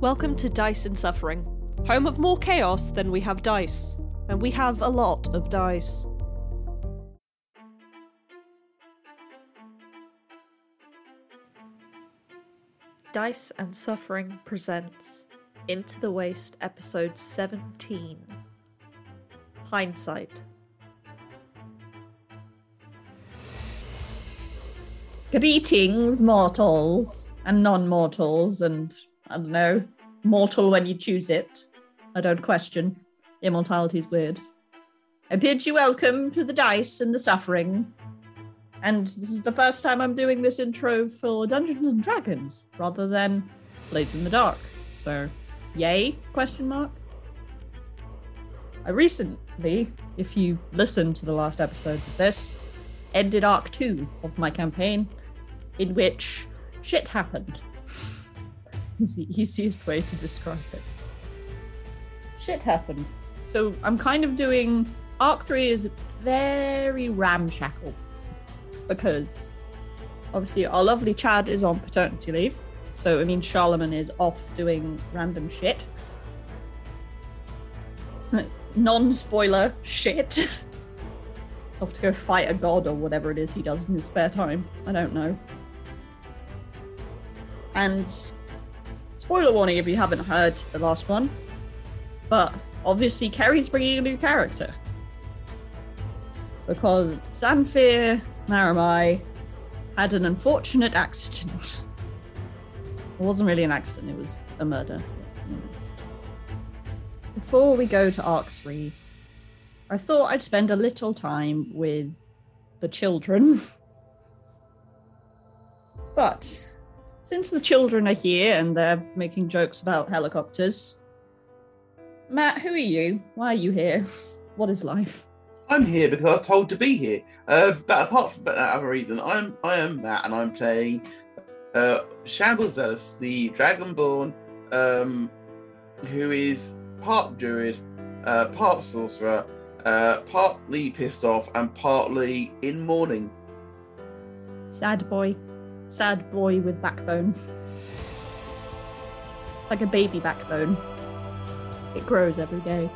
Welcome to Dice and Suffering, home of more chaos than we have dice. And we have a lot of dice. Dice and Suffering presents Into the Waste, episode 17 Hindsight. Greetings, mortals and non mortals, and I don't know, mortal when you choose it. I don't question. Immortality's weird. I bid you welcome to the dice and the suffering. And this is the first time I'm doing this intro for Dungeons and Dragons rather than Blades in the Dark. So, yay? Question mark. I recently, if you listened to the last episodes of this, ended Arc 2 of my campaign, in which shit happened. Is the easiest way to describe it. Shit happened. So I'm kind of doing Arc 3 is very ramshackle because obviously our lovely Chad is on paternity leave. So I mean Charlemagne is off doing random shit. Non-spoiler shit. He's off to go fight a god or whatever it is he does in his spare time. I don't know. And spoiler warning if you haven't heard the last one, but obviously Kerry's bringing a new character. Because Sanfir Maramai had an unfortunate accident. It wasn't really an accident, it was a murder. Before we go to Arc 3, I thought I'd spend a little time with the children. But since the children are here and they're making jokes about helicopters, Matt, who are you? Why are you here? What is life? I'm here because I'm told to be here. Uh, but apart from that other reason, I'm I am Matt and I'm playing uh, Shambles Zealous, the Dragonborn, um, who is part druid, uh, part sorcerer, uh, partly pissed off, and partly in mourning. Sad boy. Sad boy with backbone. Like a baby backbone. It grows every day.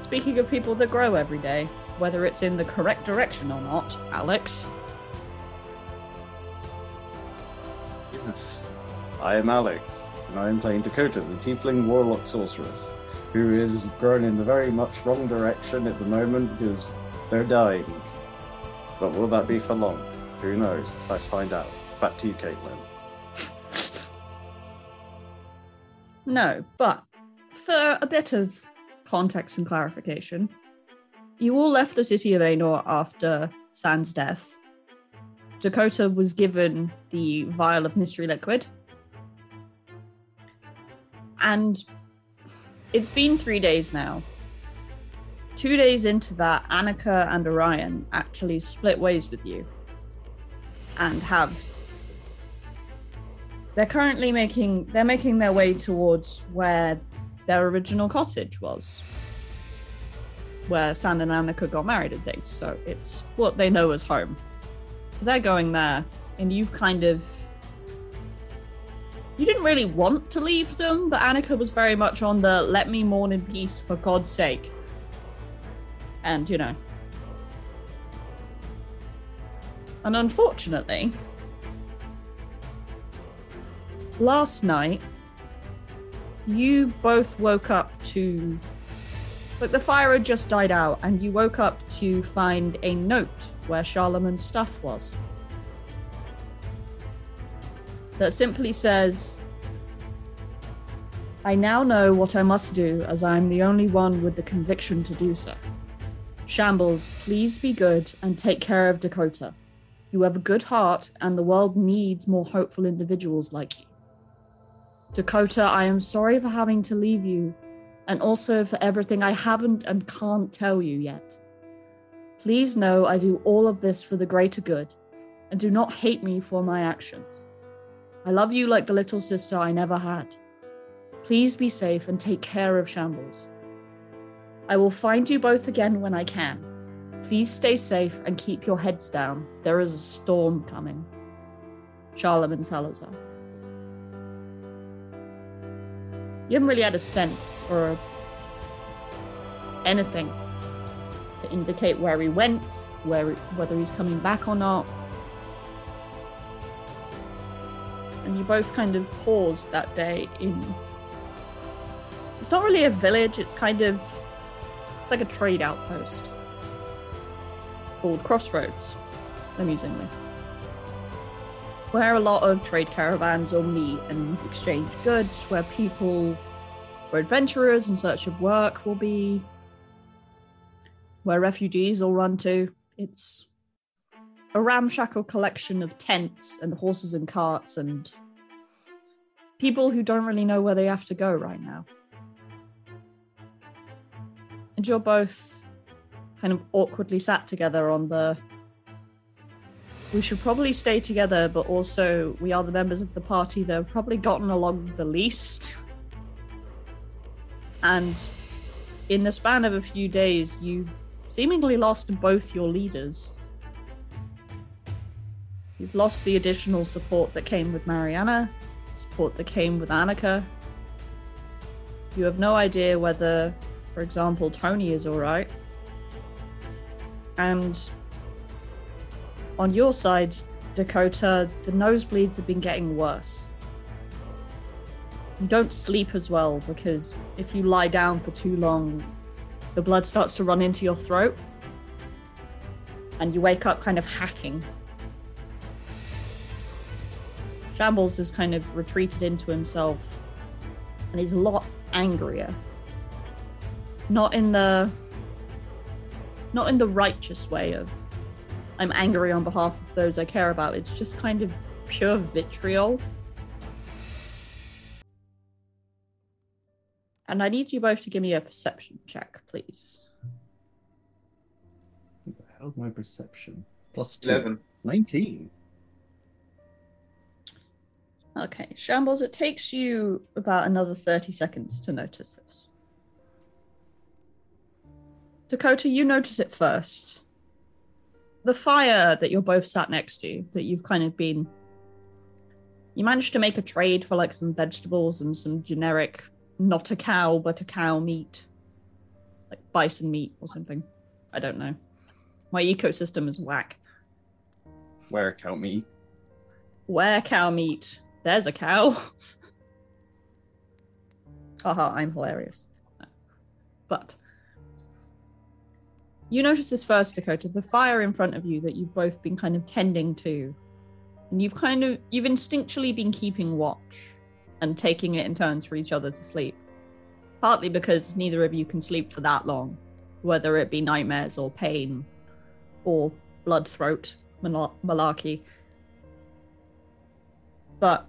Speaking of people that grow every day, whether it's in the correct direction or not, Alex. Yes, I am Alex, and I am playing Dakota, the Tiefling Warlock Sorceress, who is grown in the very much wrong direction at the moment because they're dying. But will that be for long? Who knows? Let's find out. Back to you, Caitlin. No, but for a bit of context and clarification, you all left the city of Aenor after Sand's death. Dakota was given the vial of mystery liquid. And it's been three days now. Two days into that, Annika and Orion actually split ways with you and have they're currently making they're making their way towards where their original cottage was where Sand and Annika got married and things. So it's what they know as home. So they're going there and you've kind of you didn't really want to leave them but Annika was very much on the let me mourn in peace for God's sake. And you know and unfortunately last night you both woke up to like the fire had just died out and you woke up to find a note where charlemagne's stuff was that simply says i now know what i must do as i am the only one with the conviction to do so. Shambles please be good and take care of dakota you have a good heart and the world needs more hopeful individuals like you Dakota, I am sorry for having to leave you, and also for everything I haven't and can't tell you yet. Please know I do all of this for the greater good, and do not hate me for my actions. I love you like the little sister I never had. Please be safe and take care of Shambles. I will find you both again when I can. Please stay safe and keep your heads down. There is a storm coming. Charlemagne Salazar. You haven't really had a sense or anything to indicate where he went, where whether he's coming back or not. And you both kind of paused that day in. It's not really a village. It's kind of. It's like a trade outpost called Crossroads, amusingly where a lot of trade caravans will meet and exchange goods, where people, where adventurers in search of work will be, where refugees will run to. It's a ramshackle collection of tents and horses and carts and people who don't really know where they have to go right now. And you're both kind of awkwardly sat together on the we should probably stay together, but also we are the members of the party that have probably gotten along the least. And in the span of a few days, you've seemingly lost both your leaders. You've lost the additional support that came with Mariana, support that came with Annika. You have no idea whether, for example, Tony is alright. And on your side, Dakota, the nosebleeds have been getting worse. You don't sleep as well because if you lie down for too long, the blood starts to run into your throat and you wake up kind of hacking. Shambles has kind of retreated into himself and he's a lot angrier. Not in the not in the righteous way of I'm angry on behalf of those I care about. It's just kind of pure vitriol. And I need you both to give me a perception check, please. What the hell my perception? Plus two. 11. 19. Okay, Shambles, it takes you about another 30 seconds to notice this. Dakota, you notice it first the fire that you're both sat next to, that you've kind of been. You managed to make a trade for like some vegetables and some generic, not a cow, but a cow meat. Like bison meat or something. I don't know. My ecosystem is whack. Where cow meat? Where cow meat? There's a cow. Haha, I'm hilarious. But you notice this first, Dakota, the fire in front of you that you've both been kind of tending to. And you've kind of you've instinctually been keeping watch and taking it in turns for each other to sleep. Partly because neither of you can sleep for that long, whether it be nightmares or pain or blood throat mal- malarkey. But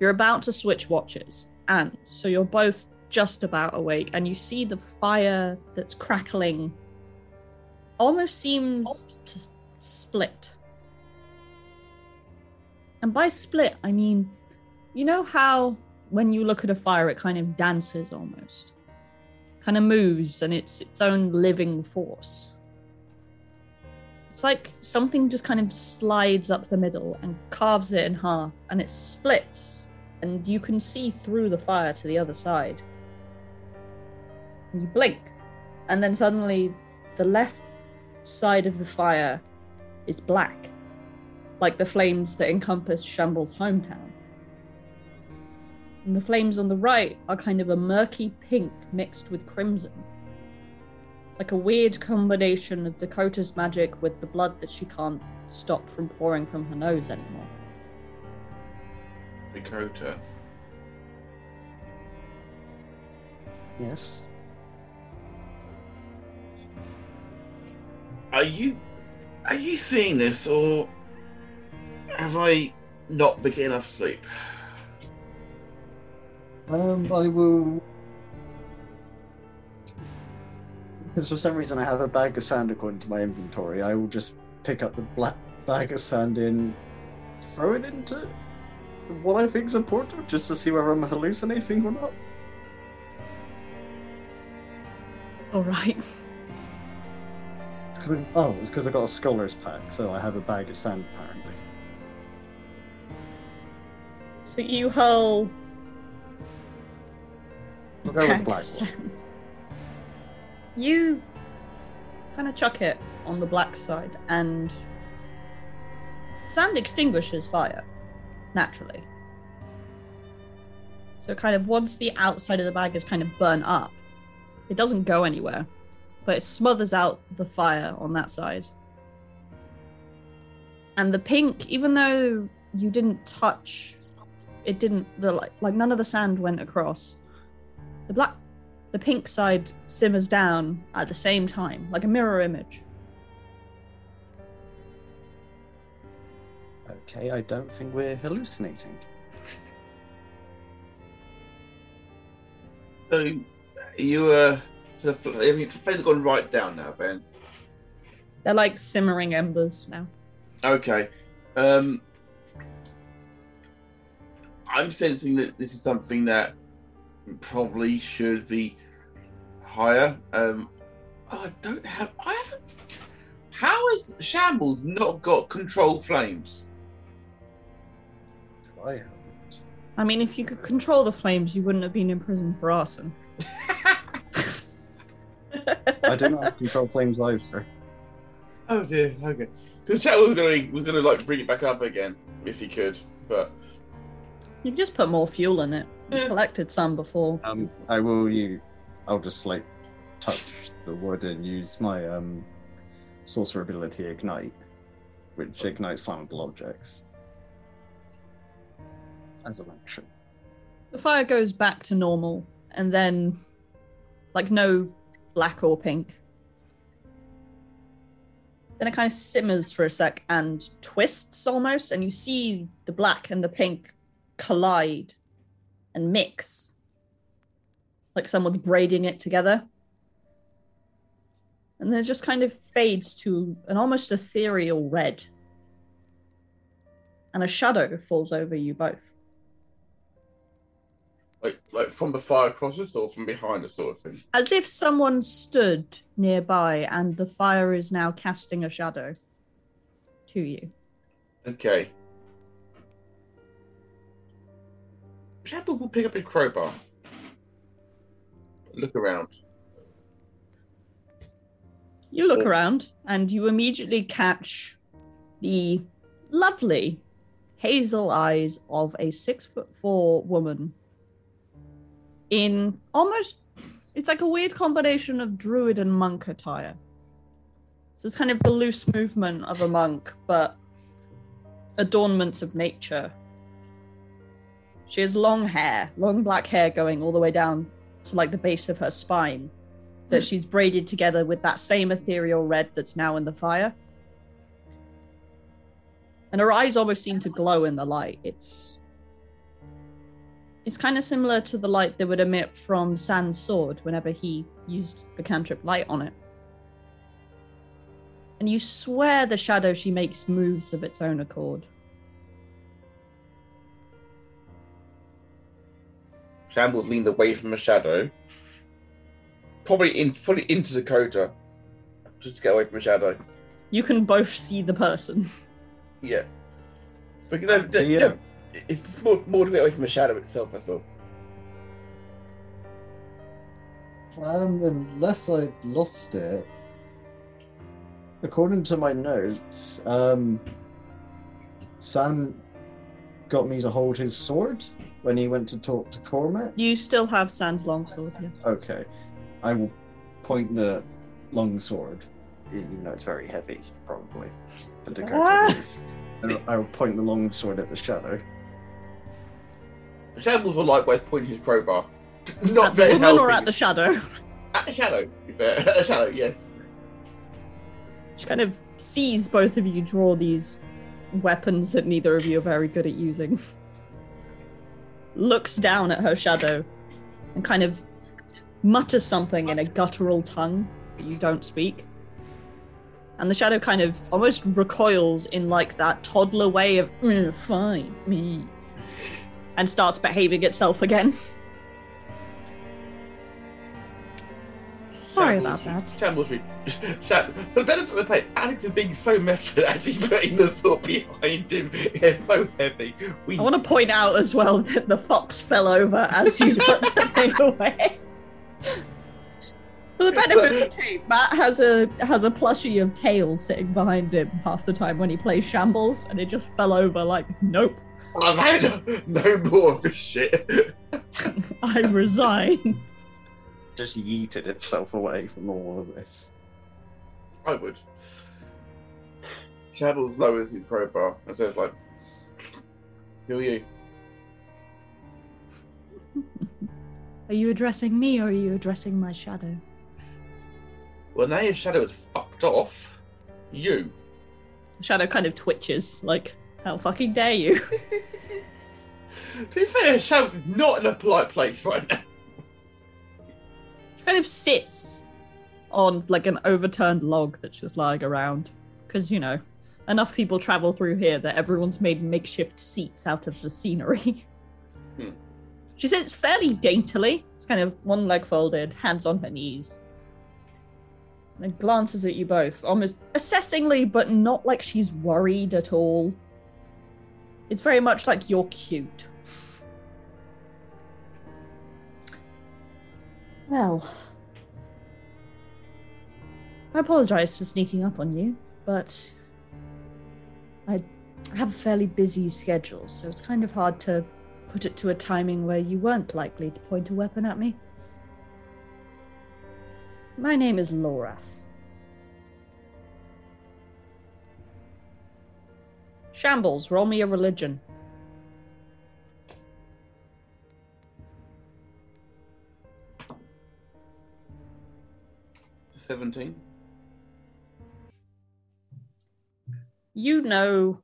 you're about to switch watches, and so you're both just about awake, and you see the fire that's crackling almost seems to split. And by split, I mean, you know how when you look at a fire, it kind of dances almost, kind of moves, and it's its own living force. It's like something just kind of slides up the middle and carves it in half, and it splits, and you can see through the fire to the other side. And you blink, and then suddenly the left side of the fire is black, like the flames that encompass Shambles' hometown. And the flames on the right are kind of a murky pink mixed with crimson. Like a weird combination of Dakota's magic with the blood that she can't stop from pouring from her nose anymore. Dakota. Yes. Are you are you seeing this or have I not been getting enough sleep? Um, I will. Because for some reason I have a bag of sand according to my inventory, I will just pick up the black bag of sand in, throw it into what I think is important, just to see whether I'm hallucinating or not. All right. Oh, it's 'cause I- oh, it's because I got a scholar's pack, so I have a bag of sand apparently. So you hurl We'll go with black sand. You kind of chuck it on the black side, and sand extinguishes fire naturally. So, kind of once the outside of the bag is kind of burnt up, it doesn't go anywhere, but it smothers out the fire on that side. And the pink, even though you didn't touch, it didn't the like like none of the sand went across. The black, the pink side simmers down at the same time, like a mirror image. Okay, I don't think we're hallucinating. So you uh, so the fl- have gone right down now, Ben? They're like simmering embers now. Okay. Um, I'm sensing that this is something that probably should be higher. Um, oh, I don't have. I haven't. How has Shambles not got control flames? I haven't. I mean, if you could control the flames, you wouldn't have been in prison for arson. I do not have control flames either. oh dear. Okay. Because Chad was going was going to like bring it back up again if he could, but You just put more fuel in it. You Yeah. collected some before. Um, I will you. I'll just like touch the wood and use my um sorcerer ability ignite, which ignites flammable objects as an action. The fire goes back to normal, and then, like, no black or pink. Then it kind of simmers for a sec and twists almost, and you see the black and the pink collide and mix. Like someone's braiding it together. And then it just kind of fades to an almost ethereal red. And a shadow falls over you both. Like like from the fire across us or from behind us, sort of thing. as if someone stood nearby and the fire is now casting a shadow to you. Okay. Shambles will pick up his crowbar. Look around. You look Oh. around and you immediately catch the lovely hazel eyes of a six foot four woman in almost it's like a weird combination of druid and monk attire. So it's kind of the loose movement of a monk, but adornments of nature. She has long hair, long black hair going all the way down to like the base of her spine that she's braided together with that same ethereal red that's now in the fire. And her eyes almost seem to glow in the light. It's it's kind of similar to the light that would emit from Sand's sword whenever he used the cantrip light on it. And you swear the shadow she makes moves of its own accord. Shambles leaned away from the shadow. Probably in fully into Dakota. Just to get away from the shadow. You can both see the person. Yeah. But no, no, Yeah. No, it's more, more to get away from the shadow itself, that's all. Um, unless I lost it. According to my notes, um, Sand got me to hold his sword when he went to talk to Cormac. You still have Sand's longsword, yes. Okay, I will point the long sword, even though it's very heavy, probably. For Dakota, at least. I will point the longsword at the shadow. Shambles will likewise point his crowbar. Not at the very woman or at the shadow? At the shadow, to be fair. At the shadow, yes. She kind of sees both of you draw these weapons that neither of you are very good at using. Looks down at her shadow and kind of mutters something in a guttural tongue that you don't speak. And the shadow kind of almost recoils in like that toddler way of "Mm, fine, me, and starts behaving itself again. Sorry about that. Shambles. Sham- for the benefit of the tape, Alex is being so method, actually putting the thought behind him It's so heavy. We I want to point out as well that the fox fell over as you put the thing away. For the benefit of the tape, Matt has a has a plushie of tails sitting behind him half the time when he plays shambles, and it just fell over like, nope, I've had no more of this shit. I resign. Just yeeted itself away from all of this. I would. Shambles lowers his profile and says, like, who are you? Are you addressing me or are you addressing my shadow? Well, now your shadow is fucked off. You. Shadow kind of twitches, like, how fucking dare you? to be fair, Shambles is not in a polite place right now. She kind of sits on like an overturned log that's just lying around. Because, you know, enough people travel through here that everyone's made makeshift seats out of the scenery. Hmm. She sits fairly daintily. It's kind of one leg folded, hands on her knees. And glances at you both, almost assessingly, but not like she's worried at all. It's very much like you're cute. Well, I apologize for sneaking up on you, but I have a fairly busy schedule, so it's kind of hard to put it to a timing where you weren't likely to point a weapon at me. My name is Lorath. Shambles, roll me a religion. 17. you know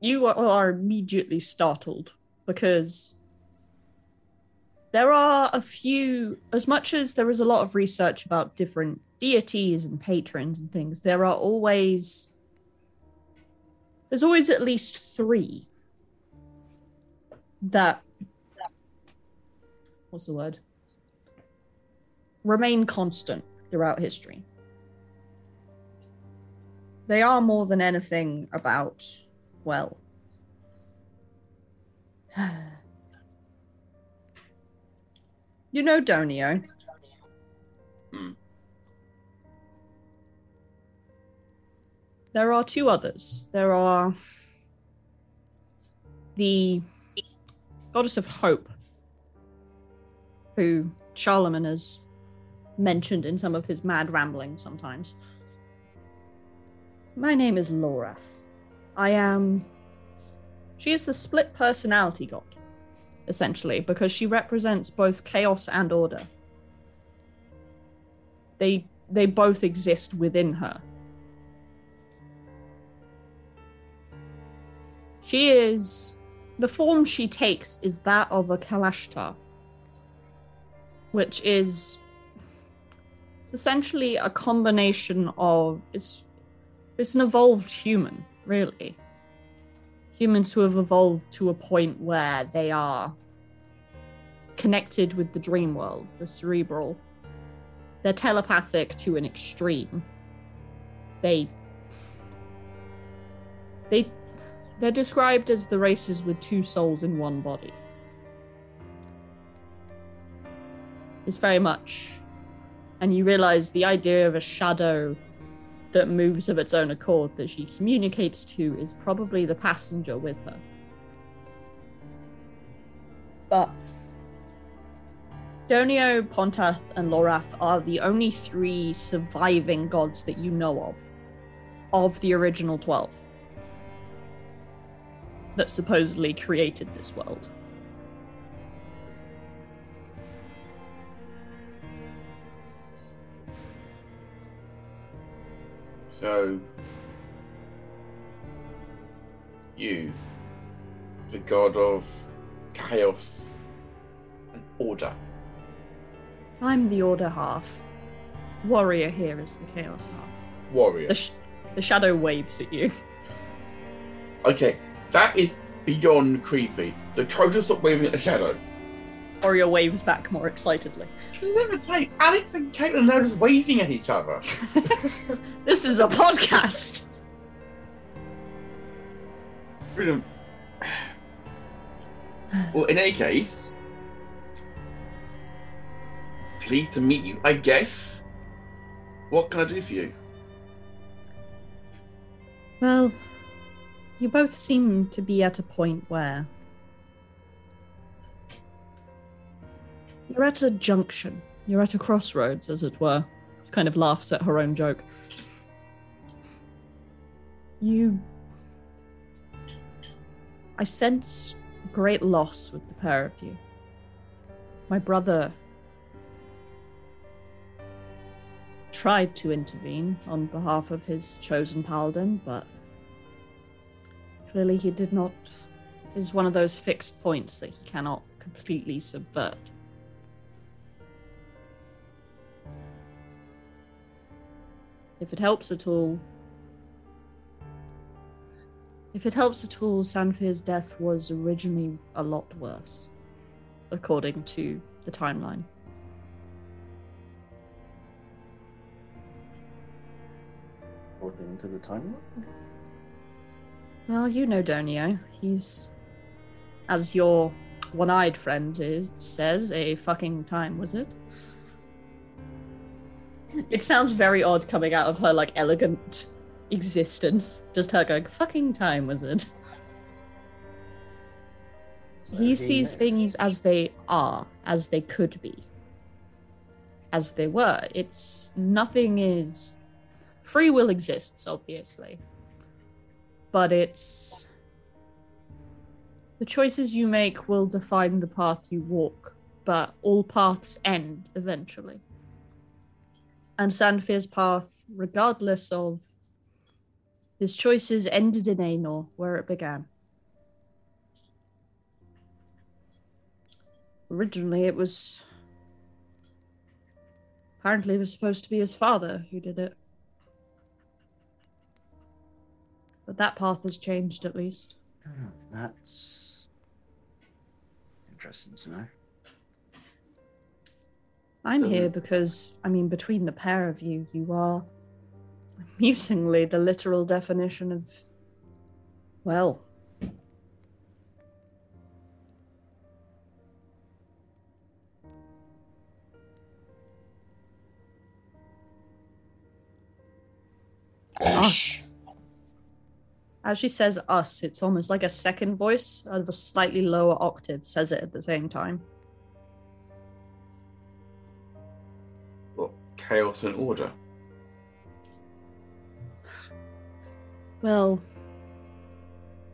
you are immediately startled because there are a few as much as there is a lot of research about different deities and patrons and things there are always there's always at least three that what's the word remain constant throughout history they are more than anything about, well, you know Donio. Hmm. There are two others. There are the goddess of hope, who Charlemagne has mentioned in some of his mad ramblings sometimes. My name is Laura. I am. She is the split personality god, essentially, because she represents both chaos and order. They they both exist within her. She is the form she takes is that of a Kalashtar, which is essentially a combination of it's it's an evolved human, really. Humans who have evolved to a point where they are connected with the dream world, the cerebral. They're telepathic to an extreme. They they they're described as the races with two souls in one body. It's very much and you realize the idea of a shadow that moves of its own accord that she communicates to is probably the passenger with her. But Donio, Pontath, and Lorath are the only three surviving gods that you know of, of the original 12, that supposedly created this world. So, you, the god of chaos and order. I'm the Order half. Warrior here is the Chaos half. warrior. The, sh- the shadow waves at you. Okay, that is beyond creepy. The Dakota stop waving at the shadow. Orio waves back more excitedly. You never say Alex and Caitlin are just waving at each other. This is a podcast. Brilliant. Well, in any case, pleased to meet you, I guess. What can I do for you? Well, you both seem to be at a point where you're at a junction. You're at a crossroads, as it were. She kind of laughs at her own joke. You. I sense great loss with the pair of you. My brother tried to intervene on behalf of his chosen paladin, but clearly he did not. Is one of those fixed points that he cannot completely subvert. If it helps at all, if it helps at all, Sanfir's death was originally a lot worse, according to the timeline. According to the timeline. Well, you know Donio. He's, as your one-eyed friend is says, a fucking time wizard. It sounds very odd coming out of her like elegant existence. Just her going fucking time wizard. So he sees things as they are, as they could be, as they were. It's nothing is free will exists, obviously, but it's the choices you make will define the path you walk, but all paths end eventually. And Sanfir's path, regardless of his choices, ended in Anor, where it began. Originally, it was. Apparently, it was supposed to be his father who did it. But that path has changed, at least. Oh, That's interesting to know. I'm So- here because, I mean, between the pair of you, you are amusingly the literal definition of, well, us. As she says us, it's almost like a second voice out of a slightly lower octave says it at the same time. What, chaos and order? Well,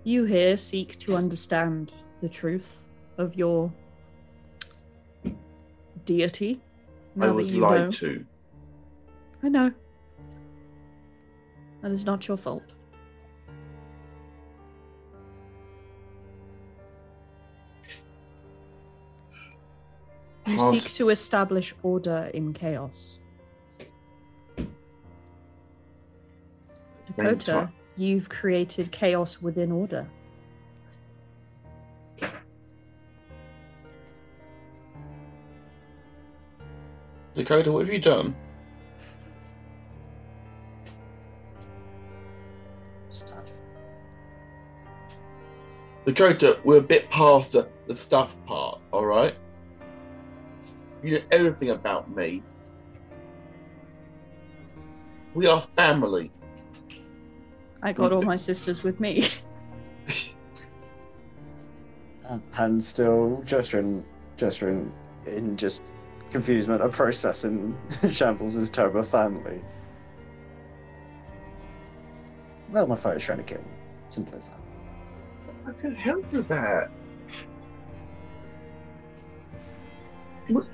you here seek to understand the truth of your deity. I now that was you lied know. to. I know. That is not your fault. You Past- seek to establish order in chaos. Dakota, time. you've created chaos within order. Dakota, what have you done? Stuff. Dakota, we're a bit past the, the stuff part, alright? You know everything about me. We are family. I got all my sisters with me. Uh, and still gesturing, gesturing in just confusement of processing Shambles' term of family. Well, my father's trying to kill me. Simple as that. I can help with that. What-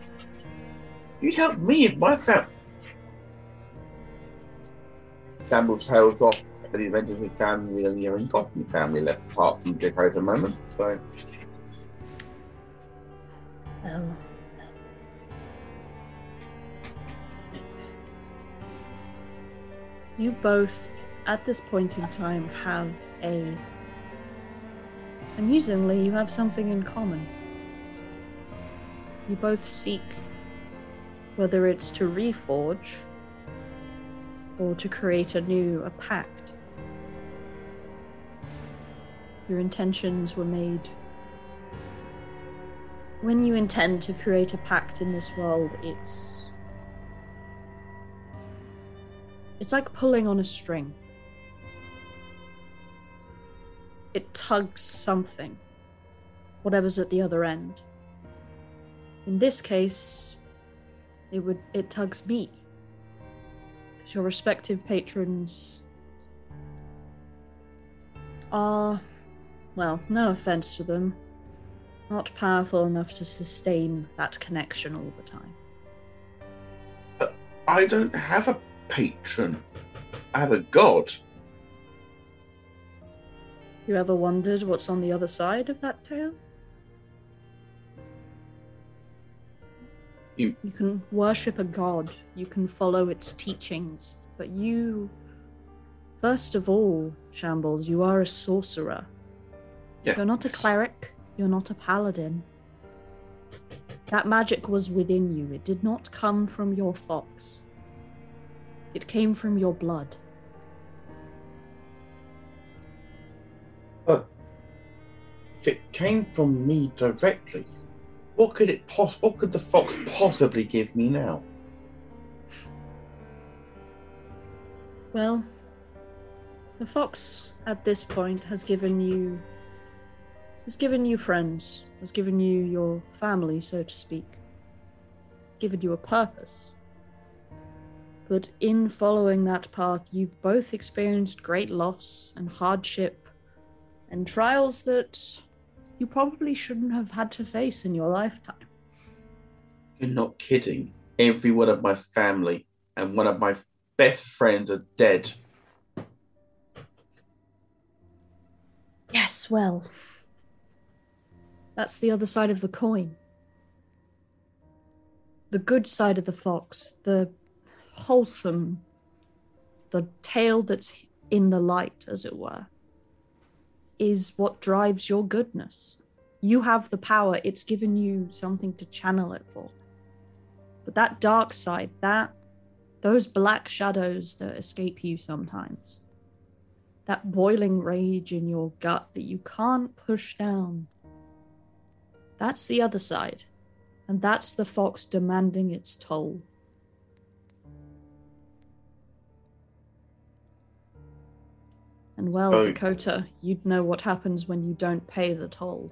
You'd help me if my fam. Campbell tails off at the event of his family and the only Gotham family left apart from Dakota at the moment. So Well. You both, at this point in time, have a. Amusingly, you have something in common. you both seek whether it's to reforge or to create a new a pact. Your intentions were made. When you intend to create a pact in this world, it's it's like pulling on a string. It tugs something, whatever's at the other end. In this case, it would it tugs me. Your respective patrons are well, no offense to them, not powerful enough to sustain that connection all the time. But I don't have a patron. I have a god. You ever wondered what's on the other side of that tale? You- You can worship a god, you can follow its teachings, but you, first of all, Shambles, you are a sorcerer. Yeah. You're not a cleric, you're not a paladin. That magic was within you, it did not come from your fox, it came from your blood. If it came from me directly, what could it poss- What could the fox possibly give me now? Well, the fox at this point has given you has given you friends, has given you your family, so to speak, given you a purpose. But in following that path, you've both experienced great loss and hardship and trials that you probably shouldn't have had to face in your lifetime. You're not kidding. Every one of my family and one of my best friends are dead. Yes, well, that's the other side of the coin. The good side of the fox, the wholesome, the tail that's in the light, as it were, is what drives your goodness. You have the power, it's given you something to channel it for. But that dark side, that those black shadows that escape you sometimes, that boiling rage in your gut that you can't push down. That's the other side. And that's the fox demanding its toll. And well, Oh. Dakota, you'd know what happens when you don't pay the toll.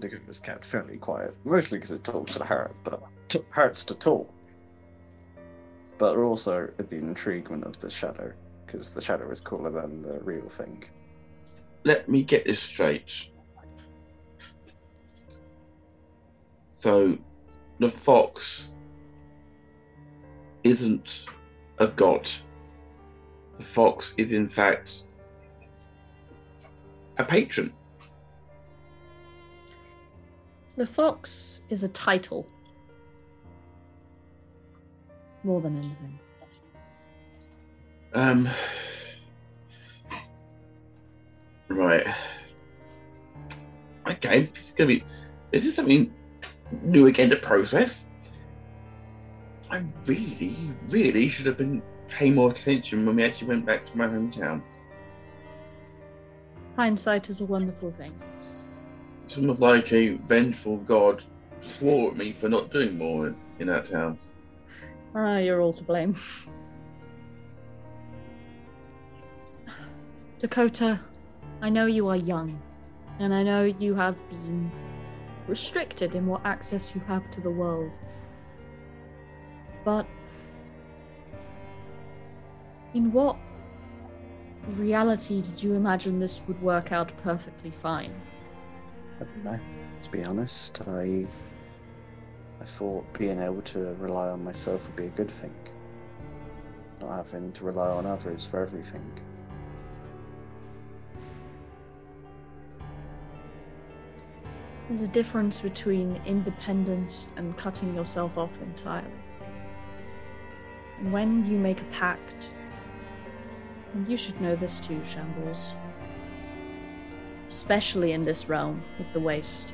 Nick was kept fairly quiet, mostly because it talks to heart, but t- hurts to talk. But also at the intriguement of the shadow, because the shadow is cooler than the real thing. Let me get this straight. So, the fox isn't a god. The fox is, in fact, a patron. The fox is a title. More than anything. Um. Right. Okay, this is gonna be. Is this something new again to process? I really, really should have been paying more attention when we actually went back to my hometown. Hindsight is a wonderful thing. Sort of like a vengeful god swore at me for not doing more in, in that town. Ah, you're all to blame. Dakota, I know you are young, and I know you have been restricted in what access you have to the world. But in what reality did you imagine this would work out perfectly fine? I don't know. To be honest, I I thought being able to rely on myself would be a good thing. Not having to rely on others for everything. There's a difference between independence and cutting yourself off entirely. And when you make a pact, and you should know this too, Shambles, especially in this realm with the waste,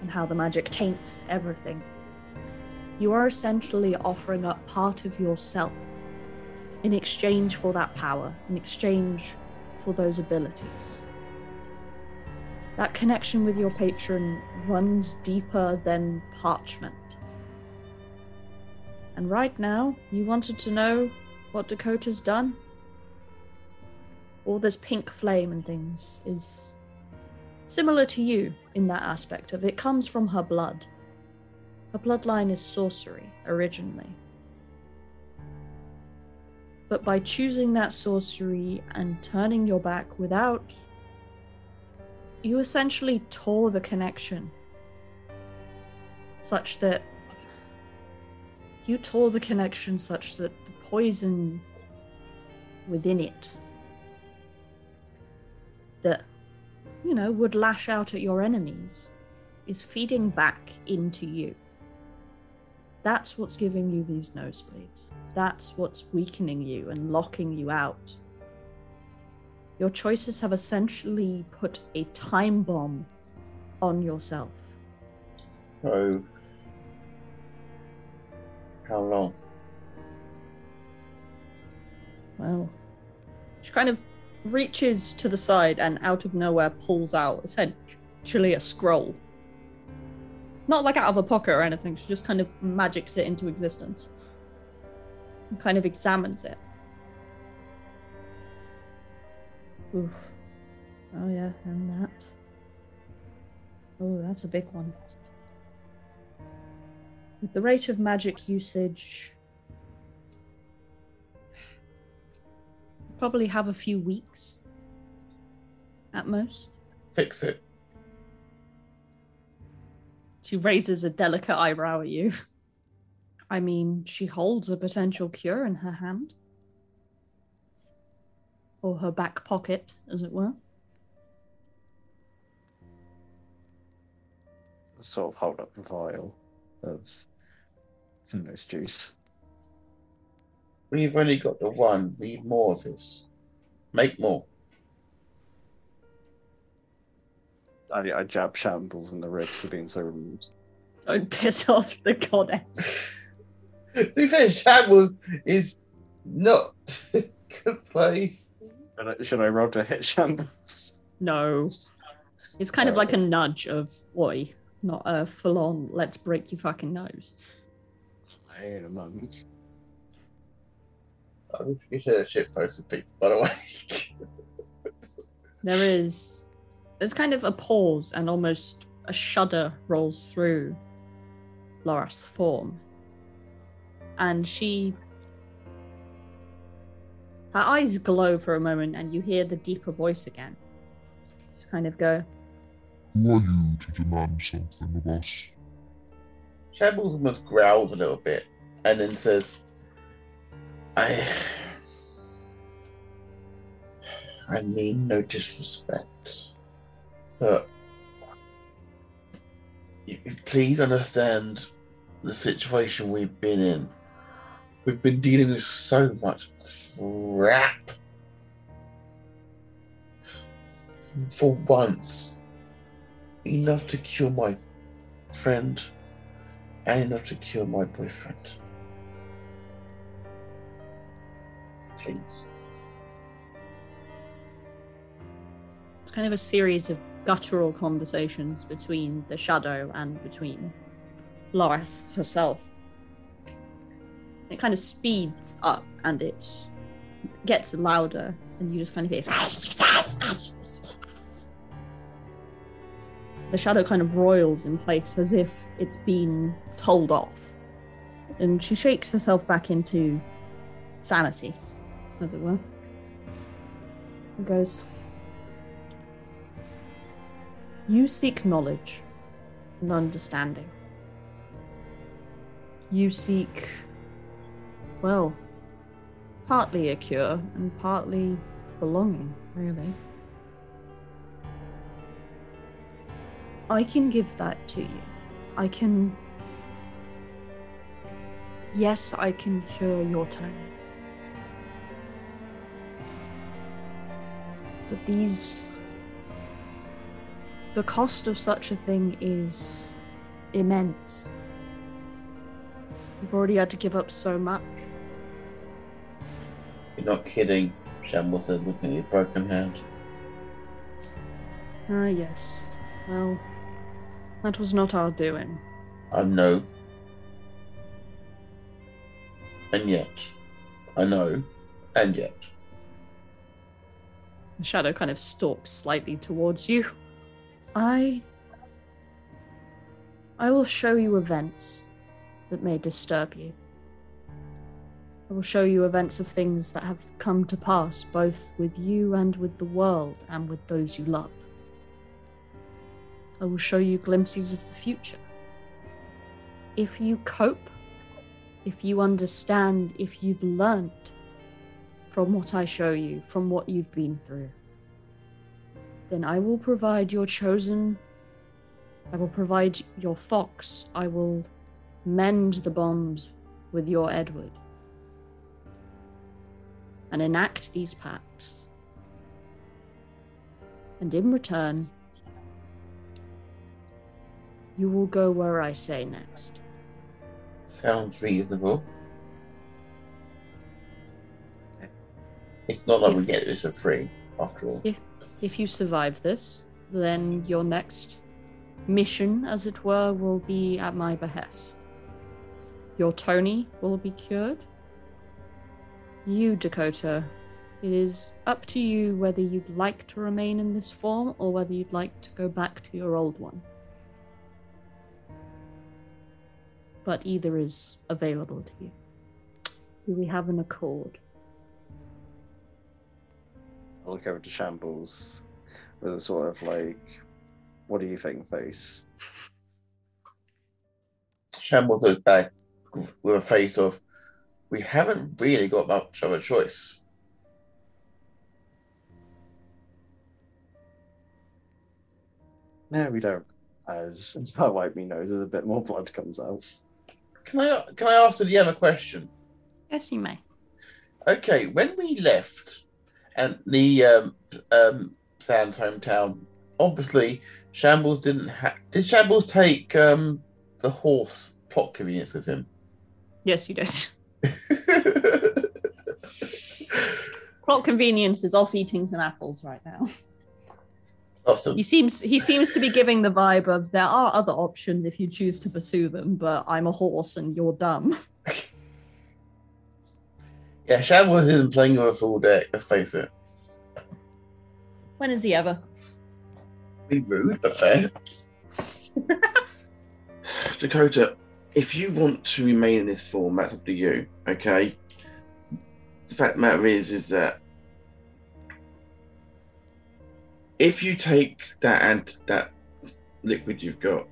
and how the magic taints everything. You are essentially offering up part of yourself in exchange for that power, in exchange for those abilities. That connection with your patron runs deeper than parchment. And right now, you wanted to know what Dakota's done? All this pink flame and things is similar to you in that aspect of it comes from her blood. Her bloodline is sorcery originally. But by choosing that sorcery and turning your back without, you essentially tore the connection. Such that you tore the connection such that the poison within it you know, would lash out at your enemies is feeding back into you. That's what's giving you these nosebleeds. That's what's weakening you and locking you out. Your choices have essentially put a time bomb on yourself. So, how long? Well, she kind of reaches to the side and out of nowhere pulls out essentially a scroll. Not like out of a pocket or anything, she just kind of magics it into existence. And kind of examines it. Oof. Oh yeah, and that. Oh, that's a big one. With the rate of magic usage, probably have a few weeks at most. Fix it. She raises a delicate eyebrow at you. I mean, she holds a potential cure in her hand. Or her back pocket, as it were. Sort of hold up the vial of Findus juice. We've only got the one. We need more of this. Make more. I, I jab Shambles in the ribs for being so rude. Don't piss off the goddess. to be fair, Shambles is not a good place. Should I, should I roll to hit Shambles? No. It's kind of like a nudge of, oi, not a full on, let's break your fucking nose. I ain't a monk. I wish you should have shit posted people, by the way. There is. There's kind of a pause and almost a shudder rolls through Loras' form. And she. Her eyes glow for a moment, and you hear the deeper voice again. Just kind of go, Who are you to demand something of us? Shambles almost growls a little bit and then says, I. I mean no disrespect, but please understand the situation we've been in. We've been dealing with so much crap. For once, enough to kill my friend and enough to kill my boyfriend. It's kind of a series of guttural conversations between the shadow and between Loreth herself. It kind of speeds up and it gets louder, and you just kind of hear. The shadow kind of roils in place as if it's been told off. And she shakes herself back into sanity, as it were. And goes, You seek knowledge and understanding. You seek, well, partly a cure and partly belonging, really. I can give that to you. I can. Yes, I can cure your tone. But these. The cost of such a thing is immense. You've already had to give up so much. You're not kidding, Shambles says, looking at his broken hand. Ah, yes. Well, that was not our doing. I know. And yet. I know. And yet. The shadow kind of stalks slightly towards you. I. I will show you events that may disturb you. I will show you events of things that have come to pass, both with you and with the world and with those you love. I will show you glimpses of the future. If you cope, if you understand, if you've learnt from what I show you, from what you've been through, then I will provide your chosen. I will provide your fox. I will mend the bond with your Edward and enact these pacts. And in return, you will go where I say next. Sounds reasonable. It's not like we get this for free, after all. If if you survive this, then your next mission, as it were, will be at my behest. Your Tony will be cured. You, Dakota, it is up to you whether you'd like to remain in this form or whether you'd like to go back to your old one. But either is available to you. Do we have an accord? I look over to Shambles with a sort of like, what do you think face? Shambles goes back with a face of, we haven't really got much of a choice. No, we don't. As I wipe my nose, as a bit more blood comes out. Can I can I ask you a question? Yes, you may. Okay, when we left and the um, um, Sand's hometown, obviously Shambles didn't have. Did Shambles take um, the horse plot convenience with him? Yes, he did. Plot convenience is off eating some apples right now. awesome. He seems he seems to be giving the vibe of there are other options if you choose to pursue them, but I'm a horse and you're dumb. Yeah, Shambles isn't playing with a full deck. Let's face it. When is he ever? Be rude, but fair. Dakota, if you want to remain in this form, that's up to you. Okay. The fact of the matter is, is that if you take that and that liquid you've got,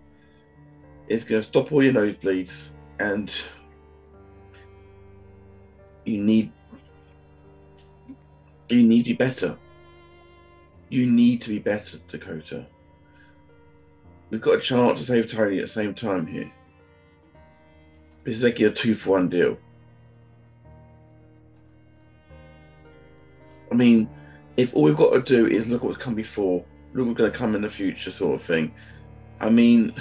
it's going to stop all your nosebleeds, and you need you need to be better. You need to be better, Dakota. We've got a chance to save Tony at the same time here. This is like a two for one deal. I mean, if all we've got to do is look at what's come before, look what's going to come in the future, sort of thing. I mean,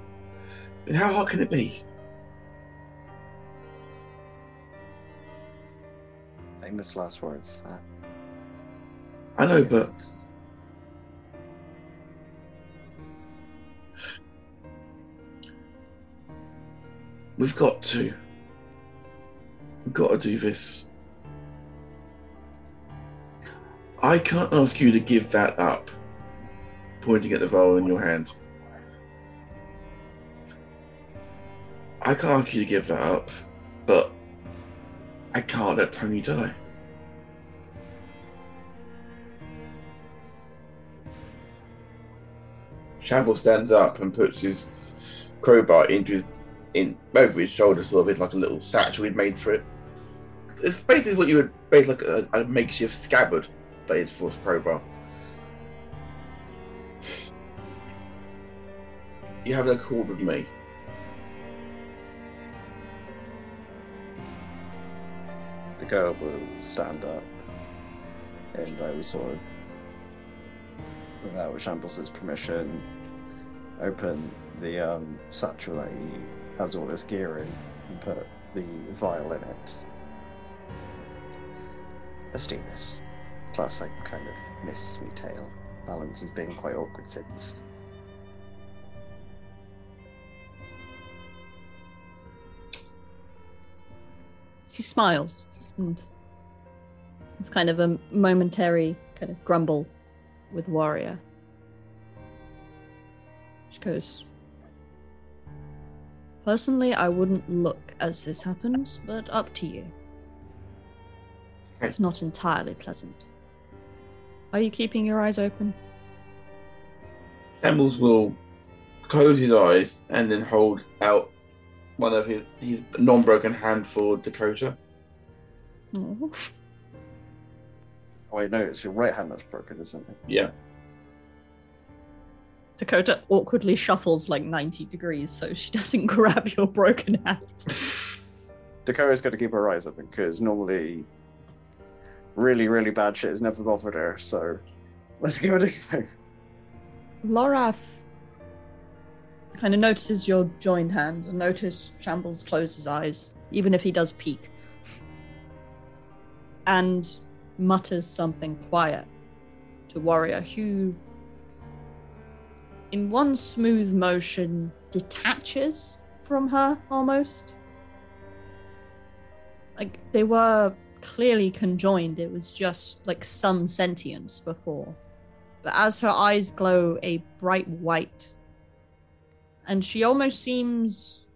how hard can it be? Famous last words. That. I know, but we've got to. We've got to do this. I can't ask you to give that up, pointing at the vial in your hand. I can't ask you to give that up, but I can't let Tony die. Shavel stands up and puts his crowbar into his, in over his shoulder, sort of like a little satchel he'd made for it. It's basically what you would basically like a, a makeshift scabbard, but it's for his crowbar. You have an accord with me. The girl will stand up and I will sort of, without Shambles' permission, open the um, satchel that he has all his gear in and put the vial in it. Let's do this. Plus, I kind of miss Sweet Tail. Balance has been quite awkward since. She smiles. It's kind of a momentary kind of grumble with Warrior. She goes, Personally, I wouldn't look as this happens, but up to you. It's not entirely pleasant. Are you keeping your eyes open? Shambles will close his eyes and then hold out one of his, his non-broken hand for Dakota. Oh. Oh, wait, no, it's your right hand that's broken, isn't it? Yeah. Dakota awkwardly shuffles like 90 degrees so she doesn't grab your broken hand. Dakota's got to keep her eyes open because normally really, really bad shit has never bothered her, so let's give it a go. Lorath kind of notices your joined hands and notice Shambles close his eyes, even if he does peek. And mutters something quiet to Warrior, who, in one smooth motion, detaches from her almost. Like they were clearly conjoined, it was just like some sentience before but as her eyes glow a bright white, and she almost seems.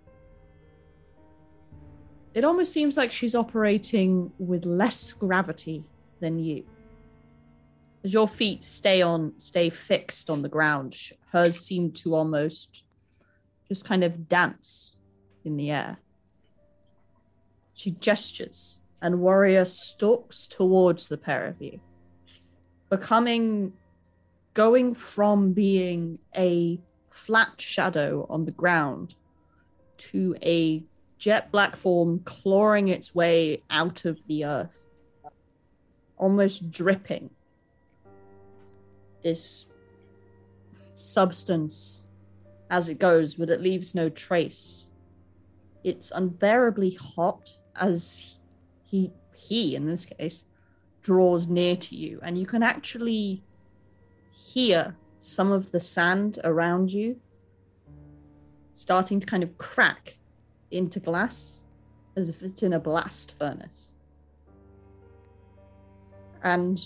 It almost seems like she's operating with less gravity than you. Your feet stay on, stay fixed on the ground, hers seem to almost just kind of dance in the air. She gestures, and Warrior stalks towards the pair of you, becoming going from being a flat shadow on the ground to a jet black form clawing its way out of the earth, almost dripping. This substance as it goes, but it leaves no trace. It's unbearably hot as he, he in this case, draws near to you, and you can actually hear some of the sand around you starting to kind of crack into glass as if it's in a blast furnace. And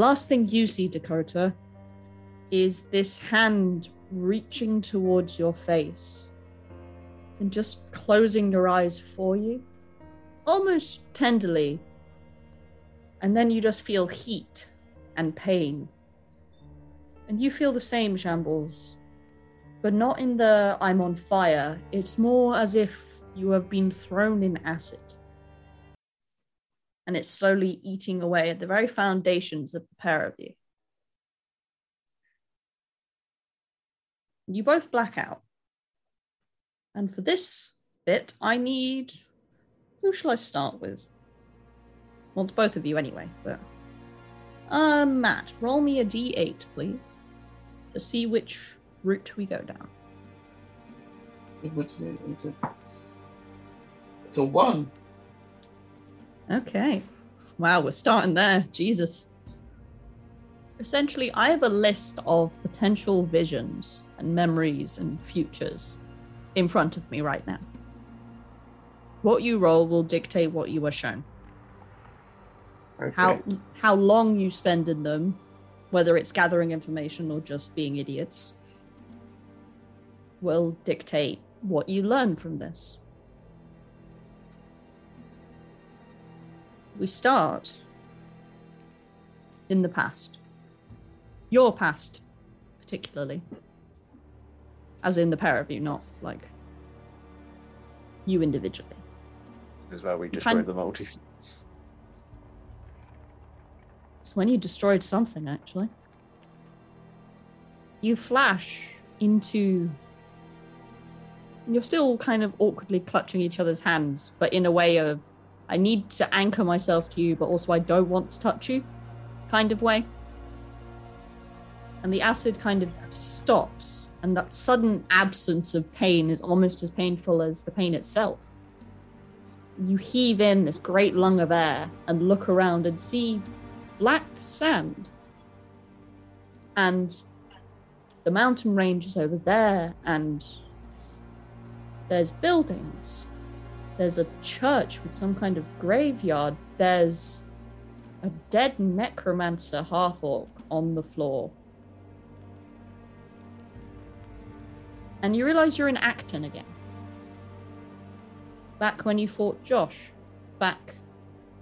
last thing you see, Dakota, is this hand reaching towards your face and just closing your eyes for you, almost tenderly. And then you just feel heat and pain and you feel the same, Shambles. But not in the I'm on fire. It's more as if you have been thrown in acid. And it's slowly eating away at the very foundations of the pair of you. You both black out. And for this bit, I need. Who shall I start with? Well, it's both of you anyway, but. Uh, Matt, roll me a d8, please, to see which route we go down. It's a one. Okay. Wow, we're starting there. Jesus. Essentially, I have a list of potential visions and memories and futures in front of me right now. What you roll will dictate what you are shown. Okay. How how long you spend in them, whether it's gathering information or just being idiots, will dictate what you learn from this. We start in the past. Your past, particularly. As in the pair of you, not like you individually. This is where we destroy the multiverse. It's when you destroyed something, actually. You flash into. You're still kind of awkwardly clutching each other's hands, but in a way of, I need to anchor myself to you, but also I don't want to touch you kind of way. and the acid kind of stops, and that sudden absence of pain is almost as painful as the pain itself. You heave in this great lung of air and look around and see black sand. And the mountain range is over there, and there's buildings. There's a church with some kind of graveyard. There's a dead necromancer half orc on the floor. And you realize you're in Acton again. Back when you fought Josh. Back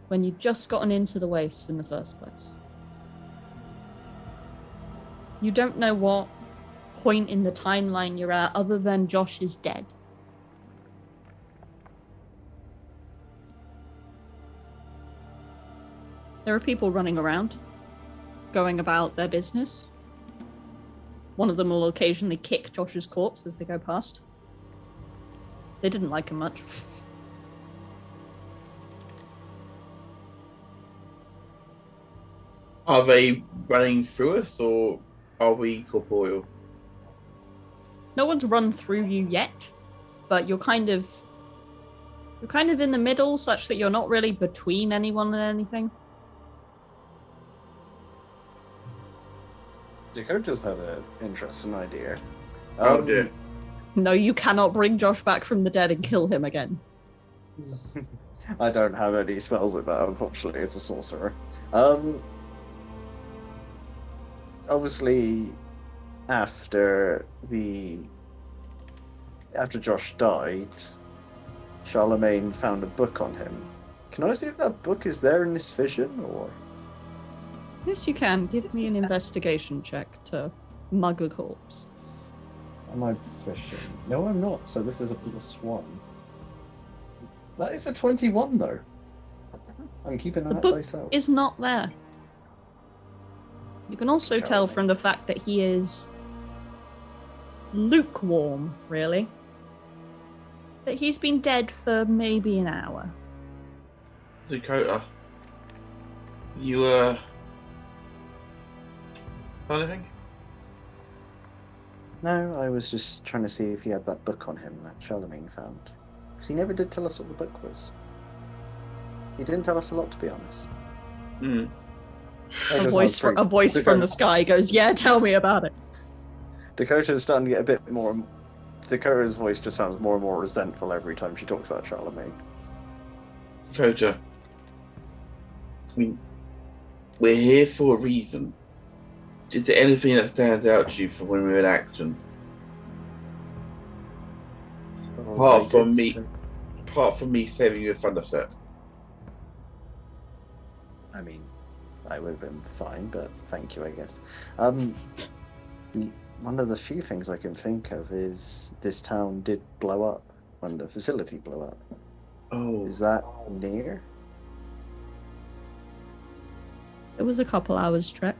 when you'd just gotten into the waste in the first place. You don't know what point in the timeline you're at other than Josh is dead. There are people running around, going about their business. One of them will occasionally kick Josh's corpse as they go past. They didn't like him much. Are they running through us or are we corporeal? No one's run through you yet, but you're kind of you're kind of in the middle such that you're not really between anyone and anything. Dakota's had an interesting idea. Oh Um, dear. No, you cannot bring Josh back from the dead and kill him again. I don't have any spells like that, unfortunately, as a sorcerer. Um, obviously, after the after Josh died, Charlemagne found a book on him. Can I see if that book is there in this vision, or Yes, you can. Give me an investigation check to mug a corpse. am I fishing? No, I'm not. So this is a plus one. That is a twenty-one, though. I'm keeping The that book dice out. is not there. You can also tell Charming. from the fact that he is lukewarm, really. That he's been dead for maybe an hour. Dakota. You uh anything? No, I was just trying to see if he had that book on him that Charlemagne found. Because he never did tell us what the book was. He didn't tell us a lot, to be honest. Hmm. I A just voice, have fr- a voice from the sky goes, "Yeah, tell me about it." Dakota's starting to get a bit more. Dakota's voice just sounds more and more resentful every time she talks about Charlemagne. Dakota. I mean we're here for a reason. Is there anything that stands out to you from when we were in Acton? Apart from me. say- Apart from me saving you a thunderstep. I mean, I would have been fine, but thank you, I guess. Um, one of the few things I can think of is this town did blow up when the facility blew up. Oh Is that near? It was a couple hours trek.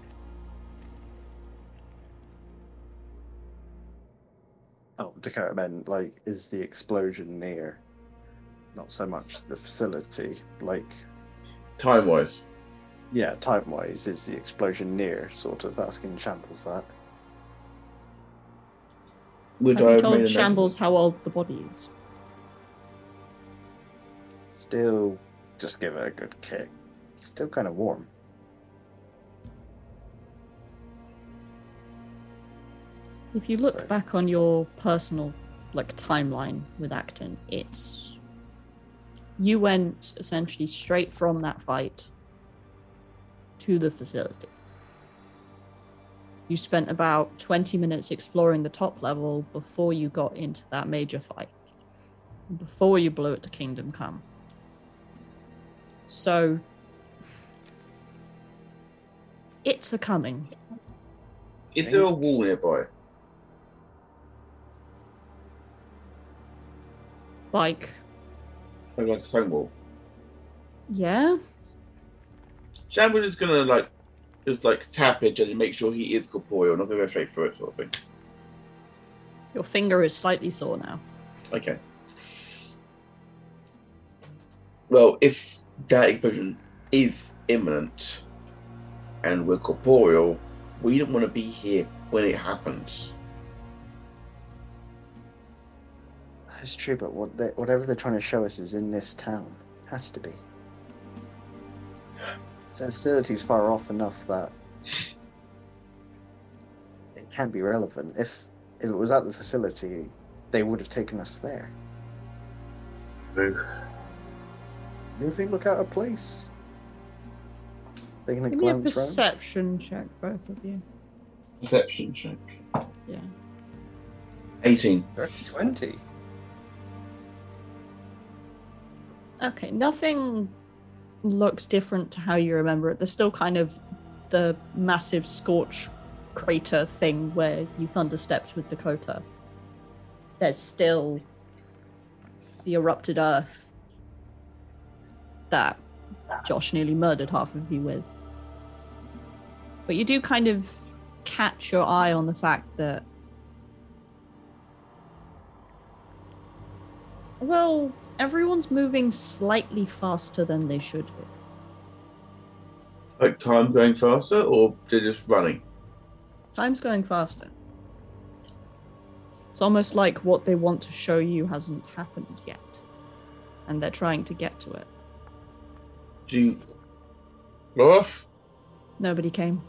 Oh, Dakota meant like, is the explosion near? Not so much the facility, like, time wise. yeah, time wise, is the explosion near? Sort of asking Shambles that. Would Have I you have made told a Shambles how old the body is? Still, just give it a good kick. Still kind of warm. If you look So- back on your personal like timeline with Acton, it's you went essentially straight from that fight to the facility. You spent about 20 minutes exploring the top level before you got into that major fight. Before you blew it to Kingdom Come. So it's a coming. Is there a wall nearby? Like, Like, like a stone wall? yeah, Shambles is gonna like just like tap it and make sure he is corporeal, not gonna go straight through it sort of thing. your finger is slightly sore now. Okay. Well, if that explosion is imminent and we're corporeal, we don't want to be here when it happens. That's true, but what they, whatever they're trying to show us is in this town. Has to be. The facility's far off enough that it can't be relevant. If if it was at the facility, they would have taken us there. True. Do you think look out of place? Taking a Give me a glance round. perception check, both of you. Perception check. Yeah. 18. Twenty. Okay, nothing looks different to how you remember it. There's still kind of the massive scorch crater thing where you thunderstepped with Dakota. There's still the erupted earth that Josh nearly murdered half of you with. But you do kind of catch your eye on the fact that. Well, everyone's moving slightly faster than they should be. Like time going faster, or they're just running? Time's going faster. It's almost like what they want to show you hasn't happened yet. And they're trying to get to it. Do you go off? Nobody came.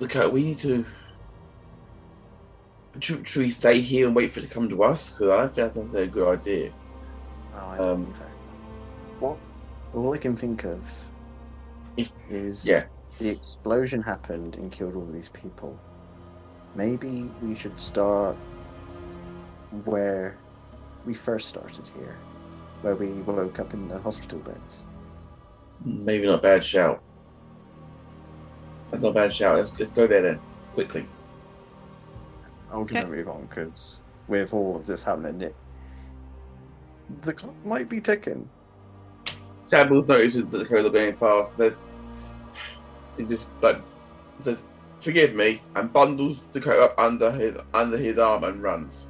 Look, uh, we need to. Should, should we stay here and wait for it to come to us? Because I don't think that's a good idea. Oh, I Um, um, what all I can think of If- is Yeah. the explosion happened and killed all these people. Maybe we should start where we first started here, where we woke up in the hospital beds. Maybe not a bad shout. That's not a bad shout. Let's, let's go there then, quickly. I'm Okay. gonna move on because with all of this happening, it the clock might be ticking. Shambles notices that the code are going fast. Says, he just like says, "Forgive me," and bundles the coat up under his under his arm and runs.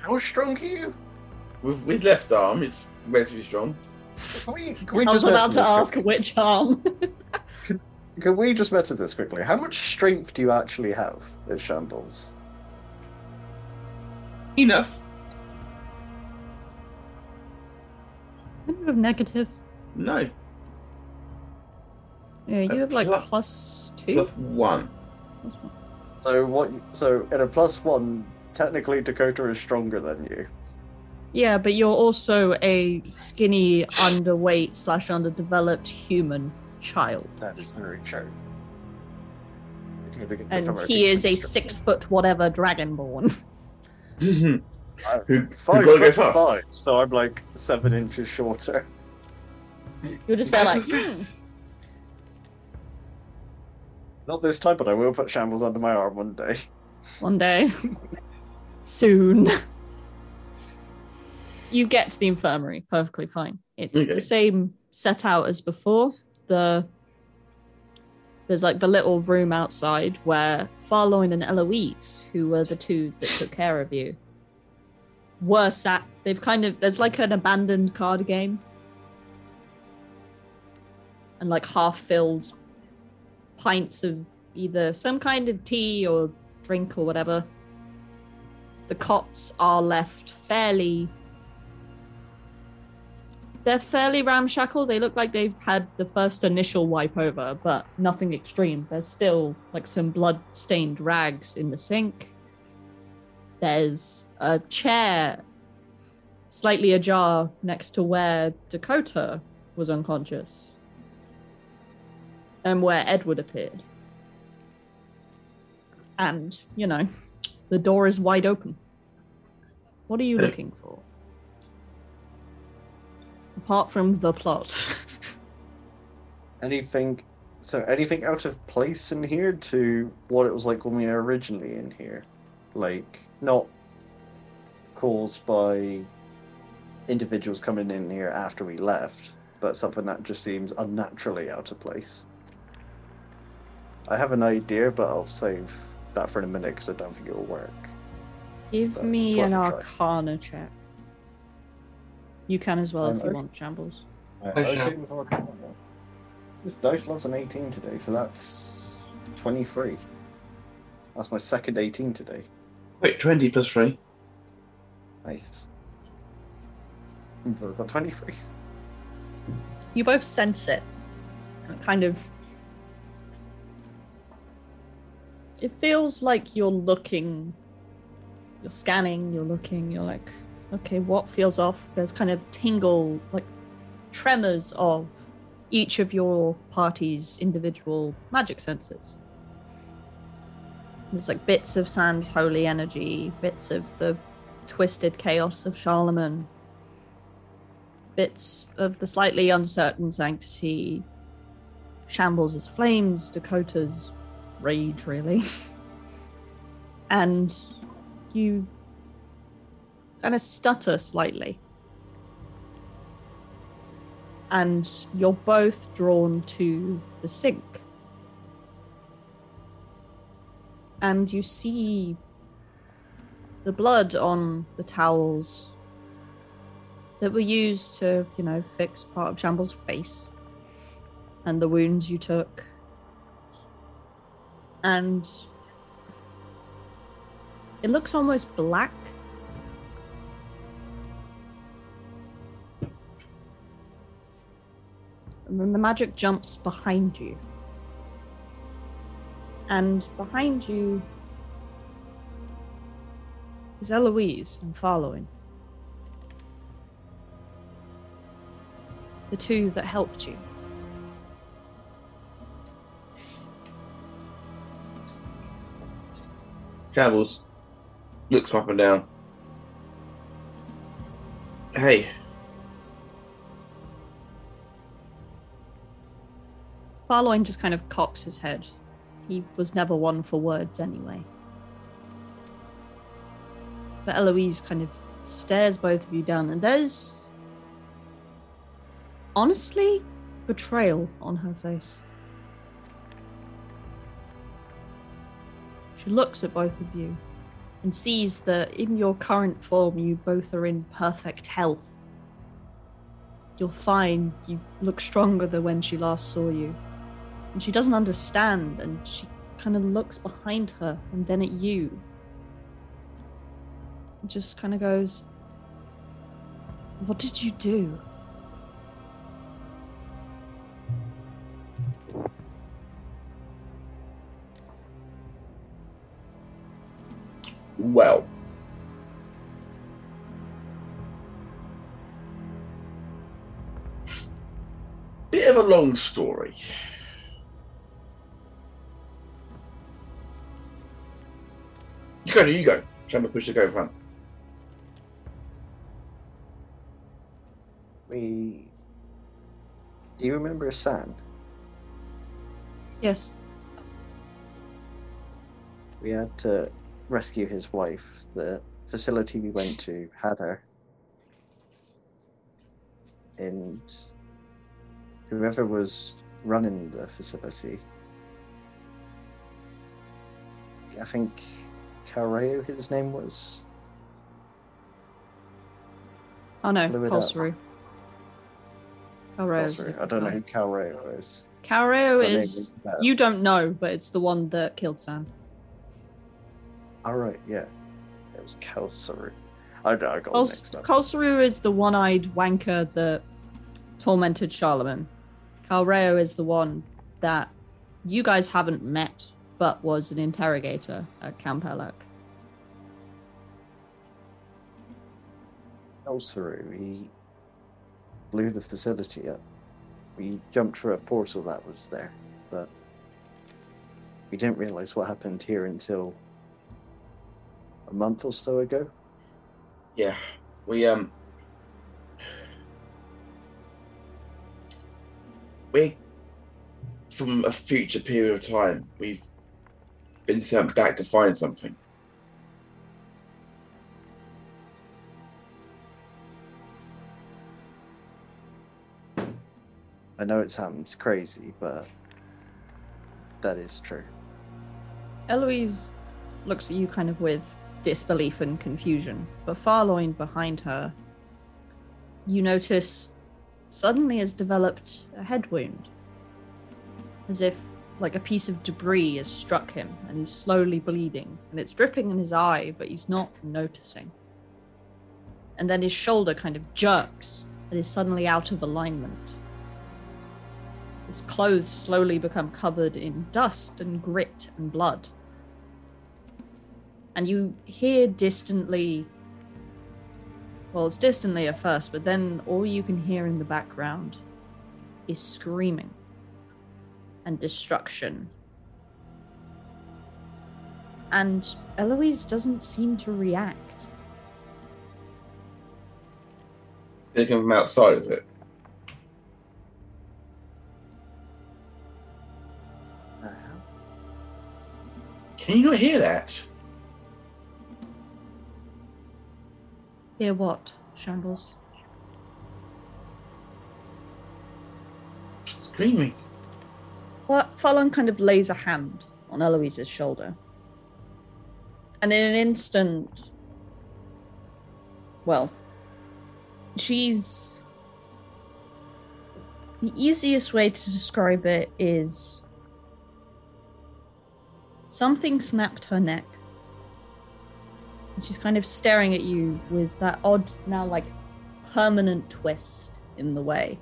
How strong are you? With with left arm, it's relatively strong. Can we, can we I was just about to ask quickly? which arm. Can we just mention this quickly? How much strength do you actually have as Shambles? Enough. Kind of negative. No, Yeah, you Uh, have like plus- plus two. plus one. Plus one. So what? So at a plus one, technically Dakota is stronger than you. Yeah, but you're also a skinny, underweight slash underdeveloped human child. That is very true. And he is a six foot whatever dragonborn. who, I'm Five go foot five, so I'm like seven inches shorter. You're just there like, hmm. Not this time, but I will put Shambles under my arm one day. one day. Soon. You get to the infirmary perfectly fine. It's Okay. the same set out as before. The there's like the little room outside where Farloin and Eloise, who were the two that took care of you, were sat. They've kind of there's like an abandoned card game. And like half filled pints of either some kind of tea or drink or whatever. The cots are left fairly. They're fairly ramshackle. They look like they've had the first initial wipe over, but nothing extreme. There's still like some blood stained rags in the sink. There's a chair slightly ajar next to where Dakota was unconscious and where Edward appeared. And, you know, the door is wide open. What are you looking for? Apart from the plot. Anything? So anything out of place in here to what it was like when we were originally in here? Like not caused by individuals coming in here after we left, but something that just seems unnaturally out of place. I have an idea, but I'll save that for in a minute because I don't think it will work. Give But me an arcana check. You can as well if Um, you okay. want shambles. Uh, Hi, okay Sham. with our combat. This dice loves an 18 today, so that's 23. That's my second 18 today. Wait, 20 plus 3. Nice. I've got 23. You both sense it. And it kind of. It feels like you're looking. You're scanning, you're looking, you're like, okay, what feels off? There's kind of tingle, like tremors of each of your party's individual magic senses. There's like bits of Sand's holy energy, bits of the twisted chaos of Charlemagne, bits of the slightly uncertain sanctity, shambles as flames, Dakota's rage, really. and you kind of stutter slightly. And you're both drawn to the sink. And you see the blood on the towels that were used to, you know, fix part of Shamble's face and the wounds you took. And it looks almost black. And then the magic jumps behind you. And behind you is Eloise and following. The two that helped you. Travels looks up and down. Hey, Farloin just kind of cocks his head. He was never one for words anyway. But Eloise kind of stares both of you down, and there's honestly betrayal on her face. She looks at both of you and sees that in your current form, you both are in perfect health. You're fine. You look stronger than when she last saw you. And she doesn't understand, and she kind of looks behind her and then at you. And just kind of goes, What did you do? well. Bit of a long story. You go, you go. Shambles push to go in front. We. Do you remember Sand? Yes. We had to rescue his wife. The facility we went to had her. And whoever was running the facility, I think Carreo, his name was. Oh no, Blew it up. Colsaru. Calreo's I don't know who Carreo is. Calreo is you don't know, but it's the one that killed Sand. All right, yeah, it was Kalsaru. I, I got them Kol- mixed up. Kolsaru is the one-eyed wanker that tormented Charlemagne. Calreo is the one that you guys haven't met, but was an interrogator at Camp Elec. Kalsaru, he blew the facility up. We jumped through a portal that was there, but we didn't realize what happened here until a month or so ago. Yeah, we um, we from a future period of time. We've been sent back to find something. I know it sounds crazy, but that is true. Eloise looks at you kind of with disbelief and confusion, but Farloin behind her you notice suddenly has developed a head wound. As if like a piece of debris has struck him and he's slowly bleeding and it's dripping in his eye, but he's not noticing. And then his shoulder kind of jerks and is suddenly out of alignment. His clothes slowly become covered in dust and grit and blood. And you hear distantly well, it's distantly at first, but then all you can hear in the background is screaming and destruction. And Eloise doesn't seem to react. They come from outside of it. Uh, Can you not hear that? Hear what, Shambles? Screaming. Fallon kind of lays a hand on Eloise's shoulder. And in an instant, well, she's. The easiest way to describe it is something snapped her neck. And she's kind of staring at you with that odd, now like permanent twist in the way.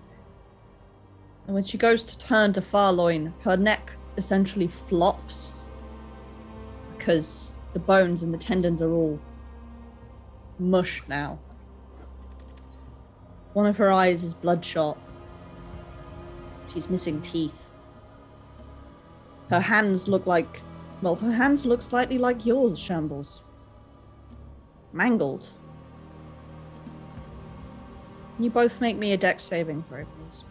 And when she goes to turn to Farloin, her neck essentially flops because the bones and the tendons are all mushed now. One of her eyes is bloodshot. She's missing teeth. Her hands look like, well, her hands look slightly like yours, Shambles. Mangled. Can you both make me a dex saving throw, please?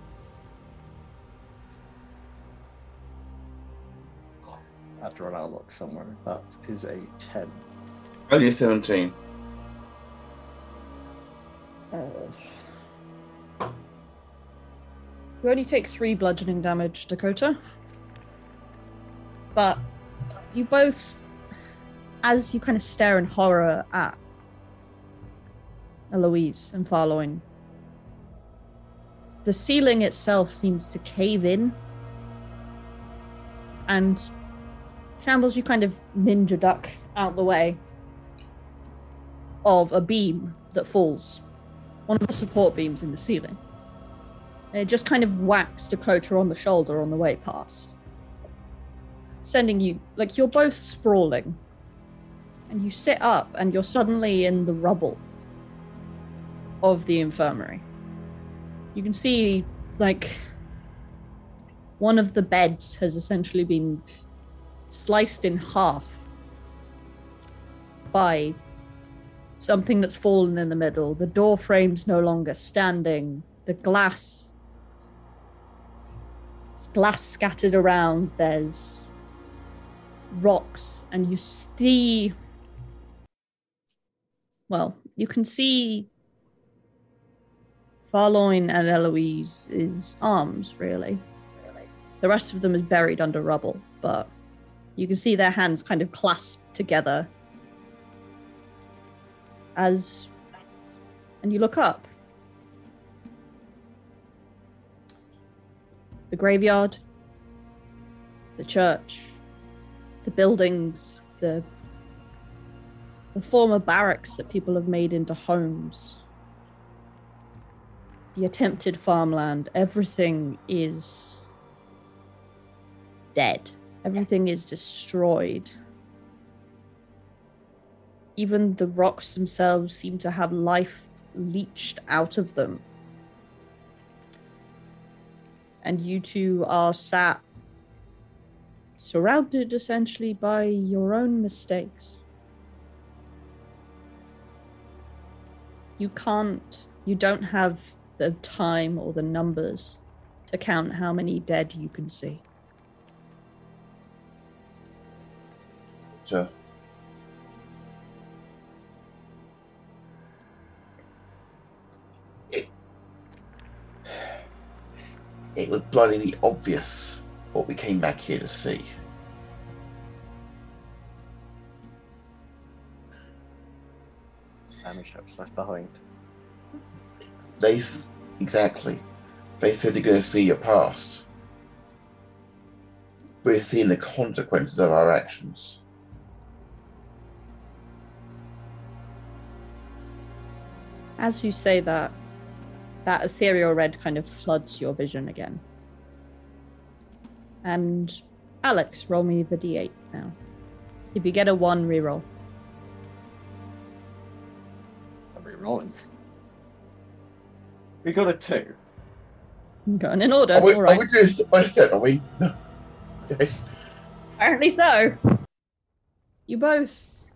I have to run outlook somewhere. That is a 10. Only a 17. You only take three bludgeoning damage, Dakota. But you both, as you kind of stare in horror at Eloise and Farloin, the ceiling itself seems to cave in. And Shambles, you kind of ninja duck out the way of a beam that falls. One of the support beams in the ceiling. And it just kind of whacks Dakota on the shoulder on the way past. Sending you, like, you're both sprawling. And you sit up and you're suddenly in the rubble of the infirmary. You can see, like, one of the beds has essentially been sliced in half by something that's fallen in the middle. The door frame's no longer standing. The glass glass scattered around. There's rocks, and you see. Well, you can see Farloin and Eloise's arms, really. The rest of them is buried under rubble, but you can see their hands kind of clasped together as. And you look up. the graveyard, the church, the buildings, the the former barracks that people have made into homes, the attempted farmland, everything is dead. Everything is destroyed. Even the rocks themselves seem to have life leached out of them and you two are sat surrounded essentially by your own mistakes. You can't, you don't have the time or the numbers to count how many dead you can see. So, it, it was bloody obvious what we came back here to see. Army ships left behind. They exactly. They said they're going to see your past. We're seeing the consequences of our actions. As you say that, that ethereal red kind of floods your vision again. And Alex, roll me the d8 now. If you get a one, reroll. Are we rolling? We got a two. Going in order. Are we, All are right. we doing step by step? Are we? No. Okay. Apparently so. You both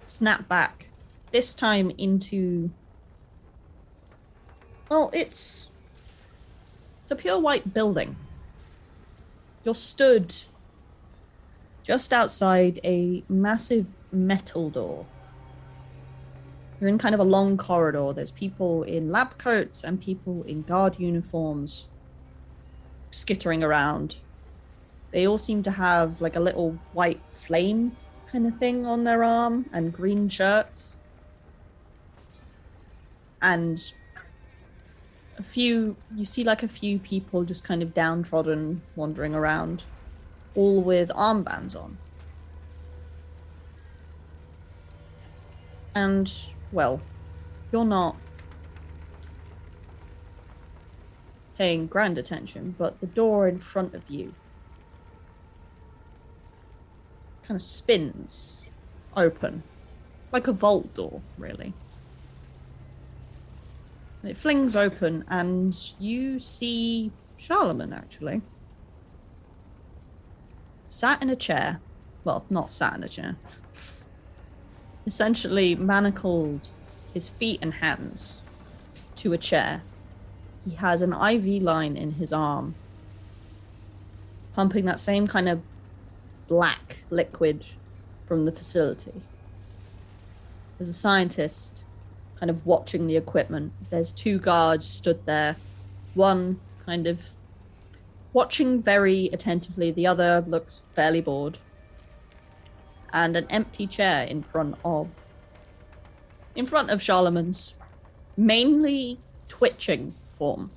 snap back. This time into. Well, it's. It's a pure white building. You're stood just outside a massive metal door. You're in kind of a long corridor. There's people in lab coats and people in guard uniforms skittering around. They all seem to have like a little white flame kind of thing on their arm and green shirts. And a few, you see like a few people just kind of downtrodden wandering around, all with armbands on. And, well, you're not paying grand attention, but the door in front of you kind of spins open, like a vault door, really. And it flings open, and you see Charlemagne actually sat in a chair. Well, not sat in a chair. Essentially manacled his feet and hands to a chair. He has an IV line in his arm, pumping that same kind of black liquid from the facility. There's a scientist kind of watching the equipment. There's two guards stood there, one kind of watching very attentively, the other looks fairly bored. And an empty chair in front of in front of Charlemagne's mainly twitching form.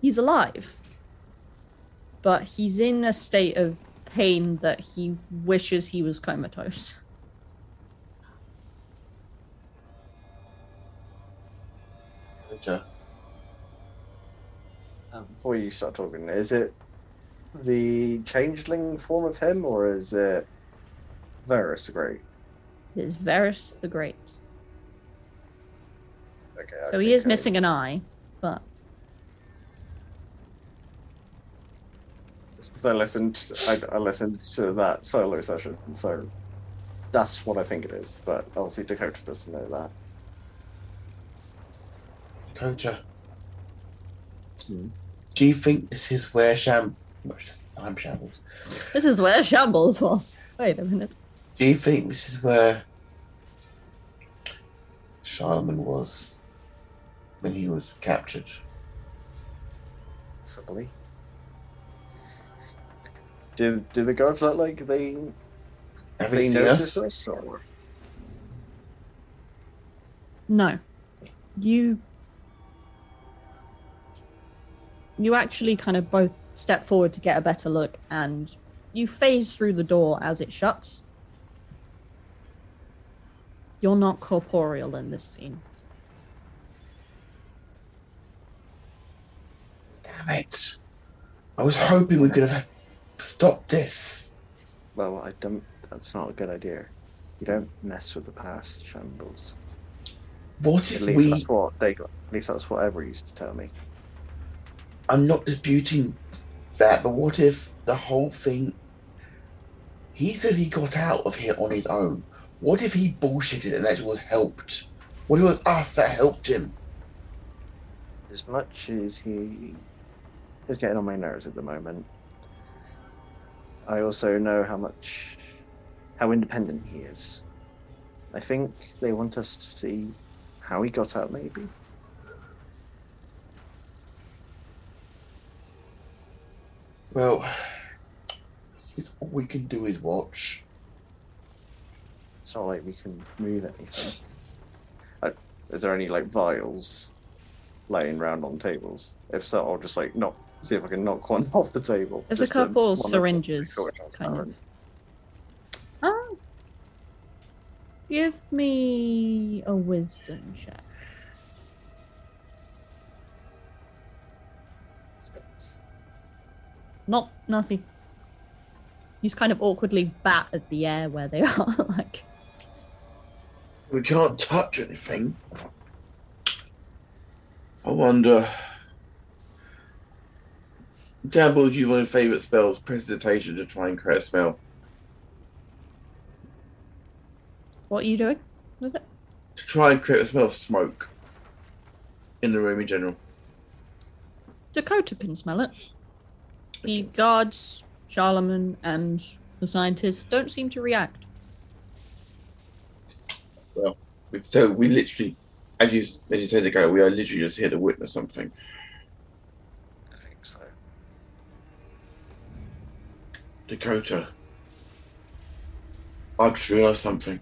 He's alive but he's in a state of pain that he wishes he was comatose. Gotcha. Um, before you start talking, is it the changeling form of him, or is it Varus the Great? It is Varus the Great. Okay. I So he is I- missing an eye, but Because I listened, I, I listened to that solo session, so that's what I think it is. But obviously Dakota doesn't know that. Coacher. Hmm. Do you think this is where Sham? I'm Shambles. this is where Shambles was. Wait a minute. Do you think this is where Charlemagne was when he was captured? Possibly. Do do the guards look like they Have they you seen notice us? us or No. You you actually kind of both step forward to get a better look and you phase through the door as it shuts. You're not corporeal in this scene. Damn it! I was hoping we could have stopped this. well I don't that's not a good idea. You don't mess with the past, Shambles. What At least we? that's what they got at least that's what Ever used to tell me. I'm not disputing that, but what if the whole thing? He says he got out of here on his own. What if he bullshitted and actually was helped? What if it was us that helped him? As much as he is getting on my nerves at the moment, I also know how much how independent he is. I think they want us to see how he got out maybe. Well, it's, all we can do is watch. It's not like we can move anything. Is there any like vials laying around on tables? If so, I'll just like knock, see if I can knock one off the table. There's a couple syringes, sure kind of. Oh. Give me a wisdom check. Not nothing. You just kind of awkwardly bat at the air where they are. like, We can't touch anything. I wonder. Dabble use one of his favourite spells, prestidigitation, to try and create a smell. what are you doing with it? To try and create a smell of smoke in the room in general. Dakota can smell it. The guards, Charlemagne, and the scientists don't seem to react. We- So we literally, as you as you said ago, we are literally just here to witness something. I think so. Dakota. I just realised something.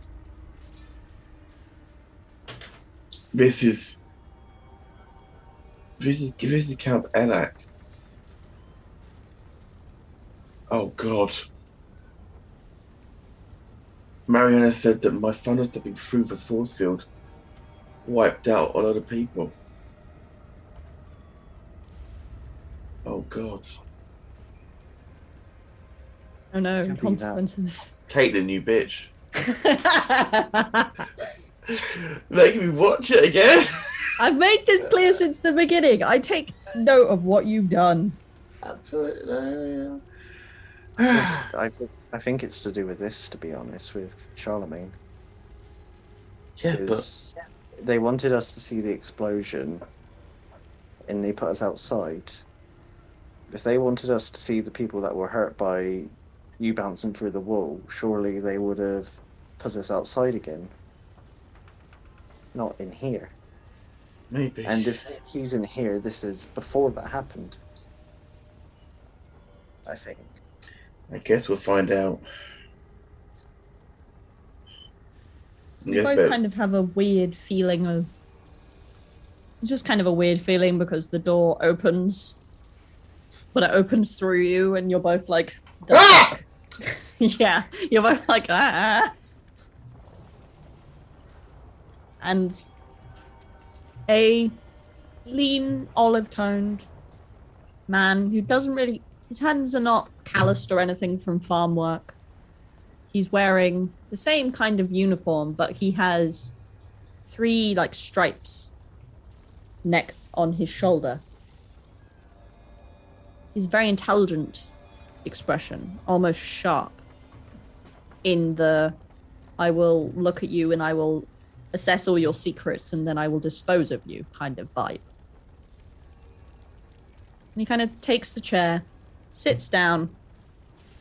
This is. This is this is Count Elak. Oh God. Mariana said that my thunder stepping through the force field wiped out a lot of people. Oh God. Oh no, Can't be that. consequences. Take the new bitch. Making me watch it again. I've made this clear since the beginning. I take note of what you've done. Absolutely. I, I think it's to do with this, to be honest, with Charlemagne. yeah, but they wanted us to see the explosion and they put us outside. If they wanted us to see the people that were hurt by you bouncing through the wall, surely they would have put us outside again. Not in here. maybe. And if he's in here, this is before that happened. I think. I guess we'll find out. You both kind of have a weird feeling of. Just kind of a weird feeling because the door opens, but it opens through you, and you're both like, Ah!" yeah, you're both like, ah. And a lean, olive toned man who doesn't really. His hands are not calloused or anything from farm work. He's wearing the same kind of uniform, but he has three like stripes neck on his shoulder. He's very intelligent expression, almost sharp. In the I will look at you and I will assess all your secrets and then I will dispose of you kind of vibe. And he kind of takes the chair, sits down,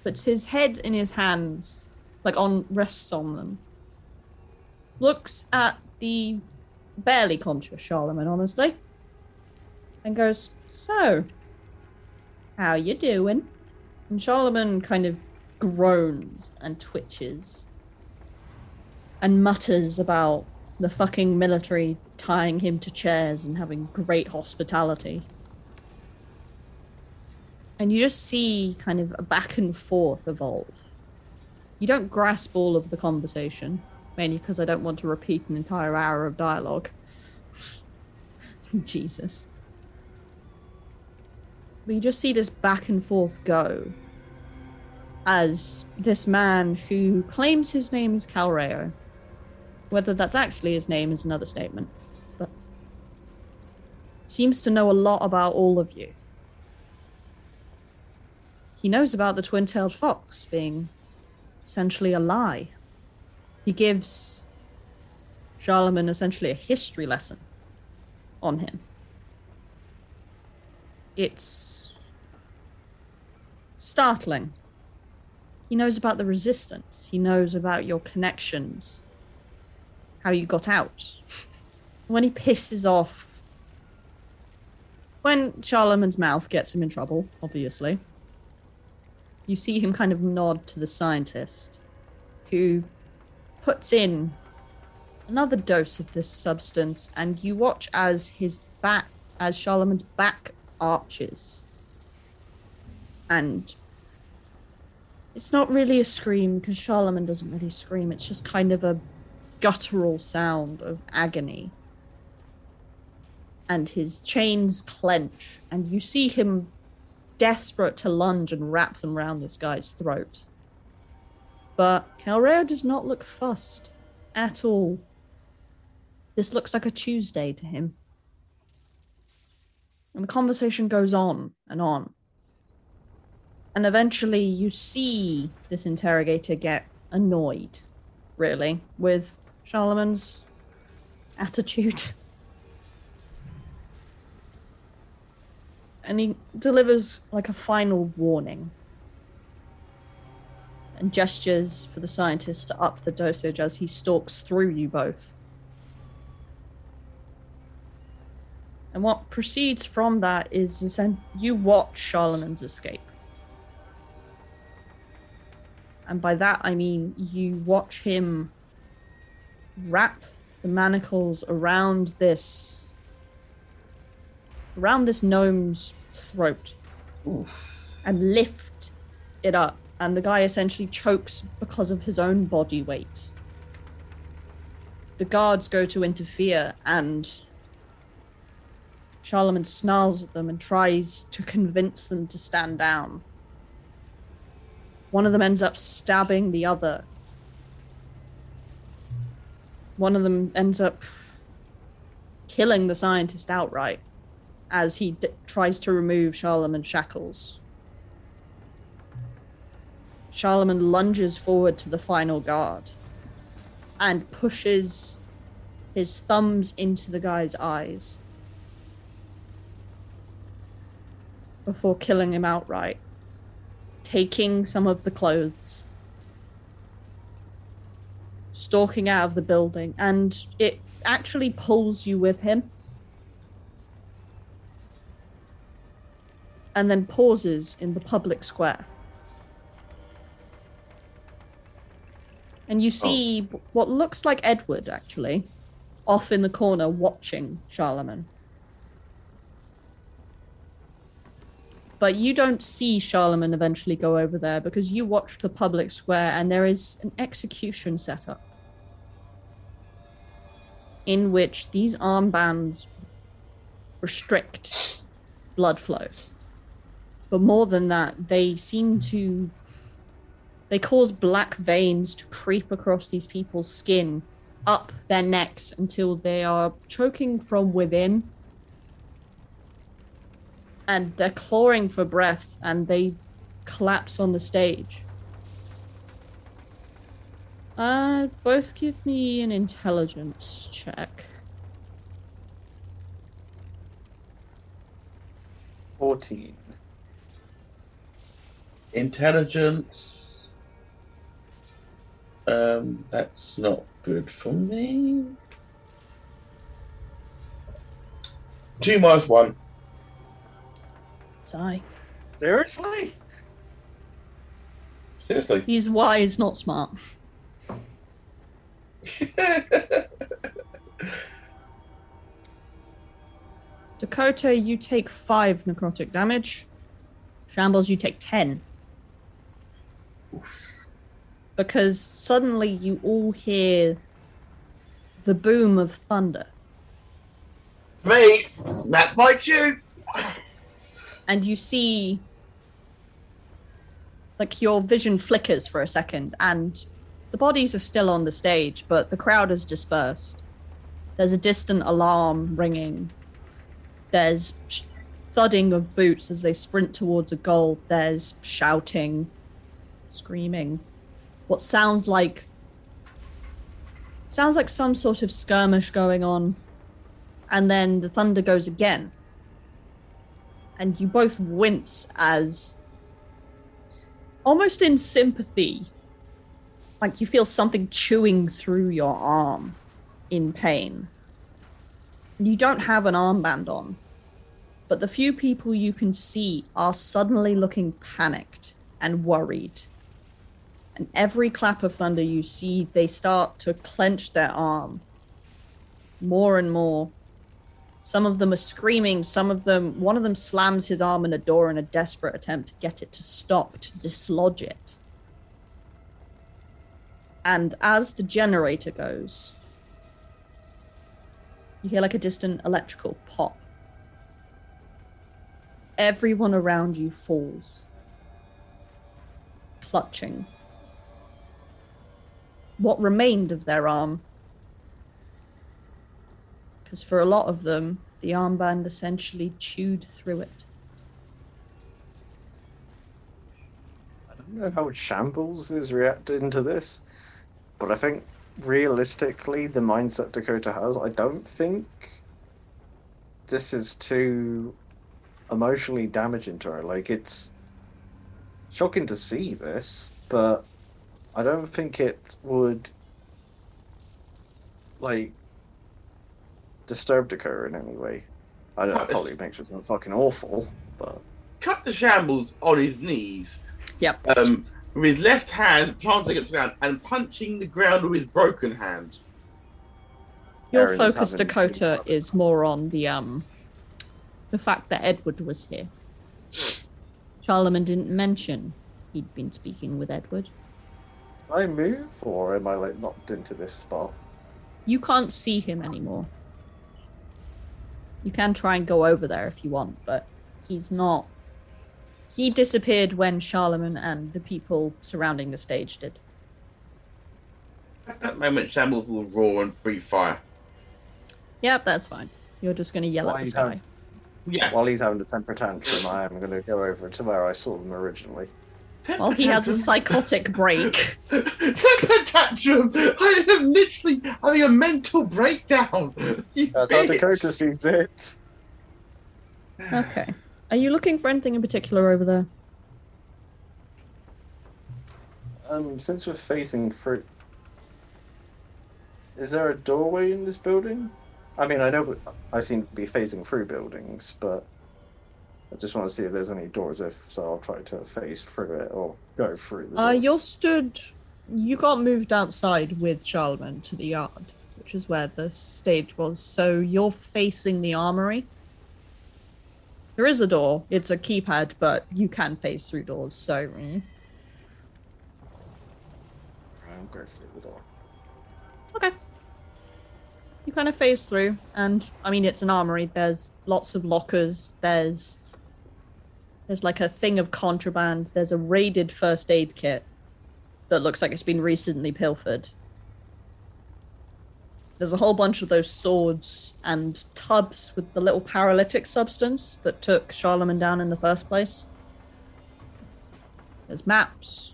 puts his head in his hands, like on rests on them. Looks at the barely conscious Charlemagne, honestly, and goes, "So, how you doing?" And Charlemagne kind of groans and twitches and mutters about the fucking military tying him to chairs and having great hospitality. And you just see kind of a back and forth evolve. You don't grasp all of the conversation, mainly because I don't want to repeat an entire hour of dialogue. Jesus. But you just see this back and forth go as this man who claims his name is Calreo. Whether that's actually his name is another statement, but seems to know a lot about all of you. He knows about the twin tailed fox being essentially a lie. He gives Charlemagne essentially a history lesson on him. It's startling. He knows about the resistance, he knows about your connections, how you got out. When he pisses off, when Charlemagne's mouth gets him in trouble, obviously, you see him kind of nod to the scientist who puts in another dose of this substance, and you watch as his back, as Charlemagne's back arches. And it's not really a scream because Charlemagne doesn't really scream. It's just kind of a guttural sound of agony. And his chains clench, and you see him desperate to lunge and wrap them around this guy's throat. But Calreo does not look fussed at all. This looks like a Tuesday to him. And the conversation goes on and on. And eventually you see this interrogator get annoyed, really, with Charlemagne's attitude. And he delivers like a final warning and gestures for the scientist to up the dosage as he stalks through you both. And what proceeds from that is you watch Charlemagne's escape. And by that I mean you watch him wrap the manacles around this around this gnome's throat and lift it up and the guy essentially chokes because of his own body weight. The guards go to interfere, and Charlemagne snarls at them and tries to convince them to stand down. One of them ends up stabbing the other. One of them ends up killing the scientist outright as he d- tries to remove Charlemagne's shackles. Charlemagne lunges forward to the final guard and pushes his thumbs into the guy's eyes before killing him outright, taking some of the clothes, stalking out of the building, and it actually pulls you with him. And then pauses in the public square. And you see oh. what looks like Edward, actually, off in the corner watching Charlemagne. But you don't see Charlemagne eventually go over there because you watch the public square and there is an execution set up in which these armbands restrict blood flow. But more than that, they seem to they cause black veins to creep across these people's skin up their necks until they are choking from within. And they're clawing for breath and they collapse on the stage. Uh both give me an intelligence check. 14. Intelligence. Um, that's not good for me. Two minus one. sigh Seriously? Seriously. he's wise not smart dakota you take five necrotic damage shambles you take 10 because suddenly you all hear the boom of thunder Me. That's my cue. and you see like your vision flickers for a second and the bodies are still on the stage but the crowd has dispersed there's a distant alarm ringing there's thudding of boots as they sprint towards a goal there's shouting screaming. What sounds like sounds like some sort of skirmish going on. And then the thunder goes again. And you both wince as almost in sympathy like you feel something chewing through your arm in pain. You don't have an armband on but the few people you can see are suddenly looking panicked and worried and every clap of thunder you see they start to clench their arm more and more. Some of them are screaming, some of them, one of them slams his arm in a door in a desperate attempt to get it to stop, to dislodge it. And as the generator goes, you hear like a distant electrical pop. Everyone around you falls, clutching. What remained of their arm because for a lot of them, the armband essentially chewed through it. I don't know how Shambles is reacting to this, but I think realistically, the mindset Dakota has, I don't think this is too emotionally damaging to her. Like, it's shocking to see this, but I don't think it would, like, disturb Dakota in any way. I don't know, it probably makes it sound fucking awful, but. Cut the shambles on his knees, Yep. um, with his left hand planting against the ground and punching the ground with his broken hand. Your Aaron's focus, Dakota, is more on the um the fact that Edward was here. Charlemagne didn't mention he'd been speaking with Edward. Can I move, or am I, like, locked into this spot? You can't see him anymore. You can try and go over there if you want, but he's not. He disappeared when Charlemagne and the people surrounding the stage did. At that moment, shambles will roar and breathe fire. Yep, that's fine. You're just going to yell at Why the sky. don't- Yeah. While he's having a temper tantrum, I am going to go over to where I saw them originally. Well, he has a psychotic break. Temper tantrum! I am literally having a mental breakdown. You That's how bitch. Dakota sees it. Okay. Are you looking for anything in particular over there? Um, since we're facing through, is there a doorway in this building? I mean, I know I seem to be phasing through buildings, but I just want to see if there's any doors. If so, I'll try to phase through it or go through. The Uh, door. you're stood. You got moved outside with Charlemagne to the yard, which is where the stage was. So you're facing the armory. There is a door. It's a keypad, but you can phase through doors. So mm. I'll go through the door. okay. You kind of phase through, and I mean it's an armory. There's lots of lockers. There's there's like a thing of contraband. There's a raided first aid kit that looks like it's been recently pilfered. There's a whole bunch of those swords and tubs with the little paralytic substance that took Charlemagne down in the first place. There's maps,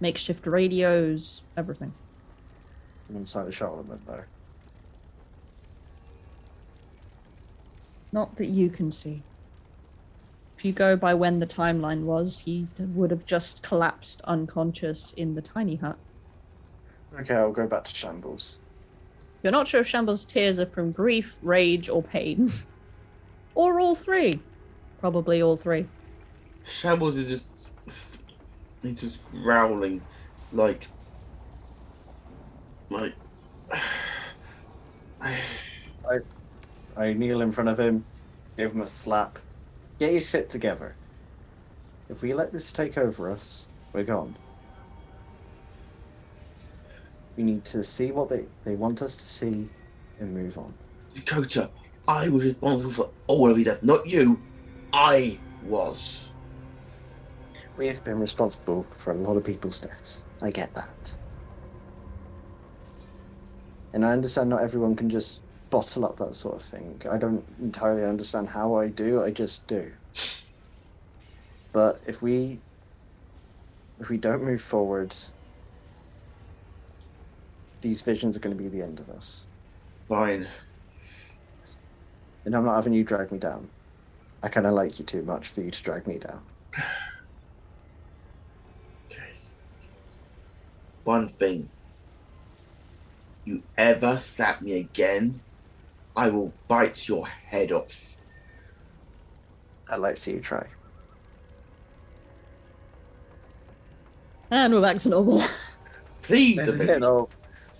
makeshift radios, everything. I'm inside of Charlemagne though. Not that you can see. If you go by when the timeline was, he would have just collapsed unconscious in the tiny hut. Okay, I'll go back to Shambles. You're not sure if Shambles' tears are from grief, rage, or pain. or all three. Probably all three. Shambles is just he's just growling like like I kneel in front of him, give him a slap. Get your shit together. If we let this take over us, we're gone. We need to see what they, they want us to see and move on. Dakota, I was responsible for all of it, not you. I was. We have been responsible for a lot of people's deaths. I get that. And I understand not everyone can just bottle up that sort of thing. I don't entirely understand how I do, I just do. But if we if we don't move forward, these visions are going to be the end of us. Fine. And I'm not having you drag me down. I kind of like you too much for you to drag me down. Okay. One thing. You ever slap me again, I will bite your head off. I'd like to see you try. And we're back to normal. Please don't make me,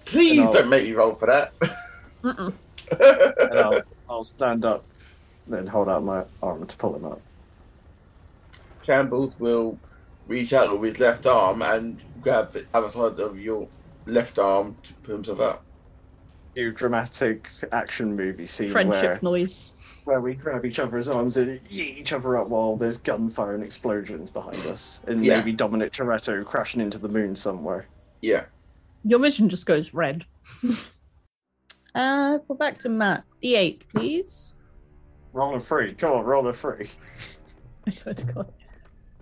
please don't make me roll for that. And I'll, I'll stand up, then hold out my arm to pull him up. Shambles will reach out with his left arm and grab the other side of your left arm to pull himself up. Do dramatic action movie scene Friendship where, noise. where we grab each other's arms and yeet each other up while there's gunfire and explosions behind us, and Yeah. maybe Dominic Toretto crashing into the moon somewhere. Yeah. Your vision just goes red. uh, we're back to Matt. D8, please. Roll a free, come on, roll a free. I swear to God.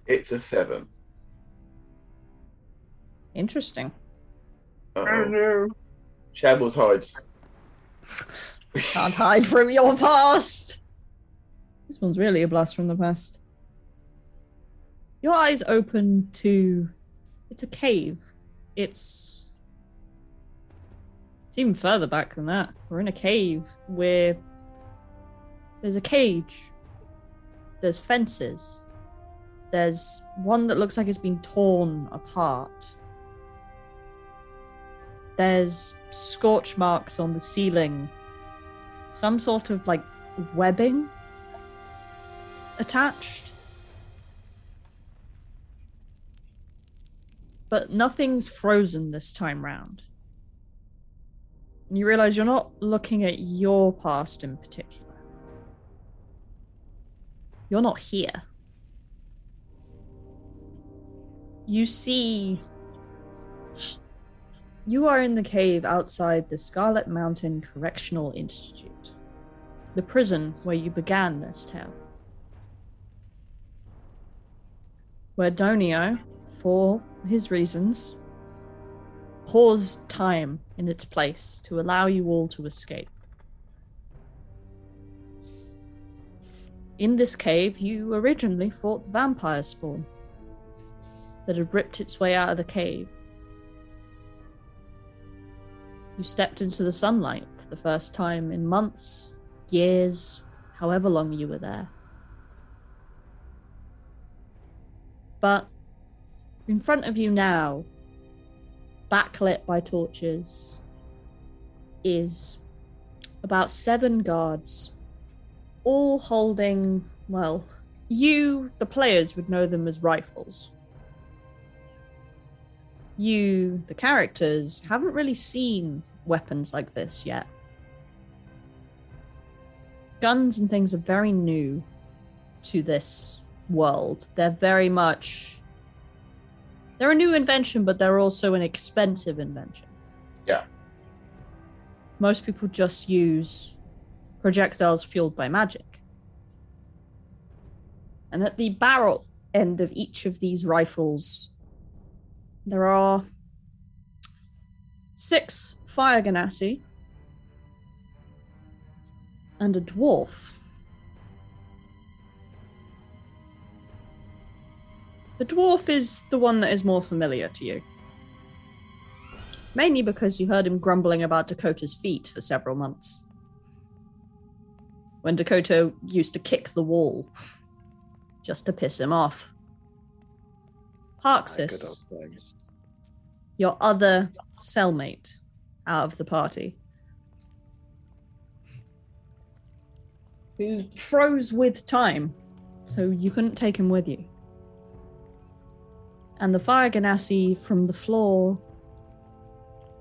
It's a seven. Interesting. Uh-oh. no! Shambles hides. Can't hide from your past. This one's really a blast from the past. Your eyes open to. It's a cave. It's. It's even further back than that. We're in a cave where there's a cage. There's fences. There's one that looks like it's been torn apart. There's scorch marks on the ceiling some sort of like webbing attached. But nothing's frozen this time round. And you realize you're not looking at your past in particular. You're not here. You see. You are in the cave outside the Scarlet Mountain Correctional Institute, the prison where you began this tale. Where Donio, for his reasons, paused time in its place to allow you all to escape. In this cave, you originally fought the vampire spawn that had ripped its way out of the cave stepped into the sunlight for the first time in months, years, however long you were there. But in front of you now, backlit by torches, is about seven guards, all holding, well, you, the players, would know them as rifles. You, the characters, haven't really seen weapons like this yet. Guns and things are very new to this world. They're very much. They're a new invention, but they're also an expensive invention. Yeah. Most people just use projectiles fueled by magic. And at the barrel end of each of these rifles, there are six fire genasi and a dwarf. The dwarf is the one that is more familiar to you. Mainly because you heard him grumbling about Dakota's feet for several months. When Dakota used to kick the wall just to piss him off. Parxis, your other cellmate out of the party, who froze with time, so you couldn't take him with you. And the fire genasi from the floor,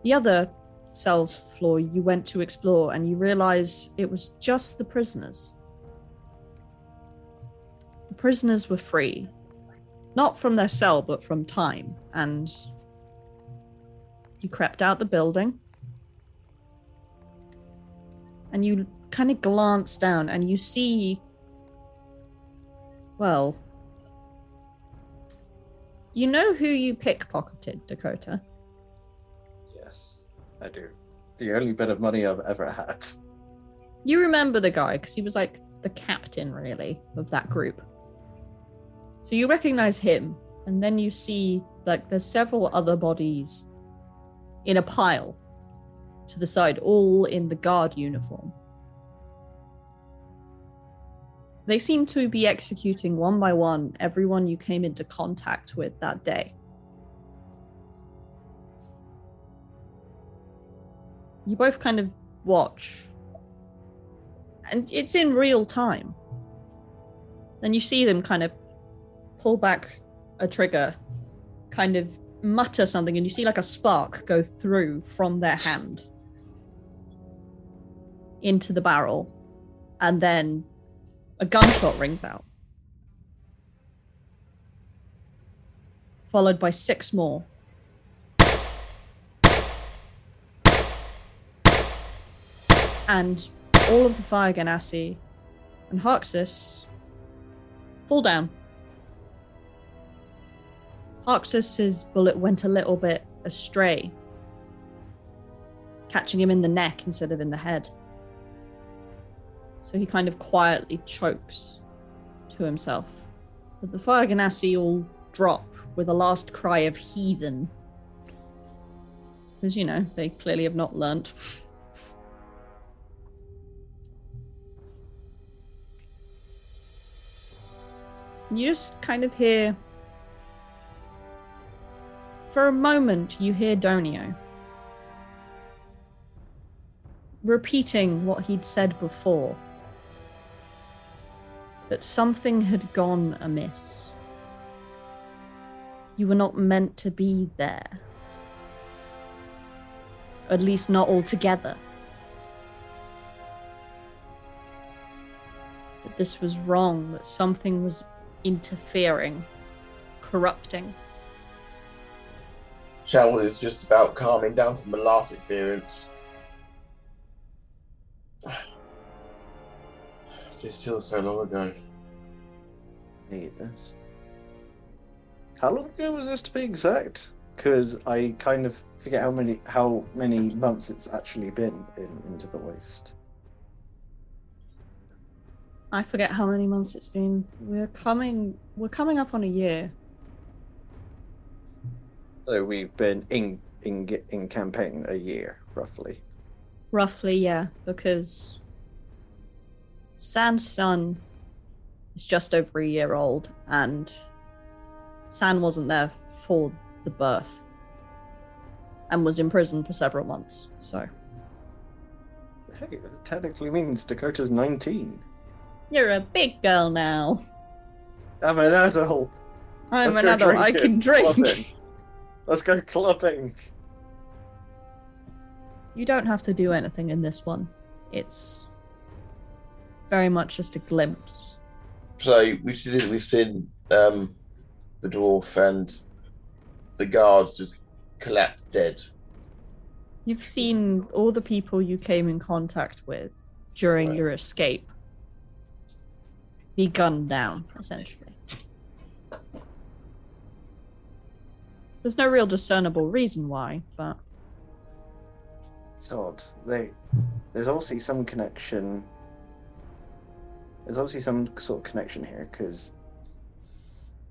the other cell floor you went to explore, and you realize it was just the prisoners. The prisoners were free, not from their cell, but from time, and you crept out the building and you kind of glance down and you see well you know who you pickpocketed dakota Yes, I do. The only bit of money I've ever had. you remember the guy because he was like the captain really of that group so you recognize him and then you see like there's several other bodies in a pile to the side all in the guard uniform. They seem to be executing one by one everyone you came into contact with that day. You both kind of watch. And it's in real time. Then you see them kind of pull back a trigger, kind of mutter something, and you see like a spark go through from their hand into the barrel, and then a gunshot rings out, followed by six more. And all of the Fire Genasi and Harxis fall down. Harxis's bullet went a little bit astray, catching him in the neck instead of in the head. So he kind of quietly chokes to himself. But the Fire Genasi all drop with a last cry of heathen. Because, you know, they clearly have not learnt. you just kind of hear for a moment you hear donio repeating what he'd said before that something had gone amiss you were not meant to be there at least not altogether that this was wrong that something was interfering, corrupting. Shamble is just about calming down from the last experience. This feels so long ago. Hate this. How long ago was this to be exact? Because I kind of forget how many how many months it's actually been in Into the Waste. I forget how many months it's been. We're coming we're coming up on a year. So we've been in in in campaign a year roughly. Roughly, yeah, because Sand's son is just over a year old and San wasn't there for the birth and was imprisoned for several months. So Hey, it technically means Dakota's 19. you're a big girl now. I'm an adult. I'm Let's an adult. I can drink. clubbing. Let's go clubbing. You don't have to do anything in this one. It's very much just a glimpse. So we've seen we've seen um, the dwarf and the guards just collapse dead. You've seen all the people you came in contact with during Right. your escape be gunned down, essentially. There's no real discernible reason why, but It's odd. They, there's obviously some connection. There's obviously some sort of connection here because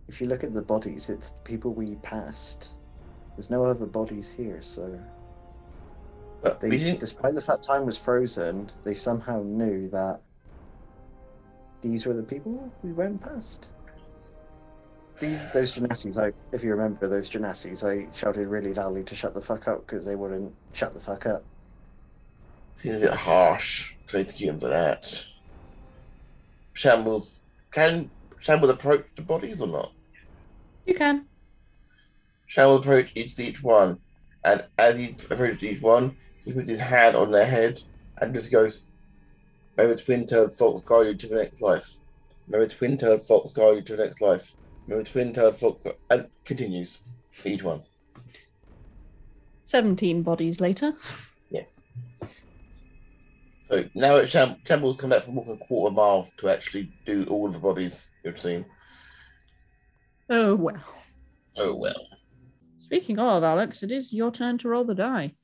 if you look at the bodies, it's the people we passed. There's no other bodies here, so But they, despite the fact time was frozen, they somehow knew that these were the people we went past. These those Genasis, I if you remember those Genasis, I shouted really loudly to shut the fuck up because they wouldn't shut the fuck up. Seems a bit harsh to execute him for that. Shambles can Shambles approach the bodies or not? you can. Shambles approach each each one, and as he approaches each one, he puts his hand on their head and just goes, "May the twin-tailed fox guide you to the next life. May the twin-tailed fox guide you to the next life. May the twin-tailed fox," and continues for each one. 17 bodies later. Yes. So now it Sham- Shambles come back from walking a quarter mile to actually do all of the bodies you've seen. Oh well. Oh well. Speaking of, Alex, it is your turn to roll the die.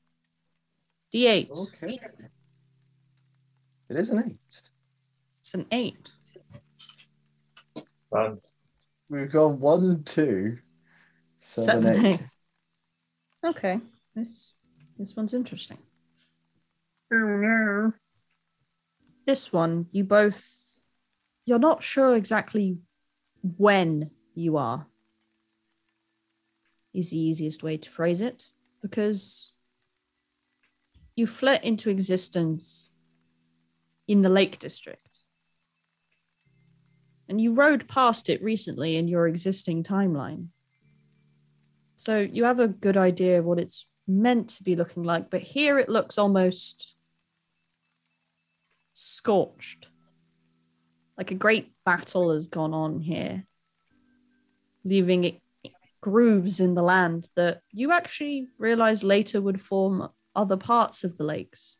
D8. Okay. It is an eight. It's an 8. Fun. We've gone one, two, seven, Seven, eight. eight. Okay. This this one's interesting. Oh no. This one, you both you're not sure exactly when you are. Is the easiest way to phrase it. Because you flit into existence in the Lake District. And you rode past it recently in your existing timeline. So you have a good idea of what it's meant to be looking like, but here it looks almost scorched. Like a great battle has gone on here, leaving it grooves in the land that you actually realize later would form other parts of the lakes,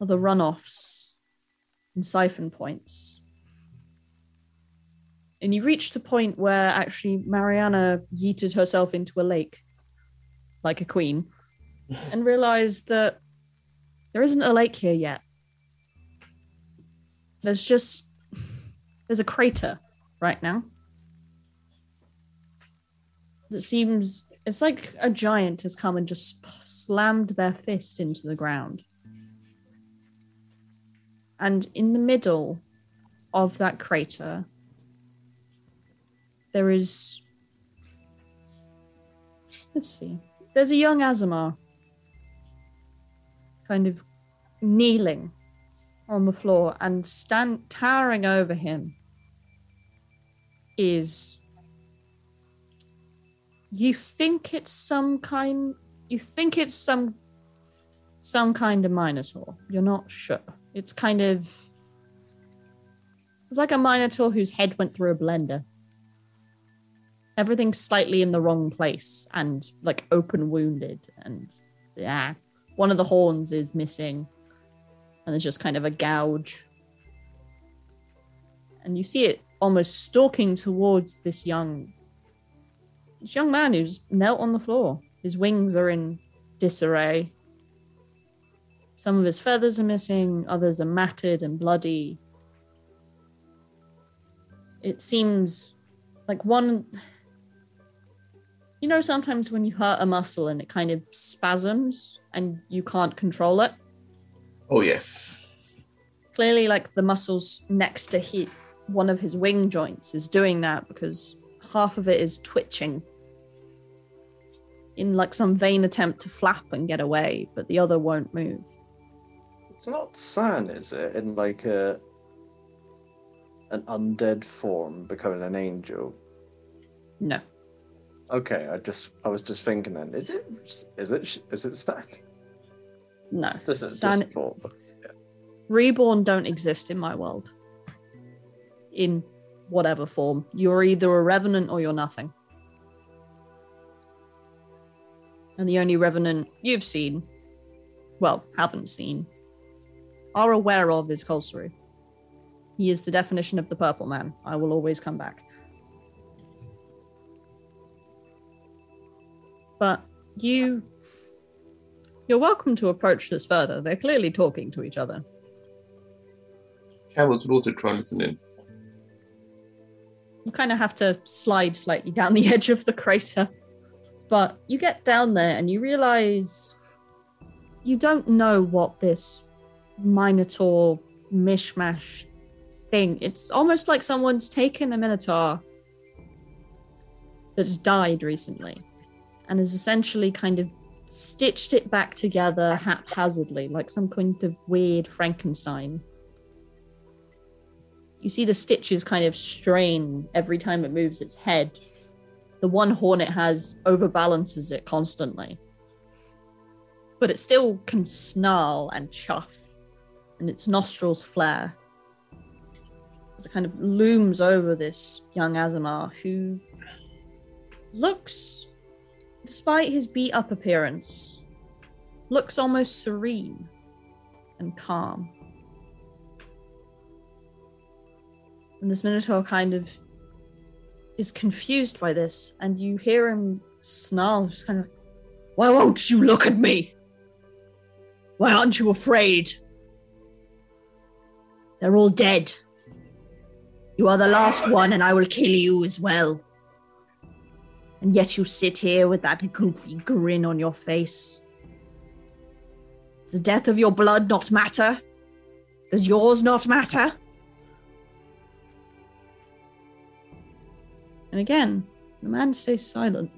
other runoffs and siphon points. And you reached a point where actually Mariana yeeted herself into a lake like a queen and realized that there isn't a lake here yet. There's just there's a crater right now. It seems it's like a giant has come and just slammed their fist into the ground. And in the middle of that crater, there is. Let's see. There's a young Aasimar kind of kneeling on the floor and stand towering over him is you think it's some kind you think it's some some kind of minotaur. You're not sure. It's kind of it's like a minotaur whose head went through a blender. Everything's slightly in the wrong place and like open wounded and yeah one of the horns is missing. And there's just kind of a gouge. And you see it almost stalking towards this young this young man who's knelt on the floor. His wings are in disarray. Some of his feathers are missing others are matted and bloody. It seems like one you know sometimes when you hurt a muscle and it kind of spasms and you can't control it Oh yes. clearly like the muscles next to he, one of his wing joints is doing that because half of it is twitching in like some vain attempt to flap and get away but the other won't move It's not Sand, is it? In like a an undead form becoming an angel. no Okay, I just I was just thinking then, is it is it is it Sand? no. Just, just San- a thought. but- reborn don't exist in my world. In whatever form. You're either a revenant or you're nothing. And the only revenant you've seen well haven't seen are aware of is Kolsaru. he is the definition of the purple man. I will always come back but you you're welcome to approach this further they're clearly talking to each other Shambles would also try and listen in. you kind of have to slide slightly down the edge of the crater. But you get down there and you realize you don't know what this Minotaur mishmash thing. It's almost like someone's taken a Minotaur that's died recently and has essentially kind of stitched it back together haphazardly, like some kind of weird Frankenstein you see the stitches kind of strain every time it moves its head. The one horn it has overbalances it constantly. But it still can snarl and chuff, and its nostrils flare. As it kind of looms over this young Aasimar who looks, despite his beat up appearance, looks almost serene and calm. And this Minotaur kind of is confused by this, and you hear him snarl, just kind of, Why won't you look at me? Why aren't you afraid? They're all dead. You are the last one, and I will kill you as well. And yet you sit here with that goofy grin on your face. Does the death of your blood not matter? Does yours not matter? And again, the man stays silent.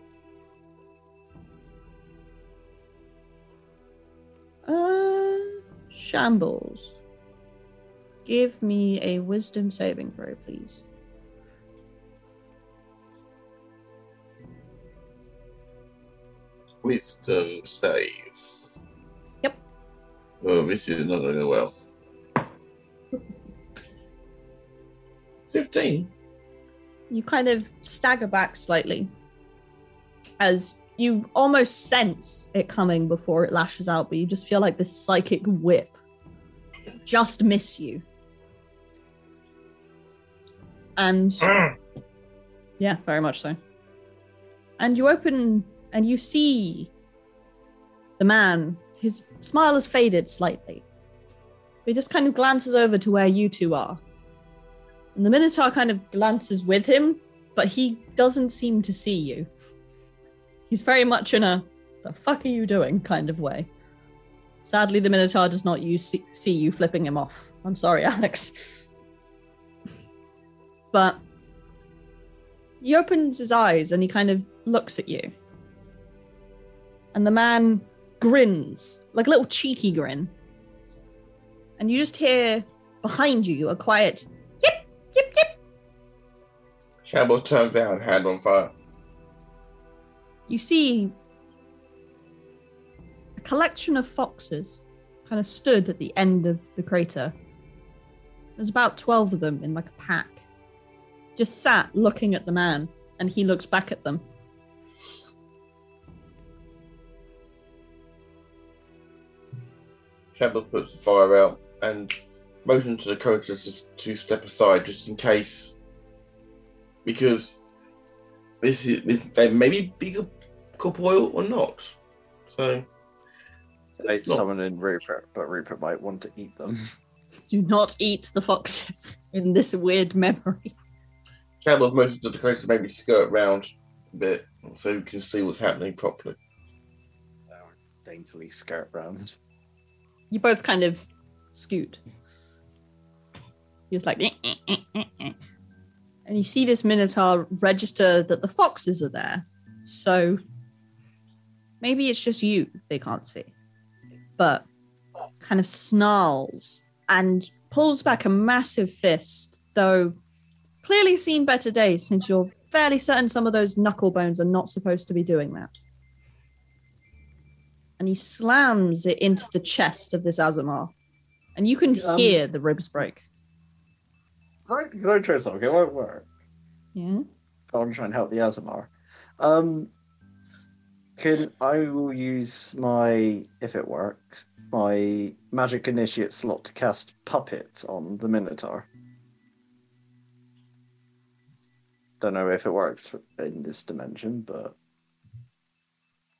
Uh, Shambles. Give me a wisdom saving throw, please. Wisdom save. Yep. Oh, this is not going well. 15. you kind of stagger back slightly as you almost sense it coming before it lashes out, but you just feel like this psychic whip just miss you. And mm. yeah, very much so. And you open and you see the man. His smile has faded slightly. He just kind of glances over to where you two are. And the Minotaur kind of glances with him, but he doesn't seem to see you. He's very much in a the fuck are you doing kind of way. Sadly, the Minotaur does not see you flipping him off. I'm sorry, Alex. but he opens his eyes and he kind of looks at you. And the man grins, like a little cheeky grin. And you just hear behind you a quiet yip, yip, yip. Shambles turns down, hand on fire. you see a collection of foxes kind of stood at the end of the crater. There's about 12 of them in like a pack, just sat looking at the man, and he looks back at them. Shambles puts the fire out and motions to the coach just to step aside just in case. Because this is this- they may be bigger corporeal or not. So They it's not- summon in Rupert, but Rupert might want to eat them. Do not eat the foxes in this weird memory. Shambles motions to the coach to maybe skirt round a bit so you can see what's happening properly. Daintily skirt round. You both kind of scoot. He was like, "Eh, eh, eh, eh, eh." and you see this minotaur register that the foxes are there. So maybe it's just you they can't see, but kind of snarls and pulls back a massive fist, though clearly seen better days since you're fairly certain some of those knuckle bones are not supposed to be doing that. And he slams it into the chest of this Aasimar. And you can Um, hear the ribs break. Can I, can I try something? It won't work. Yeah. I want to try and help the Aasimar. Um, can I will use my if it works my magic initiate slot to cast puppet on the Minotaur. Don't know if it works in this dimension, but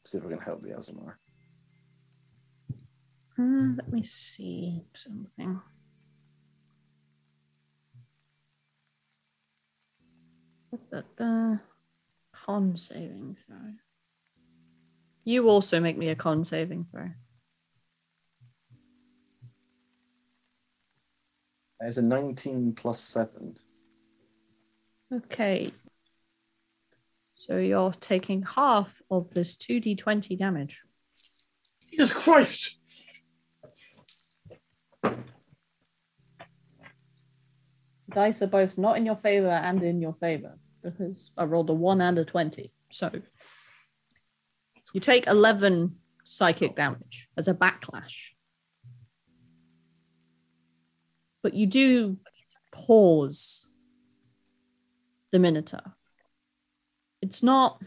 see if we can help the Aasimar. Uh, let me see something. Da-da-da. Con saving throw. You also make me a con saving throw. There's a 19 plus 7. Okay. So you're taking half of this 2d20 damage. Jesus Christ! Dice are both not in your favor and in your favor because I rolled a 1 and a 20. So you take 11 psychic oh. damage as a backlash. But you do pause the Minotaur. It's not.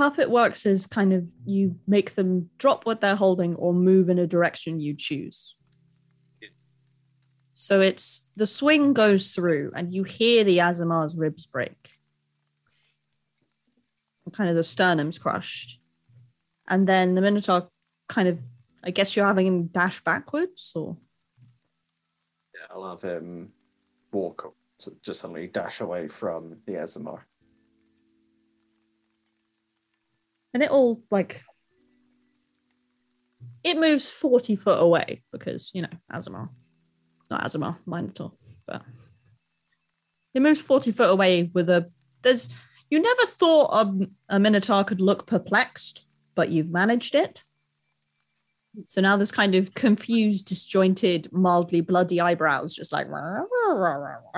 Puppet works is kind of you make them drop what they're holding or move in a direction you choose. So it's the swing goes through and you hear the Aasimar's ribs break. Kind of the sternum's crushed. And then the Minotaur kind of, I guess you're having him dash backwards or Yeah, I'll have him walk, just suddenly dash away from the Aasimar. And it'll like it moves 40 foot away because you know Aasimar not Aasimar Minotaur but it moves 40 foot away with a there's you never thought a, a Minotaur could look perplexed but you've managed it. So now this kind of confused, disjointed, mildly bloody eyebrows, just like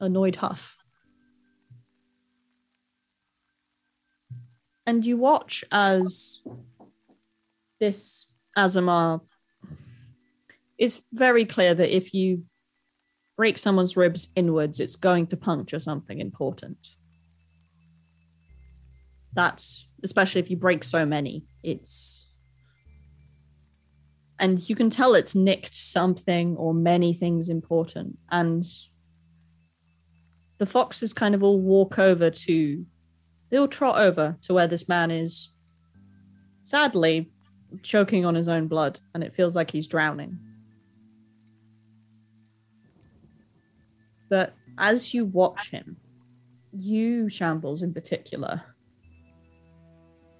annoyed huff. And you watch as this Aasimar it's very clear that if you break someone's ribs inwards, it's going to puncture something important. That's especially if you break so many, it's and you can tell it's nicked something or many things important. And the foxes kind of all walk over to they all trot over to where this man is sadly choking on his own blood, and it feels like he's drowning. But as you watch him, you, Shambles in particular,